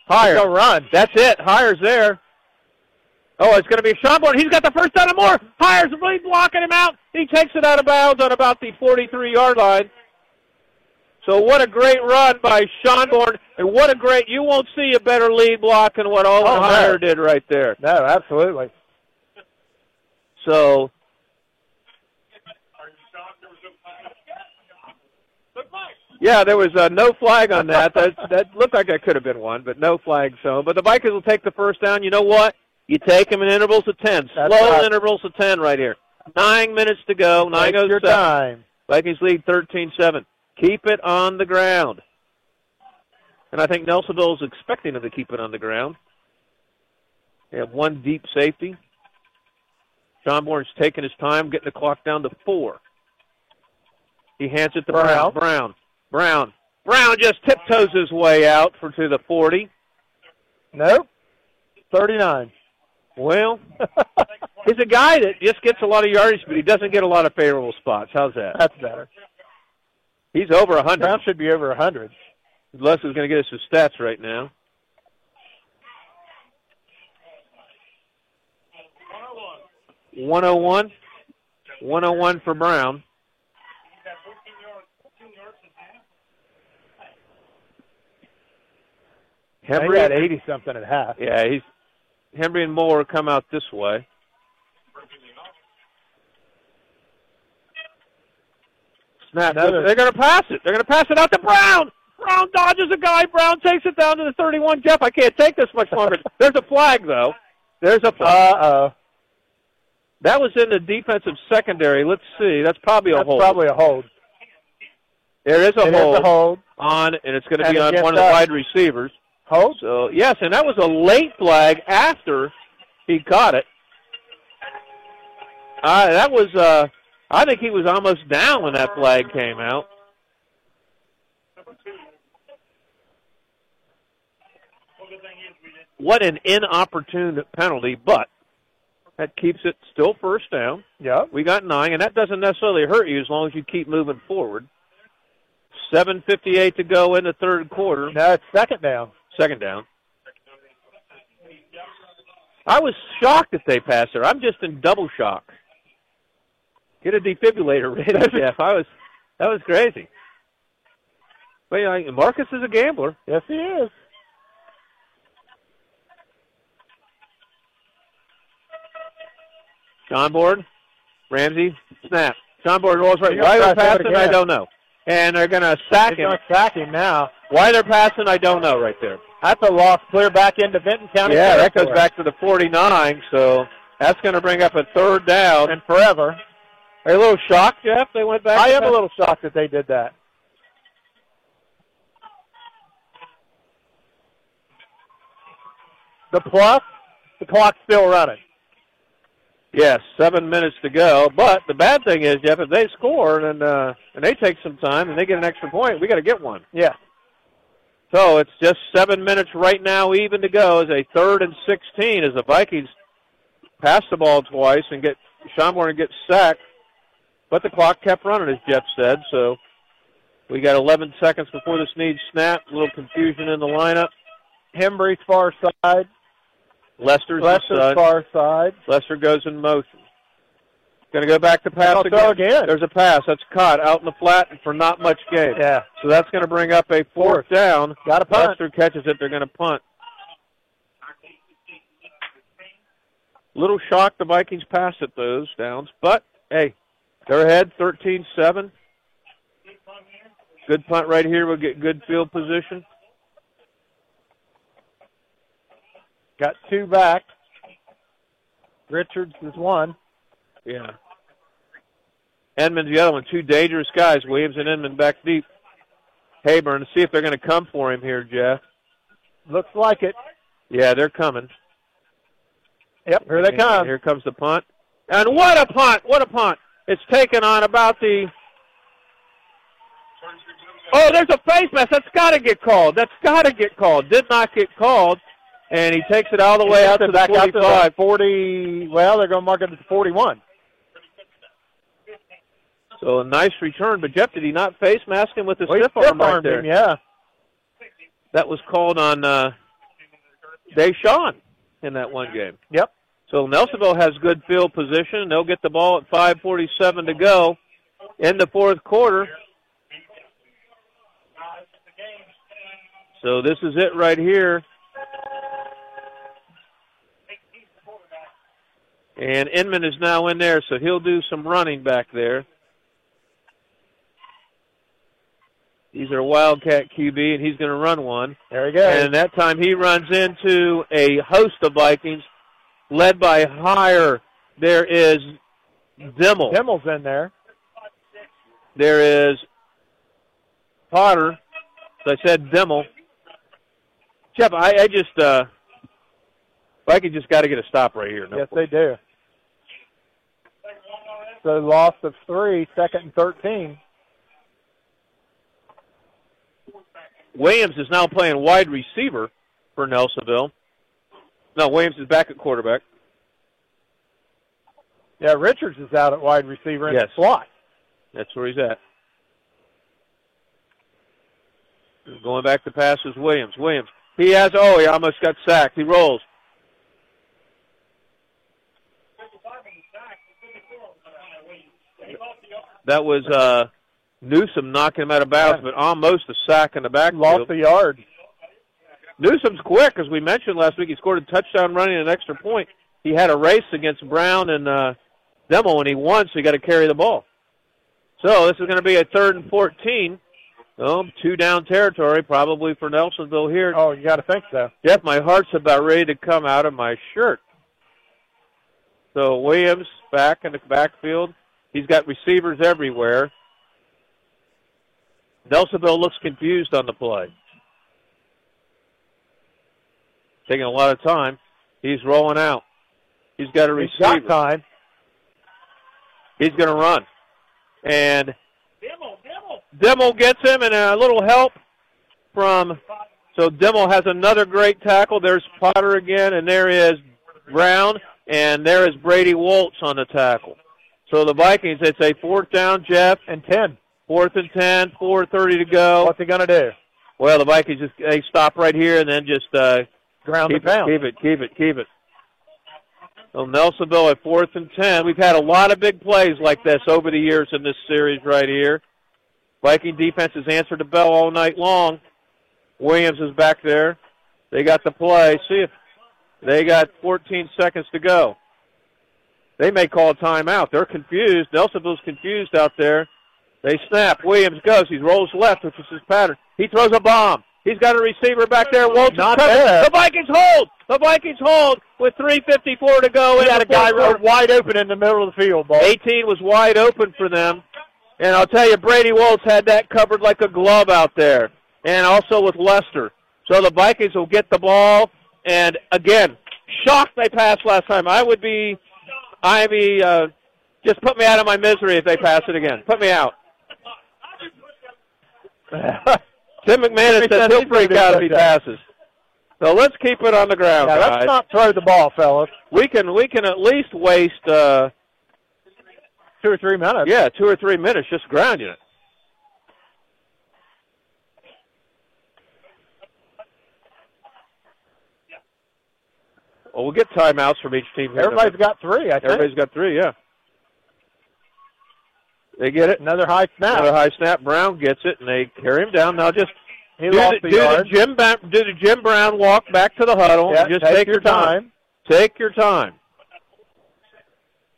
Higher. Go run. That's it. Hire's there. Oh, it's going to be Schonborn. He's got the first down and more. Hire's really blocking him out. He takes it out of bounds on about the 43-yard line. So what a great run by Schonborn, and what a great, you won't see a better lead block than what Owen Oh, no. Did right there. No, absolutely. So are you shocked? There was no flag. Yeah, there was uh, no flag on that. That that looked like that could have been one, but no flag So, But the Vikings will take the first down. You know what? You take them in intervals of ten, That's slow right. intervals of ten, right here. Nine minutes to go. Nine goes oh your time. Vikings lead 13-7. Keep it on the ground. And I think Nelsonville is expecting them to keep it on the ground. They have one deep safety. Schonborn's taking his time, getting the clock down to four. He hands it to Brown. Brown. Brown. Brown. Brown just tiptoes his way out for to the 40. Nope. 39. Well, he's a guy that just gets a lot of yardage, but he doesn't get a lot of favorable spots. How's that? That's better. He's over 100. Brown should be over 100. Les is going to get us his stats right now. One oh one. One oh one for Brown. Henry got 80 something at half. Yeah, he's Henry and Moore come out this way. Snap. They're going to pass it. They're going to pass it out to Brown. Brown dodges a guy. Brown takes it down to the 31. Jeff, I can't take this much longer. There's a flag, though. There's a flag. Uh-oh. That was in the defensive secondary. Let's see. That's probably a That's hold. probably a hold. There is a It is hold, a hold. on, and it's going to And be on one of the wide receivers. Hold? So yes, and that was a late flag after he caught it. Uh, that was. Uh, I think he was almost down when that flag came out. What an inopportune penalty, but that keeps it still first down. Yeah. We got nine, and that doesn't necessarily hurt you as long as you keep moving forward. 7.58 to go in the third quarter. No, it's second down. Second down. I was shocked that they passed her. I'm just in double shock. Get a defibrillator ready, Jeff. I was, that was crazy. But you know, Marcus is a gambler. Yes, he is. John Board, Ramsey, snap. John Board rolls right. Why they're passing, I don't know. And they're going to sack They're him. going to sack him now. Why they're passing, I don't know right there. That's a loss clear back into Vinton County. Yeah, that goes back to the 49, so that's going to bring up a third down. And forever. Are you a little shocked, Jeff? They went back. I am a little shocked that they did that. The plus, the clock's still running. Yes, seven minutes to go. But the bad thing is, Jeff, if they score and uh, and they take some time and they get an extra point, we got to get one. Yeah. So it's just seven minutes right now, even to go. As a third and sixteen, as the Vikings pass the ball twice and get Schonborn gets sacked, but the clock kept running, as Jeff said. So we got 11 seconds before this needs snap. A little confusion in the lineup. Hembry's far side. Lester's Lester's far side. Lester goes in motion. Going to go back to pass They'll again. There's a pass. That's caught out in the flat for not much gain. Yeah. So that's going to bring up a fourth down. Got a punt. Lester catches it. They're going to punt. Little shocked the Vikings passed at those downs, but hey, they're ahead 13-7. Good punt right here. We'll get good field position. Got two back. Richards is one. Yeah. Edmond's the other one. Two dangerous guys. Williams and Edmond back deep. Habern, see if they're going to come for him here, Jeff. Looks like it. Yeah, they're coming. Yep, here they And come. Here comes the punt. And what a punt! What a punt! It's taken on about the. Oh, there's a face mask. That's got to get called. That's got to get called. Did not get called, and he takes it all the way out to the back out to the 45. 40. Well, they're going to mark it at 41. So a nice return, but Jeff, did he not face mask him with the Well, he stiff arm right there? him, yeah. That was called on uh, Deshaun in that one game. Yep. So Nelsonville has good field position. They'll get the ball at 5:47 to go in the fourth quarter. So this is it right here. And Inman is now in there, so he'll do some running back there. He's our Wildcat QB, and he's going to run one. There he goes. And that time he runs into a host of Vikings, led by Higher. There is Dimmel. Dimmel's in there. There is Potter. As I said, Dimmel. Jeff, I, I just, uh, Vikings just got to get a stop right here. No Yes, they do. So loss of three, second and 13. Williams is now playing wide receiver for Nelsonville. No, Williams is back at quarterback. Yeah, Richards is out at wide receiver in Yes. the slot. That's where he's at. Going back to pass is Williams. Williams. He has, oh, he almost got sacked. He rolls. That was uh, Newsom knocking him out of bounds, but almost a sack in the backfield. Lost the yard. Newsom's quick, as we mentioned last week. He scored a touchdown running an extra point. He had a race against Brown and uh, Demo, and he won, so he got to carry the ball. So this is going to be a third and 14. Oh, two down territory, probably for Nelsonville here. Oh, you got to think so. Jeff, my heart's about ready to come out of my shirt. So Williams back in the backfield. He's got receivers everywhere. Nelsonville looks confused on the play. Taking a lot of time. He's rolling out. He's got a He's receiver. got time. He's going to run. And Demo gets him, and a little help from. So Demo has another great tackle. There's Potter again, and there is Brown, and there is Brady Waltz on the tackle. So the Vikings, it's a fourth down, Jeff. And 10. Fourth and 10, 4.30 to go. What's he going to do? Well, the Vikings just they stop right here and then just uh, Ground keep and pound. it, keep it, keep it, keep it. So Nelsonville at fourth and ten. We've had a lot of big plays like this over the years in this series right here. Viking defense has answered the bell all night long. Williams is back there. They got the play. See if they got 14 seconds to go. They may call a timeout. They're confused. Nelsonville's confused out there. They snap. Williams goes. He rolls left, which is his pattern. He throws a bomb. He's got a receiver back there. Waltz Not bad. The Vikings hold. The Vikings hold with 3:54 to go. He had a guy wide open in the middle of the field, ball. 18 was wide open for them. And I'll tell you, Brady Waltz had that covered like a glove out there. And also with Lester. So the Vikings will get the ball. And again, shocked they passed last time. I would be, I'd be, uh, just put me out of my misery if they pass it again. Put me out. Tim McManus says he'll freak out if he passes. So let's keep it on the ground, Yeah, guys. let's not throw the ball, fellas. we can we can at least waste uh, Two or three minutes. yeah two or three minutes just grounding it. Well, we'll get timeouts from each team. here. Everybody's got three, I think. Everybody's got three. Yeah. They get it. Another high snap. Another high snap. Brown gets it, and they carry him down. Now just He do lost the, the do yard. the Jim do the Jim Brown walk back to the huddle. Yeah, and just take take, your time. Take your time.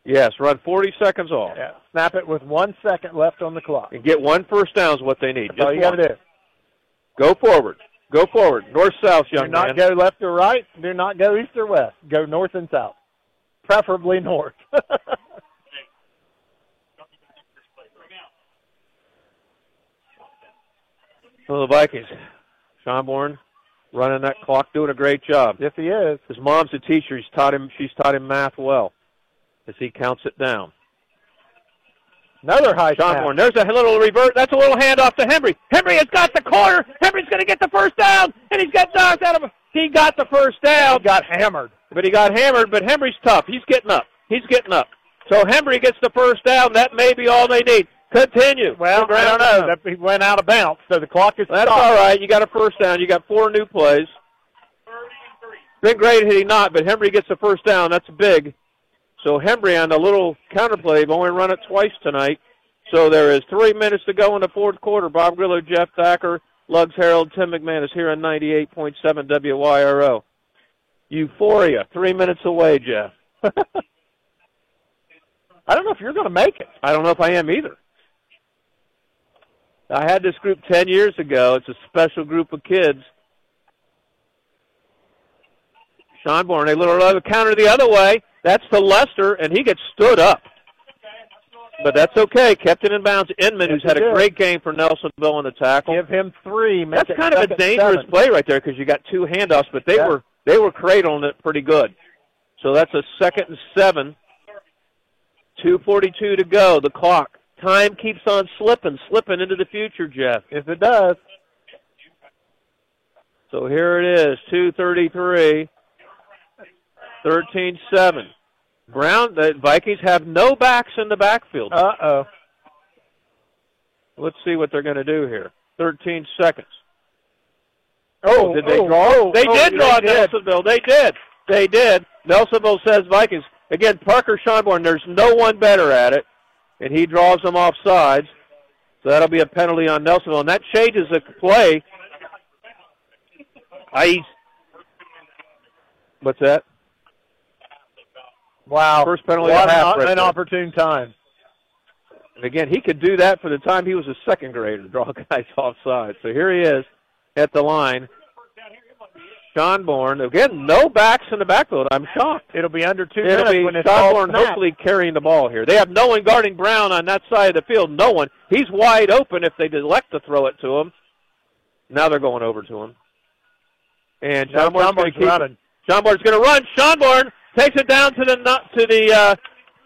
Yes, run 40 seconds off. Yeah. Snap it with one second left on the clock. And get one first down is what they need. That's all Just you got to do. Go forward. Go forward. North south, young Do not man. go left or right. Do not go east or west. Go north and south. Preferably north. So the Vikings. Schonborn running that clock, doing a great job. yes, he is. His mom's a teacher. He's taught him. She's taught him math well, as he counts it down. Another high snap. Bourne. There's a little revert. That's a little handoff to Henry. Henry has got the corner. Henry's going to get the first down, and he's got knocked out of. He got the first down. He got hammered. but he got hammered. But Henry's tough. He's getting up. He's getting up. So Henry gets the first down. That may be all they need. Continue. Well, I don't know. That he went out of bounds, so the clock is That's stopped. all right. You got a first down. You got four new plays. Been great had he not, but Henry gets the first down. That's big. So Henry on the little counter play, they've only run it twice tonight. So there is three minutes to go in the fourth quarter. Bob Grillo, Jeff Thacker, Lugs Harold, Tim McManus here on 98.7 WYRO. Euphoria, three minutes away, Jeff. I don't know if you're going to make it. I don't know if I am either. I had this group 10 years ago. It's a special group of kids. Sean Schonborn, a little other counter the other way. That's to Lester, and he gets stood up. But that's okay. Kept it in bounds. Inman, who's had a great game for Nelsonville on the tackle. Give him three. That's kind of a dangerous seven. play right there because you got two handoffs, but they Yeah. were they were cradling it pretty good. So that's a second and seven. Two forty two to go. The clock. Time keeps on slipping, slipping into the future, Jeff. If it does. So here it is, two thirty three. 13-7. Brown, the Vikings have no backs in the backfield. Uh oh. Let's see what they're going to do here. 13 seconds. Oh, did they oh, draw? oh, they oh, did they draw did. Nelsonville. They did. They did. Nelsonville says Vikings. Again, Parker Schonborn, there's no one better at it, and he draws them off sides. So that'll be a penalty on Nelsonville, and that changes the play. I. What's that? Wow. First penalty What of half an, an opportune time. And again, he could do that for the time he was a second grader, to draw guys offside. So here he is at the line. Schonborn, again, no backs in the backfield. I'm shocked. It'll be under 2 It'll minutes be when it's Schonborn snapped. hopefully carrying the ball here. They have no one guarding Brown on that side of the field. No one. He's wide open if they elect to throw it to him. Now they're going over to him. And No, Schonborn's going to keep. running. Schonborn's going to run. Schonborn takes it down to the to the uh,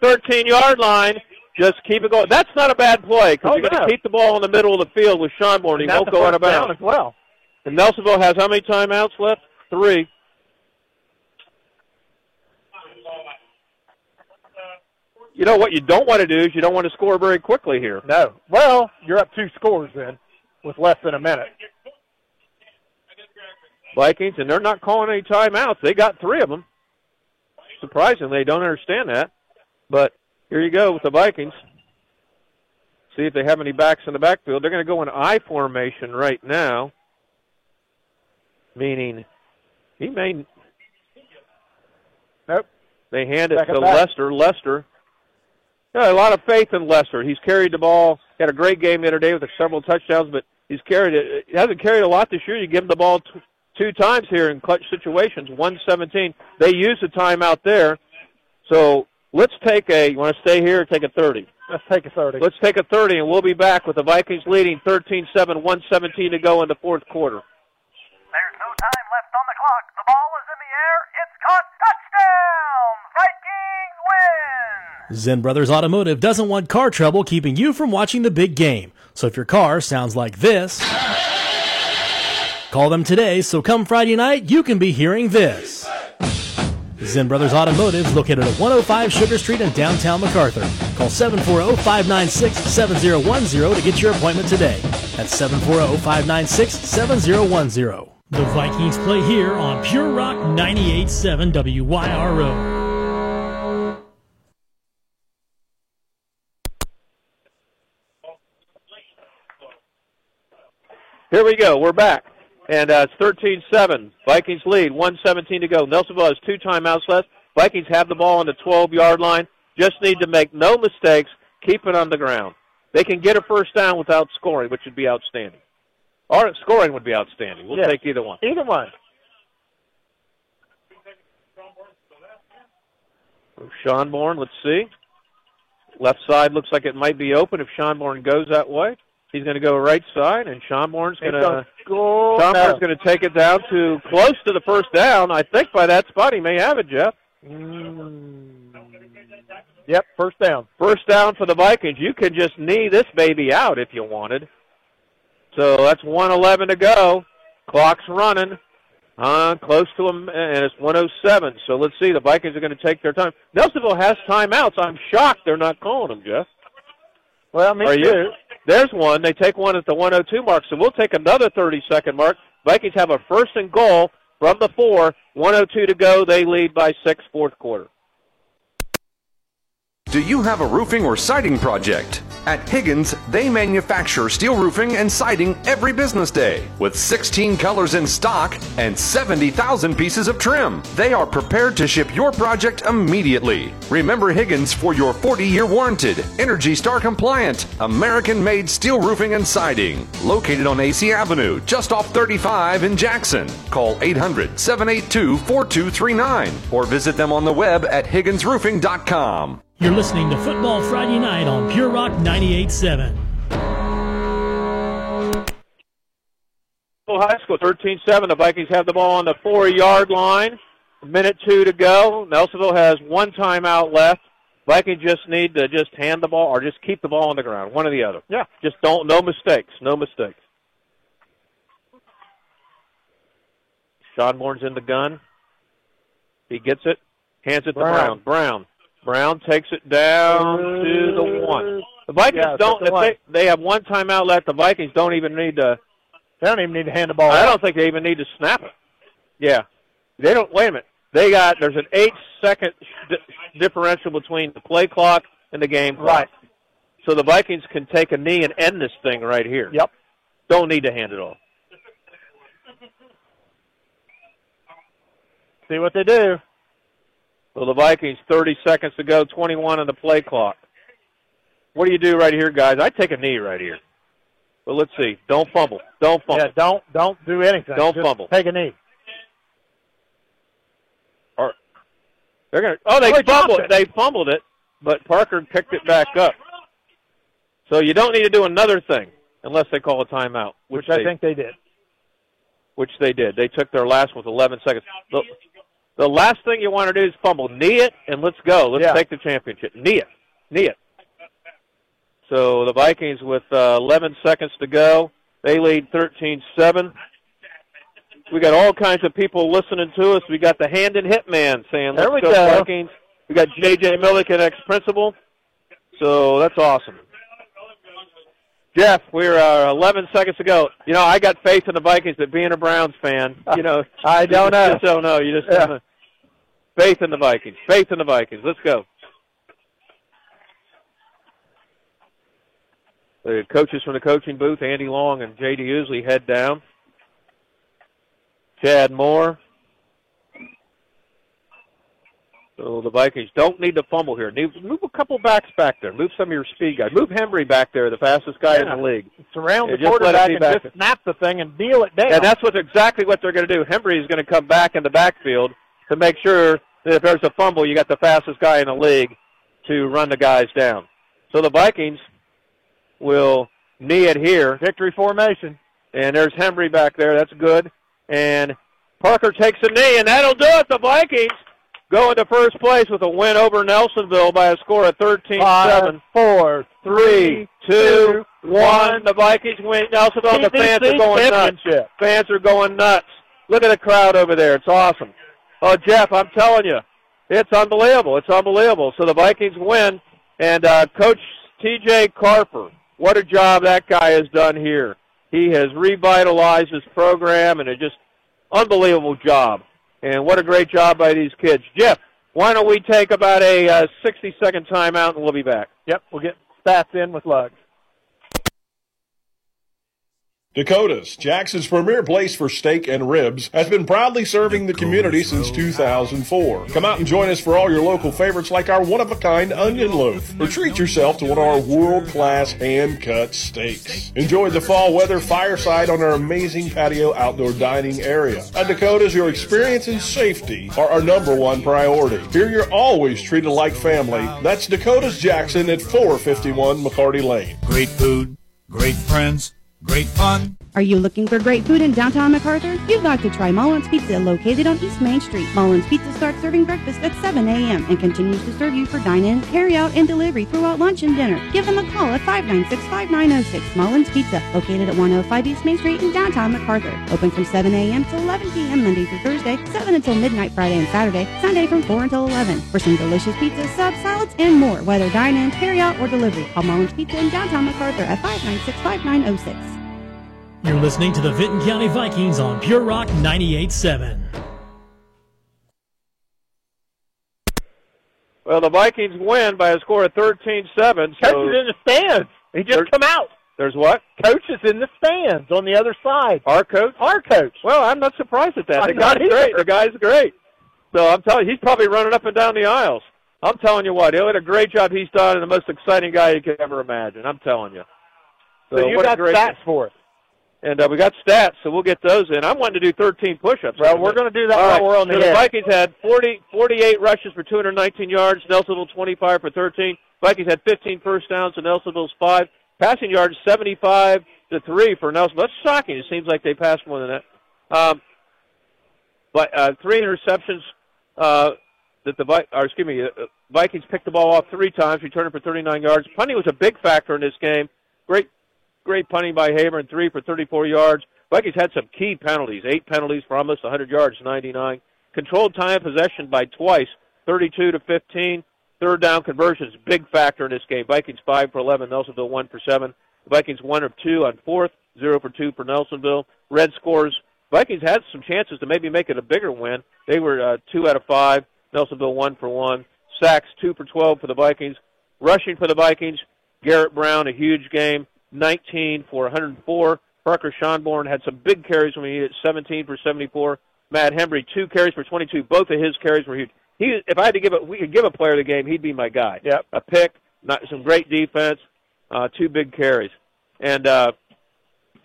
13 yard line. Just keep it going. That's not a bad play because Oh, you're going to keep the ball in the middle of the field with Schonborn. He And that's won't go out of bounds. as well. And Nelsonville has how many timeouts left? Three. You know what you don't want to do is you don't want to score very quickly here. No. Well, you're up two scores then with less than a minute. Vikings, and they're not calling any timeouts. They got three of them. Surprisingly, they don't understand that. But here you go with the Vikings. See if they have any backs in the backfield. They're going to go in I formation right now, meaning he may. Nope. They hand it Second to back. Lester. Lester. Yeah, a lot of faith in Lester. He's carried the ball. He had a great game the other day with several touchdowns, but he's carried it. He hasn't carried a lot this year. You give him the ball t- two times here in clutch situations. 117. They use the timeout there. So let's take a. You want to stay here or take a 30? Let's take a 30. Let's take a 30, and we'll be back with the Vikings leading 13-7, 117 to go in the fourth quarter. There's no time left on the clock. The ball is in the air. It's caught. Touchdown! Vikings win! Zen Brothers Automotive doesn't want car trouble keeping you from watching the big game. So if your car sounds like this, call them today so come Friday night you can be hearing this. Zen Brothers Automotive is located at 105 Sugar Street in downtown McArthur. Call 740-596-7010 to get your appointment today. That's 740-596-7010. The Vikings play here on Pure Rock 98.7 WYRO. Here we go. We're back. And uh, it's 13-7. Vikings lead. 117 to go. Nelsonville has two timeouts left. Vikings have the ball on the 12-yard line. Just need to make no mistakes. Keep it on the ground. They can get a first down without scoring, which would be outstanding. Or scoring would be outstanding. We'll Yes. take either one. Either one. Schonborn, let's see. Left side looks like it might be open if Schonborn goes that way. He's going to go right side, and Sean He's going to. Schonborn's No. going to take it down to close to the first down. I think by that spot he may have it, Jeff. Yep, first down. First down for the Vikings. You can just knee this baby out if you wanted. So that's 111 to go. Clock's running. Uh, close to them, and it's 107. So let's see. The Vikings are going to take their time. Nelsonville has timeouts. I'm shocked they're not calling them, Jeff. Well, me Are too. you? There's one. They take one at the 102 mark, so we'll take another 30 second mark. Vikings have a first and goal from the four. 102 to go. They lead by six, fourth quarter. Do you have a roofing or siding project? At Higgins, they manufacture steel roofing and siding every business day with 16 colors in stock and 70,000 pieces of trim. They are prepared to ship your project immediately. Remember Higgins for your 40 year warranted, Energy Star compliant, American made steel roofing and siding. Located on AC Avenue, just off 35 in Jackson. Call 800 782 4239 or visit them on the web at higginsroofing.com. You're listening to Football Friday Night on Pure Rock 98.7. High School, 13-7. The Vikings have the ball on the four-yard line. A minute two to go. Nelsonville has one timeout left. Vikings just need to just hand the ball or just keep the ball on the ground, one or the other. Yeah. Just don't, no mistakes, no mistakes. Schonborn's in the gun. He gets it, hands it to Brown. Brown. Brown. Takes it down to the one. The Vikings Yeah, don't. the If they, they have one timeout left. The Vikings don't even need to. They don't even need to hand the ball. I out. don't think they even need to snap it. Yeah, they don't. Wait a minute. They got there's an eight second di- differential between the play clock and the game clock. Right. So the Vikings can take a knee and end this thing right here. Yep. Don't need to hand it off. See what they do. So the Vikings, 30 seconds to go, 21 on the play clock. What do you do right here, guys? I take a knee right here. Well, let's see. Don't fumble. Don't fumble. Yeah, don't don't do anything. Don't Just fumble. Take a knee. Or they're gonna. Oh, they Oh, they fumbled. it. They fumbled it, but Parker picked it back up. So you don't need to do another thing unless they call a timeout, which, Which I they, think they did. which they did. They took their last one with 11 seconds. The, the last thing you want to do is fumble. Knee it and let's go. Let's Yeah. take the championship. Knee it. Knee it. So the Vikings with uh, 11 seconds to go, they lead 13-7. We got all kinds of people listening to us. We got the hand and hit man saying, There "Let's we go, go. Vikings." We got JJ Milliken, ex-principal. So that's awesome. Jeff, we're uh, 11 seconds to go. You know, I got faith in the Vikings, but being a Browns fan, you know, I don't know. just don't know. You just Yeah. faith in the Vikings. Faith in the Vikings. Let's go. The coaches from the coaching booth, Andy Long and J.D. Usley, head down. Chad Moore. So the Vikings don't need to fumble here. Need- Move a couple backs back there. Move some of your speed guys. Move Henry back there, the fastest guy in the league. Surround Yeah, the just let it quarterback and just there. snap the thing and deal it down. And that's what exactly what they're going to do. Henry is going to come back in the backfield to make sure that if there's a fumble, you got the fastest guy in the league to run the guys down. So the Vikings will knee it here. Victory formation. And there's Henry back there. That's good. And Parker takes a knee, and that'll do it. The Vikings go into first place with a win over Nelsonville by a score of 13-7. Five, four, Three, two, one. The Vikings win. Nelsonville. The fans are going nuts. Fans are going nuts. Look at the crowd over there. It's awesome. Oh, Jeff, I'm telling you, it's unbelievable. It's unbelievable. So the Vikings win, and uh, Coach T.J. Carper, what a job that guy has done here. He has revitalized his program, and a just unbelievable job. And what a great job by these kids. Jeff, why don't we take about a uh, 60-second timeout, and we'll be back. Yep, we'll get stats in with Lugs. Dakota's, Jackson's premier place for steak and ribs, has been proudly serving the community since 2004. Come out and join us for all your local favorites like our one-of-a-kind onion loaf, or treat yourself to one of our world-class hand-cut steaks. Enjoy the fall weather fireside on our amazing patio outdoor dining area. At Dakota's, your experience and safety are our number one priority. Here you're always treated like family. That's Dakota's Jackson at 451 McCarty Lane. Great food, great friends, great fun. Are you looking for great food in downtown McArthur? You've got to try Mullins Pizza located on East Main Street. Mullins Pizza starts serving breakfast at 7 a.m. and continues to serve you for dine-in, carry-out, and delivery throughout lunch and dinner. Give them a call at 596-5906. Mullins Pizza, located at 105 East Main Street in downtown McArthur. Open from 7 a.m. to 11 p.m. Monday through Thursday, 7 until midnight Friday and Saturday, Sunday from 4 until 11. For some delicious pizzas, subs, salads, and more, whether dine-in, carry-out, or delivery. Call Mullins Pizza in downtown McArthur at 596-5906. You're listening to the Vinton County Vikings on Pure Rock 98.7. Well, the Vikings win by a score of 13-7. So Coach is in the stands. He just There's- come out. there's what? Coach is in the stands on the other side. Our coach? Our coach. Well, I'm not surprised at that. The I'm not guy's either. great. The guy's great. So I'm telling you, he's probably running up and down the aisles. I'm telling you what, he did a great job he's done, and the most exciting guy you could ever imagine. I'm telling you. So, you what got great- stats for us. And uh, we got stats, so we'll get those in. I'm wanting to do 13 push-ups. Well, we're going to do that All while right. we're on the so the air. Vikings had 40, 48 rushes for 219 yards. Nelsonville 25 for 13. Vikings had 15 first downs, and Nelsonville's five. Passing yards 75 to three for Nelson. That's shocking. It seems like they passed more than that. Um, but uh, three interceptions uh, that the Vi- or excuse me, uh, Vikings picked the ball off three times, returning for 39 yards. Punting was a big factor in this game. Great, great punting by Haber, three for 34 yards. Vikings had some key penalties, eight penalties for almost 100 yards, 99. Controlled time possession by twice, 32 to 15. Third down conversions, big factor in this game. Vikings five for 11, Nelsonville one for seven. Vikings one of two on fourth, zero for two for Nelsonville. Red scores. Vikings had some chances to maybe make it a bigger win. They were uh, two out of five. Nelsonville one for one. Sacks two for 12 for the Vikings. Rushing for the Vikings, Garrett Brown a huge game, 19 for 104. Parker Schonborn had some big carries when he hit 17 for 74. Matt Hembry two carries for 22. Both of his carries were huge. He, if I had to give a, we could give a player the game, he'd be my guy. Yep. A pick, not some great defense, uh, two big carries, and uh,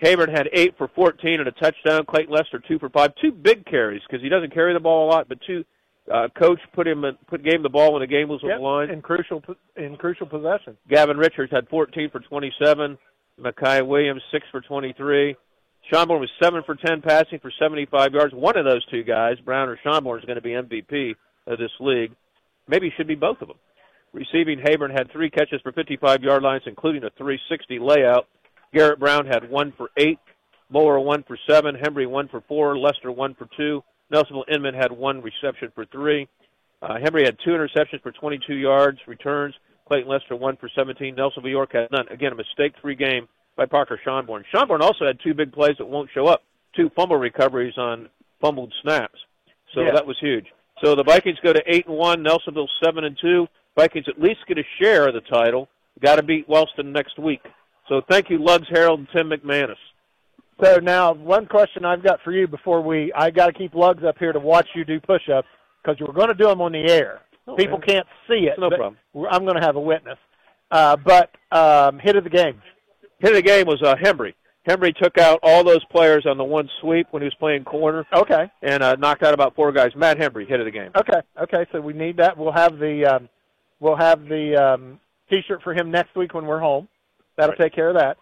Habern had eight for 14 and a touchdown. Clayton Lester two for five, two big carries because he doesn't carry the ball a lot, but two. Uh, coach put him in, put gave him the ball when the game was on the line. in crucial in crucial possession. Gavin Richards had 14 for 27. Makai Williams, 6 for 23. Schonborn was 7 for 10 passing for 75 yards. One of those two guys, Brown or Schonborn, is going to be MVP of this league. Maybe should be both of them. Receiving, Habern had three catches for 55 yard lines, including a 360 layout. Garrett Brown had one for 8. Moore one for 7. Hembry one for 4. Lester one for 2. Nelsonville Inman had one reception for 3. Uh, Hembry had two interceptions for 22 yards, returns. Clayton Lester one for 17. Nelsonville York had none. Again, a mistake-free game by Parker Schonborn. Schonborn also had two big plays that won't show up. Two fumble recoveries on fumbled snaps. So Yeah. that was huge. So the Vikings go to eight and one. Nelsonville seven and two. Vikings at least get a share of the title. Got to beat Wellston next week. So thank you, Lugs Harold and Tim McManus. So now, one question I've got for you before we, I got to keep Lugs up here to watch you do push-ups because we're going to do them on the air. People can't see it. No problem. I'm going to have a witness. Uh, but um, hit of the game. Hit of the game was uh, Hembry. Hembry took out all those players on the one sweep when he was playing corner. Okay. And uh, knocked out about four guys. Matt Hembry, hit of the game. Okay. Okay. So we need that. We'll have the um, we'll have the um, T-shirt for him next week when we're home. That'll take care of that.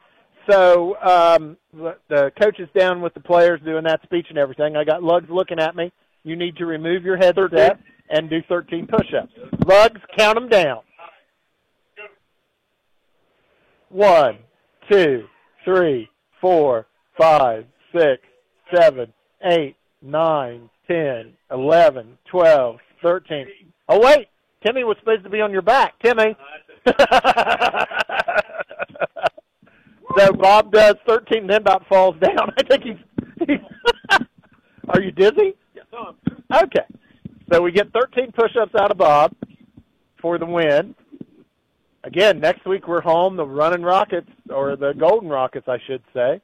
So um, the- the coach is down with the players doing that speech and everything. I got Lugs looking at me. You need to remove your headset and do 13 push-ups. Lugs, count them down. One, two, three, four, five, six, seven, eight, nine, ten, eleven, twelve, thirteen. Oh wait, Timmy was supposed to be on your back. Timmy. so Bob does thirteen, then about falls down. I think he's. he's Are you dizzy? Okay. So we get 13 push-ups out of Bob for the win. Again, next week we're home. The Running Rockets, or the Golden Rockets, I should say,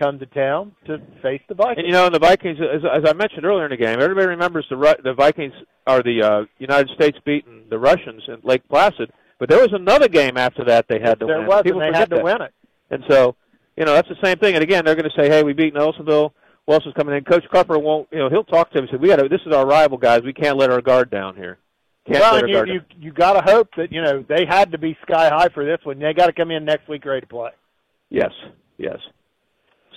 come to town to face the Vikings. And you know, and the Vikings, as, as I mentioned earlier in the game, everybody remembers the Ru- the Vikings are the uh, United States beating the Russians in Lake Placid. But there was another game after that they had to there win. was, People and they had to that. win it. And so, you know, that's the same thing. And again, they're going to say, "Hey, we beat Nelsonville. Wellston's coming in." Coach Carper won't. You know, he'll talk to him. and say, "We got to. This is our rival, guys. We can't let our guard down here. Can't well, let our and you, guard you down." you got to hope that you know they had to be sky high for this one. They got to come in next week ready to play. Yes, yes.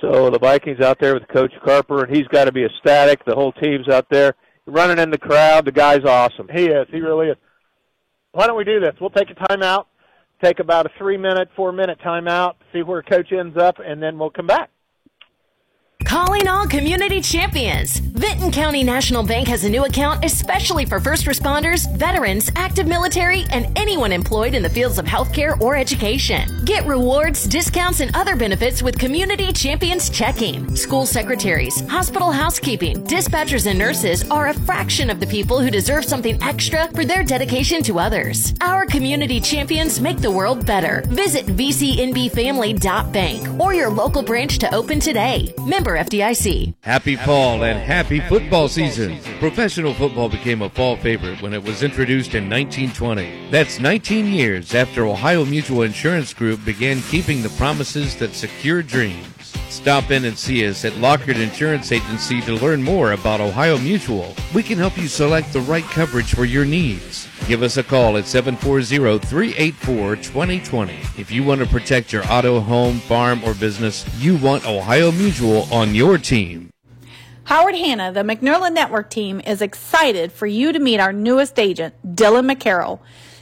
So the Vikings out there with Coach Carper, and he's got to be ecstatic. The whole team's out there running in the crowd. The guy's awesome. He is. He really is. Why don't we do this? We'll take a timeout, take about a three minute, four minute timeout, see where Coach ends up, and then we'll come back. Calling all community champions. Vinton County National Bank has a new account especially for first responders, veterans, active military, and anyone employed in the fields of healthcare or education. Get rewards, discounts, and other benefits with Community Champions Checking. School secretaries, hospital housekeeping, dispatchers, and nurses are a fraction of the people who deserve something extra for their dedication to others. Our community champions make the world better. Visit VCNBFamily.bank or your local branch to open today. Member FDIC. Happy fall and happy football season. Professional football became a fall favorite when it was introduced in 1920. That's 19 years after Ohio Mutual Insurance Group began keeping the promises that secure dreams. Stop in and see us at Lockard Insurance Agency to learn more about Ohio Mutual. We can help you select the right coverage for your needs. Give us a call at 740-384-2020. If you want to protect your auto, home, farm, or business, you want Ohio Mutual on your team. Howard Hanna, the McNerlin Network team, is excited for you to meet our newest agent, Dylan McCarroll.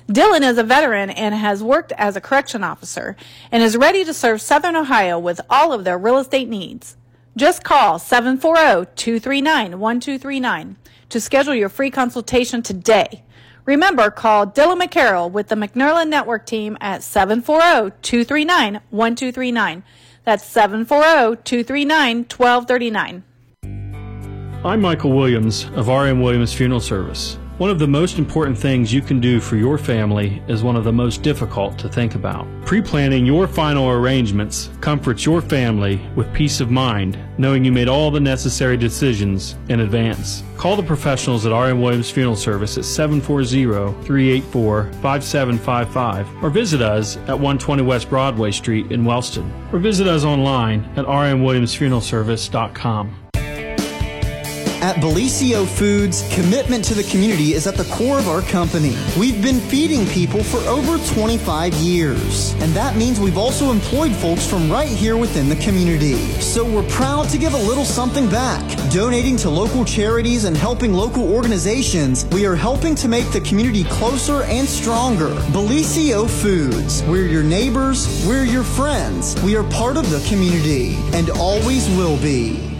Dylan is a veteran and has worked as a correction officer and is ready to serve Southern Ohio with all of their real estate needs. Just call 740-239-1239 to schedule your free consultation today. Remember, call Dylan McCarroll with the McNerlin Network team at 740-239-1239. That's 740-239-1239. I'm Michael Williams of RM Williams Funeral Service. One of the most important things you can do for your family is one of the most difficult to think about. Pre planning your final arrangements comforts your family with peace of mind, knowing you made all the necessary decisions in advance. Call the professionals at RM Williams Funeral Service at 740 384 5755 or visit us at 120 West Broadway Street in Wellston or visit us online at rmwilliamsfuneralservice.com. At Belicio Foods, commitment to the community is at the core of our company. We've been feeding people for over 25 years, and that means we've also employed folks from right here within the community. So we're proud to give a little something back. Donating to local charities and helping local organizations, we are helping to make the community closer and stronger. Belicio Foods, we're your neighbors, we're your friends, we are part of the community, and always will be.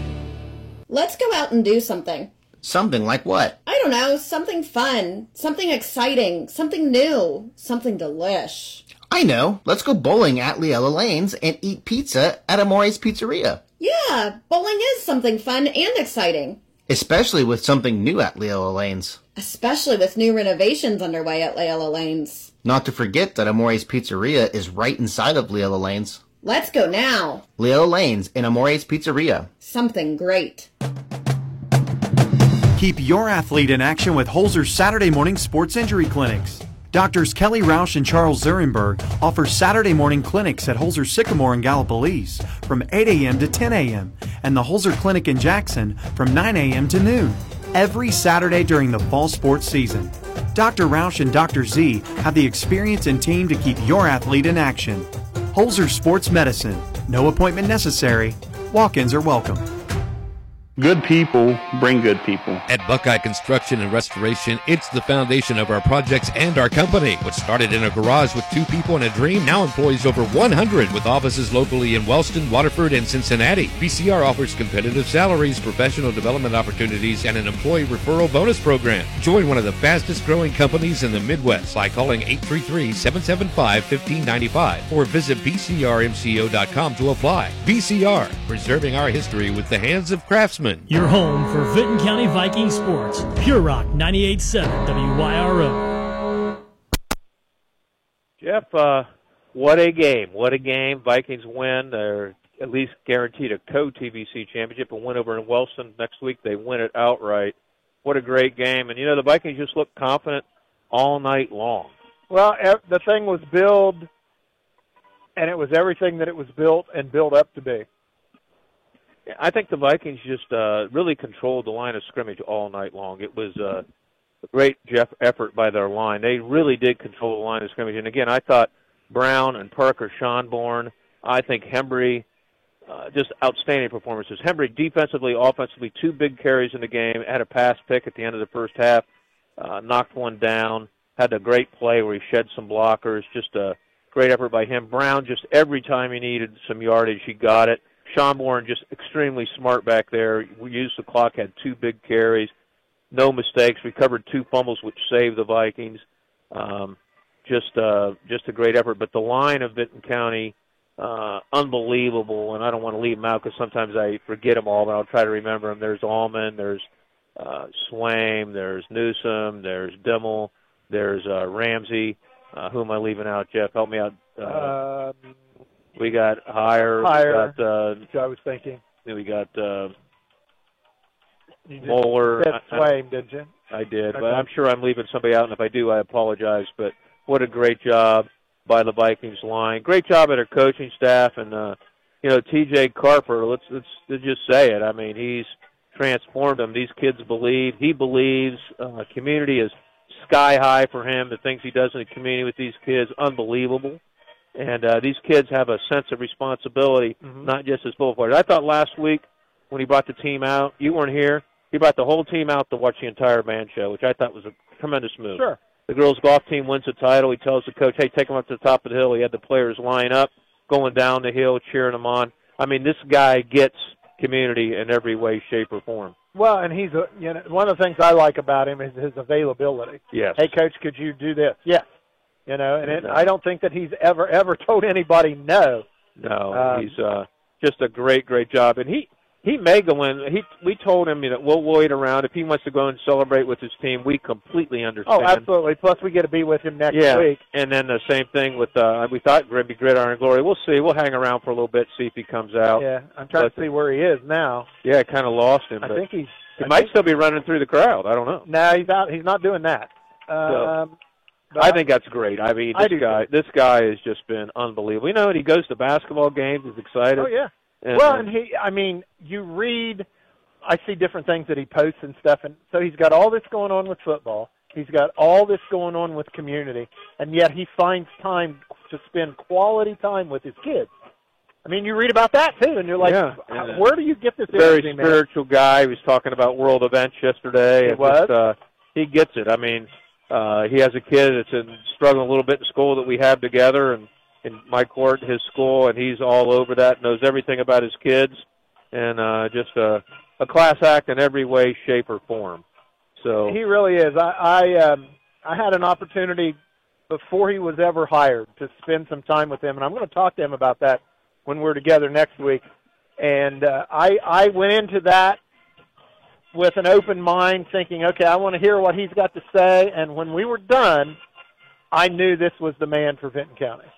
Let's go out and do something. Something like what? I don't know, something fun, something exciting, something new, something delish. I know. Let's go bowling at Leella Lanes and eat pizza at Amore's Pizzeria. Yeah, bowling is something fun and exciting. Especially with something new at Leella Lanes. Especially with new renovations underway at Leella Lanes. Not to forget that Amore's Pizzeria is right inside of Leella Lanes. Let's go now. Leo Lanes in Amore's Pizzeria. Something great. Keep your athlete in action with Holzer's Saturday morning sports injury clinics. Doctors Kelly Roush and Charles Zurenberg offer Saturday morning clinics at Holzer Sycamore in Gallipolis from 8 a.m. to 10 a.m. and the Holzer Clinic in Jackson from 9 a.m. to noon every Saturday during the fall sports season. Dr. Roush and Dr. Z have the experience and team to keep your athlete in action. Holzer Sports Medicine. No appointment necessary. Walk-ins are welcome. Good people bring good people. At Buckeye Construction and Restoration, it's the foundation of our projects and our company. What started in a garage with two people and a dream now employs over 100 with offices locally in Wellston, Waterford, and Cincinnati. BCR offers competitive salaries, professional development opportunities, and an employee referral bonus program. Join one of the fastest growing companies in the Midwest by calling 833-775-1595 or visit bcrmco.com to apply. BCR, preserving our history with the hands of craftsmen. Your home for Vinton County Viking sports. Pure Rock 98.7 WYRO. Jeff, uh, what a game. What a game. Vikings win. They're at least guaranteed a co-TVC championship and win over in Wellston next week. They win it outright. What a great game. And, you know, the Vikings just looked confident all night long. Well, the thing was built, and it was everything that it was built and built up to be. I think the Vikings just uh, really controlled the line of scrimmage all night long. It was uh, a great Jeff effort by their line. They really did control the line of scrimmage. And again, I thought Brown and Parker Schonborn, I think Hembry, uh, just outstanding performances. Hembry defensively, offensively, two big carries in the game. Had a pass pick at the end of the first half, uh, knocked one down. Had a great play where he shed some blockers. Just a great effort by him. Brown, just every time he needed some yardage, he got it. Schonborn just extremely smart back there. We used the clock, had two big carries, no mistakes, recovered two fumbles, which saved the Vikings. Um, just uh, just a great effort. But the line of Vinton County, uh, unbelievable. And I don't want to leave them out because sometimes I forget them all, but I'll try to remember them. There's Allman, there's uh, Swaim, there's Newsom, there's Dimmel, there's uh, Ramsey. Uh, who am I leaving out, Jeff? Help me out. Uh, Um, we got Higher. Higher. We got, uh, I was thinking. then we got uh, You Moeller. said I- I- Swaim, did you? I did, but I'm sure I'm leaving somebody out, and if I do, I apologize. But what a great job by the Vikings line. Great job at our coaching staff, and uh, you know T.J. Carper. Let's let's, let's just say it. I mean, he's transformed them. These kids believe. He believes. Uh, community is sky high for him. The things he does in the community with these kids, unbelievable. And uh, these kids have a sense of responsibility, not just as football players. I thought last week when he brought the team out, you weren't here. He brought the whole team out to watch the entire band show, which I thought was a tremendous move. Sure. The girls' golf team wins the title. He tells the coach, "Hey, take them up to the top of the hill." He had the players line up, going down the hill, cheering them on. I mean, this guy gets community in every way, shape, or form. Well, and he's a you know one of the things I like about him is his availability. Yes. Hey, coach, could you do this? Yes. You know, and it, No. I don't think that he's ever ever told anybody no. No, Um, he's uh, just a great, great job, and he he may go in. He we told him you know we'll wait around if he wants to go and celebrate with his team. We completely understand. Oh, absolutely. Plus, we get to be with him next yeah, week. and then the same thing with uh, we thought it'd Gridiron Glory. We'll see. We'll hang around for a little bit, see if he comes out. Yeah, I'm trying But- to see where he is now. Yeah, I kind of lost him. I think he's. he I might still be running through the crowd. I don't know. No, he's out. He's not doing that. Um, but I think that's great. I mean, this do guy, this guy has just been unbelievable. You know, and he goes to basketball games. He's excited. Oh yeah. And, well, uh, and he, I mean, you read, I see different things that he posts and stuff, and so he's got all this going on with football. He's got all this going on with community, and yet he finds time to spend quality time with his kids. I mean, you read about that too, and you're like, Yeah. "How- where do you get this very energy, man? spiritual guy. He was talking about world events yesterday. He and was? Just, uh, he gets it. I mean, uh, he has a kid that's in, struggling a little bit in school that we have together, and in my court, his school, and he's all over that. Knows everything about his kids, and uh, just a, a class act in every way, shape, or form. So He really is. I I, um, I had an opportunity before he was ever hired to spend some time with him, and I'm going to talk to him about that when we're together next week. And uh, I I went into that with an open mind, thinking, okay, I want to hear what he's got to say. And when we were done, I knew this was the man for Vinton County.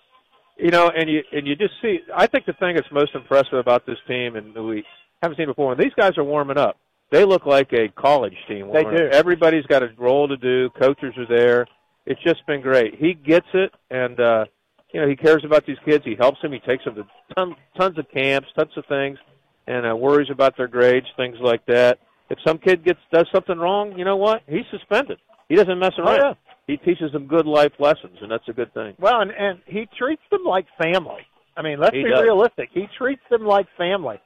you know, and you and you just see. I think the thing that's most impressive about this team, and we haven't seen before, when these guys are warming up, they look like a college team. They do. up. Everybody's got a role to do. Coaches are there. It's just been great. He gets it, and uh, you know he cares about these kids. He helps them. He takes them to ton, tons of camps, tons of things, and uh, worries about their grades, things like that. If some kid gets does something wrong, you know what? He's suspended. He doesn't mess Oh, around. yeah. He teaches them good life lessons, and that's a good thing. Well, and, and he treats them like family. I mean, let's He be does. realistic. He treats them like family,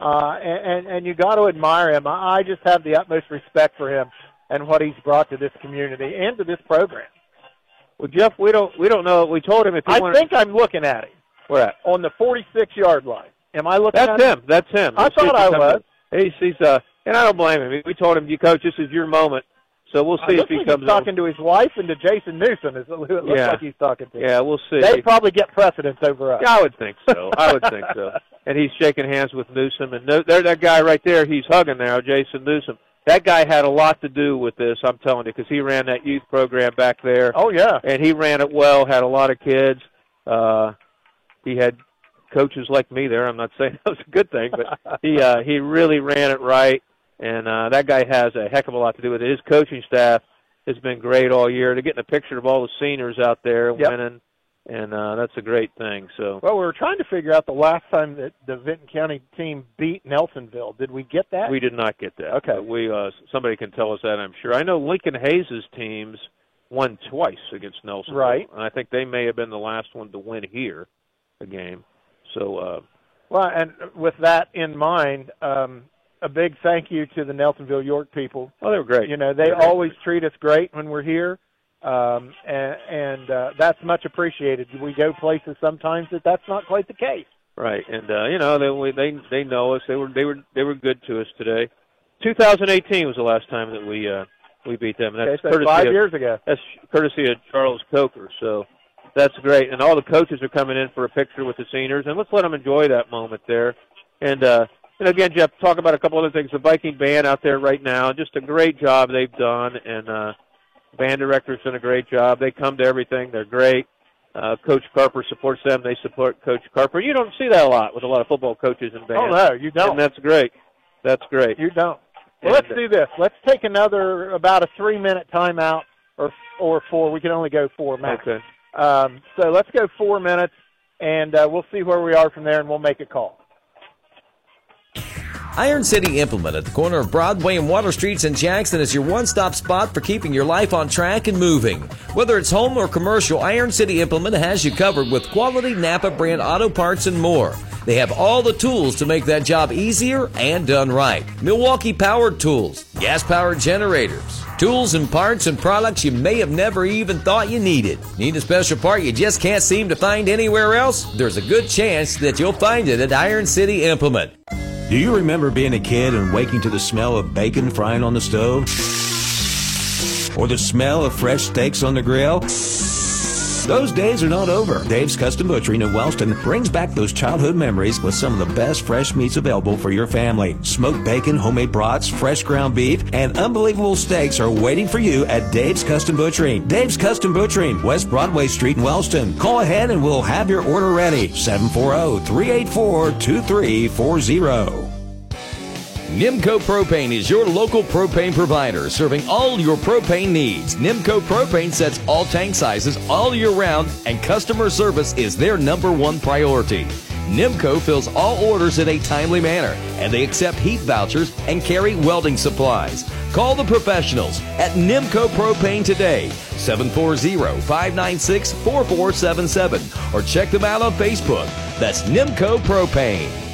uh, and, and and you got to admire him. I, I just have the utmost respect for him and what he's brought to this community and to this program. Well, Jeff, we don't we don't know. We told him if he I wanted. think I'm looking at him Where at? on the 46 yard line. Am I looking? That's at him. That's him. I Let's thought I was. in. He's he's uh, and I don't blame him. We told him, you coach, this is your moment. So we'll I see if looks he like comes he's talking to his wife and to Jason Newsom. Is who it looks Yeah. like he's talking to. Yeah, we'll see. They probably get precedence over us. Yeah, I would think so. I would think so. And he's shaking hands with Newsom, and no, there that guy right there. He's hugging now, Jason Newsom. That guy had a lot to do with this. I'm telling you, because he ran that youth program back there. Oh yeah. and he ran it well. Had a lot of kids. Uh, he had coaches like me there. I'm not saying that was a good thing, but he uh, he really ran it right. And uh, that guy has a heck of a lot to do with it. His coaching staff has been great all year. They're getting a picture of all the seniors out there Yep. winning, and uh, that's a great thing. So Well, we were trying to figure out the last time that the Vinton County team beat Nelsonville. Did we get that? we did not get that. Okay. We uh, somebody can tell us that. I'm sure. I know Lincoln Hayes's teams won twice against Nelsonville, Right. And I think they may have been the last one to win here a game. So uh, Well, and with that in mind, um, a big thank you to the Nelsonville York people. oh, they were great. You know, they They were great. always treat us great when we're here, um, and, and uh, that's much appreciated. We go places sometimes that that's not quite the case. Right, and uh, you know they they they know us. They were they were they were good to us today. 2018 was the last time that we uh, we beat them. And that's Okay, so courtesy five of, years ago. That's courtesy of Charles Coker. So that's great. And all the coaches are coming in for a picture with the seniors, and let's let them enjoy that moment there. And uh, and again, Jeff, talk about a couple other things. The Viking band out there right now, just a great job they've done, and uh, band director's done a great job. They come to everything. They're great. Uh, Coach Carper supports them. They support Coach Carper. You don't see that a lot with a lot of football coaches and bands. Oh no, you don't. And that's great. That's great. You don't. Well, And- let's do this. Let's take another about a three-minute timeout, or or four. We can only go four max. Okay. Um, so let's go four minutes, and uh, we'll see where we are from there, and we'll make a call. Iron City Implement at the corner of Broadway and Water Streets in Jackson is your one stop spot for keeping your life on track and moving. Whether it's home or commercial, Iron City Implement has you covered with quality Napa brand auto parts and more. They have all the tools to make that job easier and done right. Milwaukee powered tools, gas powered generators, tools and parts and products you may have never even thought you needed. Need a special part you just can't seem to find anywhere else? There's a good chance that you'll find it at Iron City Implement. Do you remember being a kid and waking to the smell of bacon frying on the stove? Or the smell of fresh steaks on the grill? Those days are not over. Dave's Custom Butchering in Wellston brings back those childhood memories with some of the best fresh meats available for your family. Smoked bacon, homemade brats, fresh ground beef, and unbelievable steaks are waiting for you at Dave's Custom Butchering. Dave's Custom Butchering, West Broadway Street in Wellston. Call ahead and we'll have your order ready. 740-384-2340. Nimco Propane is your local propane provider, serving all your propane needs. Nimco Propane sets all tank sizes all year round, and customer service is their number one priority. Nimco fills all orders in a timely manner, and they accept heat vouchers and carry welding supplies. Call the professionals at Nimco Propane today, 740-596-4477, or check them out on Facebook. That's Nimco Propane.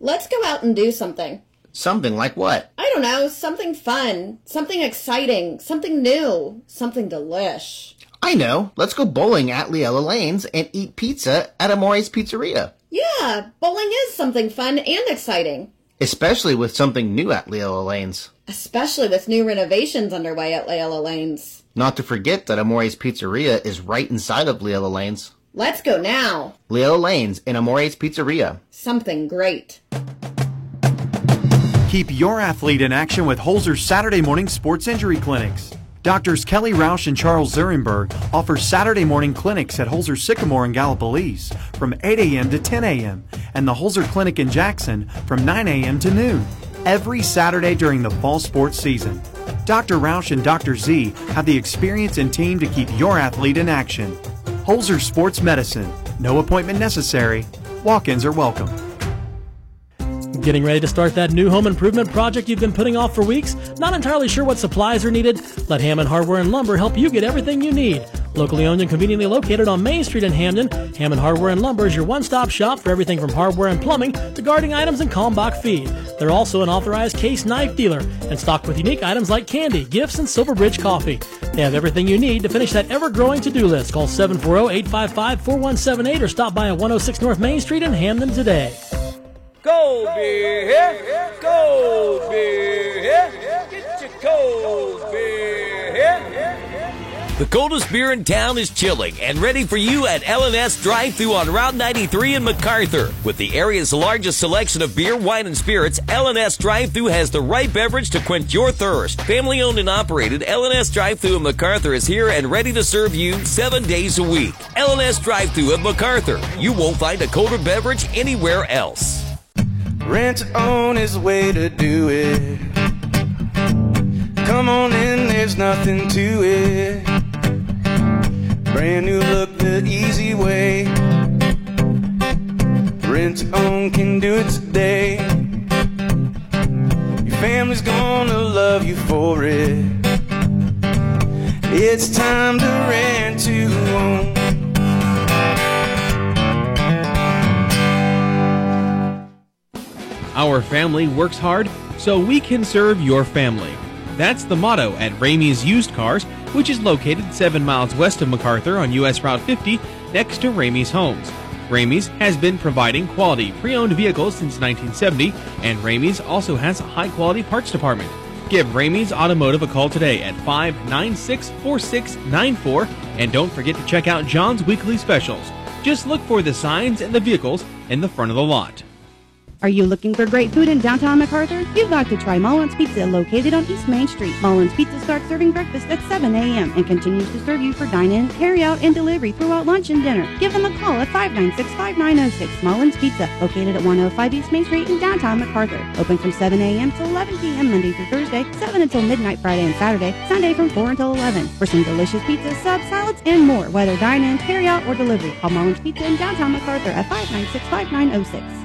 Let's go out and do something. Something like what? I don't know, something fun, something exciting, something new, something delish. I know. Let's go bowling at Liella Lanes and eat pizza at Amore's Pizzeria. Yeah, bowling is something fun and exciting, Especially with something new at Liella Lanes. especially with new renovations underway at Layla Lanes. Not to forget that Amore's Pizzeria is right inside of Liella Lanes. Let's go now. Leo Lanes in Amore's Pizzeria. Something great. Keep your athlete in action with Holzer's Saturday morning sports injury clinics. Doctors Kelly Rausch and Charles Zurenberg offer Saturday morning clinics at Holzer Sycamore in Gallipolis from 8 a.m. to 10 a.m. and the Holzer Clinic in Jackson from 9 a.m. to noon every Saturday during the fall sports season. Dr. Rausch and Dr. Z have the experience and team to keep your athlete in action. Holzer Sports Medicine. No appointment necessary. Walk-ins are welcome. Getting ready to start that new home improvement project you've been putting off for weeks? Not entirely sure what supplies are needed? Let Hammond Hardware and Lumber help you get everything you need. Locally owned and conveniently located on Main Street in Hamden, Hammond Hardware and Lumber is your one-stop shop for everything from hardware and plumbing to gardening items and Kalmbach feed. They're also an authorized case knife dealer and stocked with unique items like candy, gifts, and Silverbridge coffee. They have everything you need to finish that ever-growing to-do list. Call 740-855-4178 or stop by at 106 North Main Street in Hamden today. Cold beer, cold beer, The coldest beer in town is chilling and ready for you at L&S Drive Thru on Route 93 in McArthur. With the area's largest selection of beer, wine, and spirits, L&S Drive Thru has the right beverage to quench your thirst. Family owned and operated, L&S Drive Thru in McArthur is here and ready to serve you seven days a week. L&S Drive Thru of McArthur. You won't find a colder beverage anywhere else. Rent own is the way to do it. Come on in, there's nothing to it. Brand new look the easy way. Rent to own can do it today. Your family's gonna love you for it. It's time to rent to own. Our family works hard so we can serve your family. That's the motto at Ramey's Used Cars, which is located 7 miles west of McArthur on US Route 50 next to Ramey's Homes. Ramey's has been providing quality pre-owned vehicles since 1970, and Ramey's also has a high-quality parts department. Give Ramey's Automotive a call today at 596-4694, and don't forget to check out John's weekly specials. Just look for the signs and the vehicles in the front of the lot. Are you looking for great food in downtown McArthur? You've got to try Mullins Pizza located on East Main Street. Mullins Pizza starts serving breakfast at 7 a.m. and continues to serve you for dine-in, carry-out, and delivery throughout lunch and dinner. Give them a call at 596-5906 Mullins Pizza located at 105 East Main Street in downtown McArthur. Open from 7 a.m. to 11 p.m. Monday through Thursday, 7 until midnight Friday and Saturday, Sunday from 4 until 11. For some delicious pizza, subs, salads, and more, whether dine-in, carry-out, or delivery, call Mullins Pizza in downtown McArthur at 596-5906.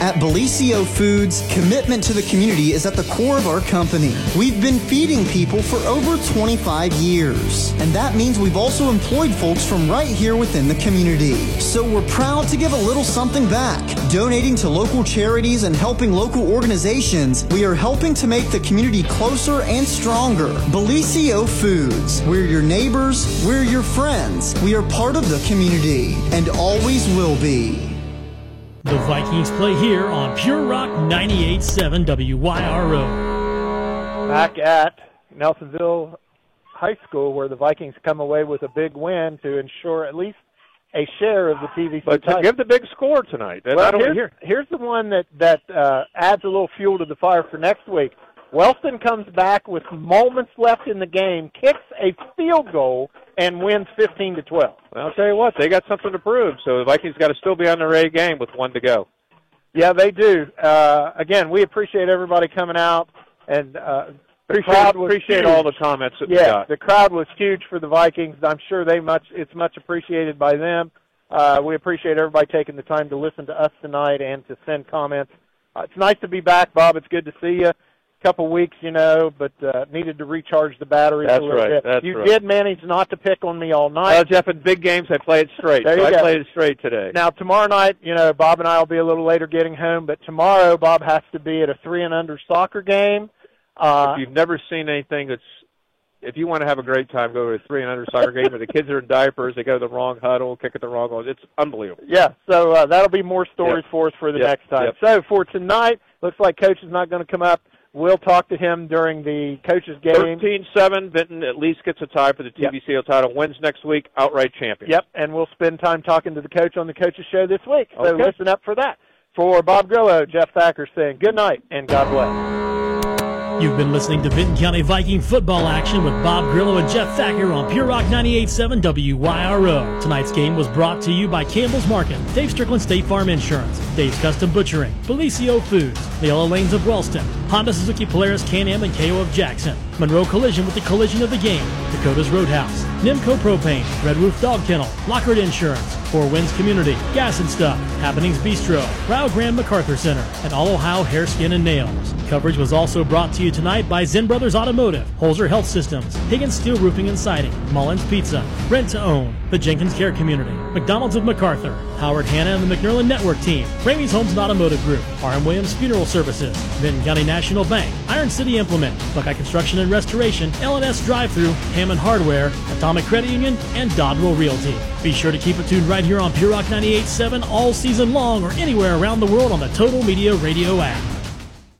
At Bellisio Foods, commitment to the community is at the core of our company. We've been feeding people for over 25 years, and that means we've also employed folks from right here within the community. So we're proud to give a little something back. Donating to local charities and helping local organizations, we are helping to make the community closer and stronger. Bellisio Foods, we're your neighbors, we're your friends, we are part of the community, and always will be. The Vikings play here on Pure Rock 98.7 WYRO. Back at Nelsonville High School, where the Vikings come away with a big win to ensure at least a share of the TVC But to title. give the big score tonight. And I Well, don't here's, hear. here's the one that that uh, adds a little fuel to the fire for next week. Wellston comes back with moments left in the game, kicks a field goal, and wins 15 to 12. Well, I'll tell you what, they got something to prove. So the Vikings got to still be on their A game with one to go. Yeah, they do. Uh, again, we appreciate everybody coming out, and uh, Appreciate, appreciate huge. all the comments that we Yeah, got. the crowd was huge for the Vikings. I'm sure they much it's much appreciated by them. Uh, we appreciate everybody taking the time to listen to us tonight and to send comments. Uh, it's nice to be back, Bob. It's good to see you. Couple weeks, you know, but uh, needed to recharge the batteries That's a little right, bit. that's you right. did manage not to pick on me all night. Well, Jeff, in big games, I play it straight. There so you I go. played it straight today. Now tomorrow night, you know, Bob and I will be a little later getting home, but tomorrow Bob has to be at a three and under soccer game. Uh, if you've never seen anything that's if you want to have a great time, go to a three and under soccer game where the kids are in diapers, they go to the wrong huddle, kick at the wrong one. It's unbelievable. Yeah, so uh, that'll be more stories Yep. for us for the Yep, next time. yep. So for tonight, looks like Coach is not going to come up. We'll talk to him during the coaches game. Thirteen seven, Vinton at least gets a tie for the TVCO title. Wins next week, outright champion. Yep, and we'll spend time talking to the coach on the coaches show this week. So Okay. listen up for that. For Bob Grillo, Jeff Thacker saying good night and God bless. You've been listening to Vinton County Viking football action with Bob Grillo and Jeff Thacker on Pure Rock 98.7 WYRO. Tonight's game was brought to you by Campbell's Market, Dave Strickland State Farm Insurance, Dave's Custom Butchering, Bellisio Foods, the Yellow Lanes of Wellston, Honda Suzuki Polaris Can-Am and KO of Jackson, Monroe Collision with the collision of the game, Dakota's Roadhouse, Nimco Propane, Red Roof Dog Kennel, Lockhart Insurance, Four Winds Community, Gas and Stuff, Happenings Bistro, Rio Grande McArthur Center, and All Ohio Hair, Skin, and Nails. Coverage was also brought to you tonight by Zen Brothers Automotive, Holzer Health Systems, Higgins Steel Roofing and Siding, Mullins Pizza, Rent to Own, the Jenkins Care Community, McDonald's of McArthur, Howard Hanna and the McNerlin Network Team, Ramey's Homes and Automotive Group, R.M. Williams Funeral Services, Vinton County National Bank, Iron City Implement, Buckeye Construction and Restoration, L&S Drive Thru, Hammond Hardware, Atomic Credit Union, and Dodwell Realty. Be sure to keep it tuned right here on Pure Rock 98.7 all season long or anywhere around the world on the Total Media Radio app.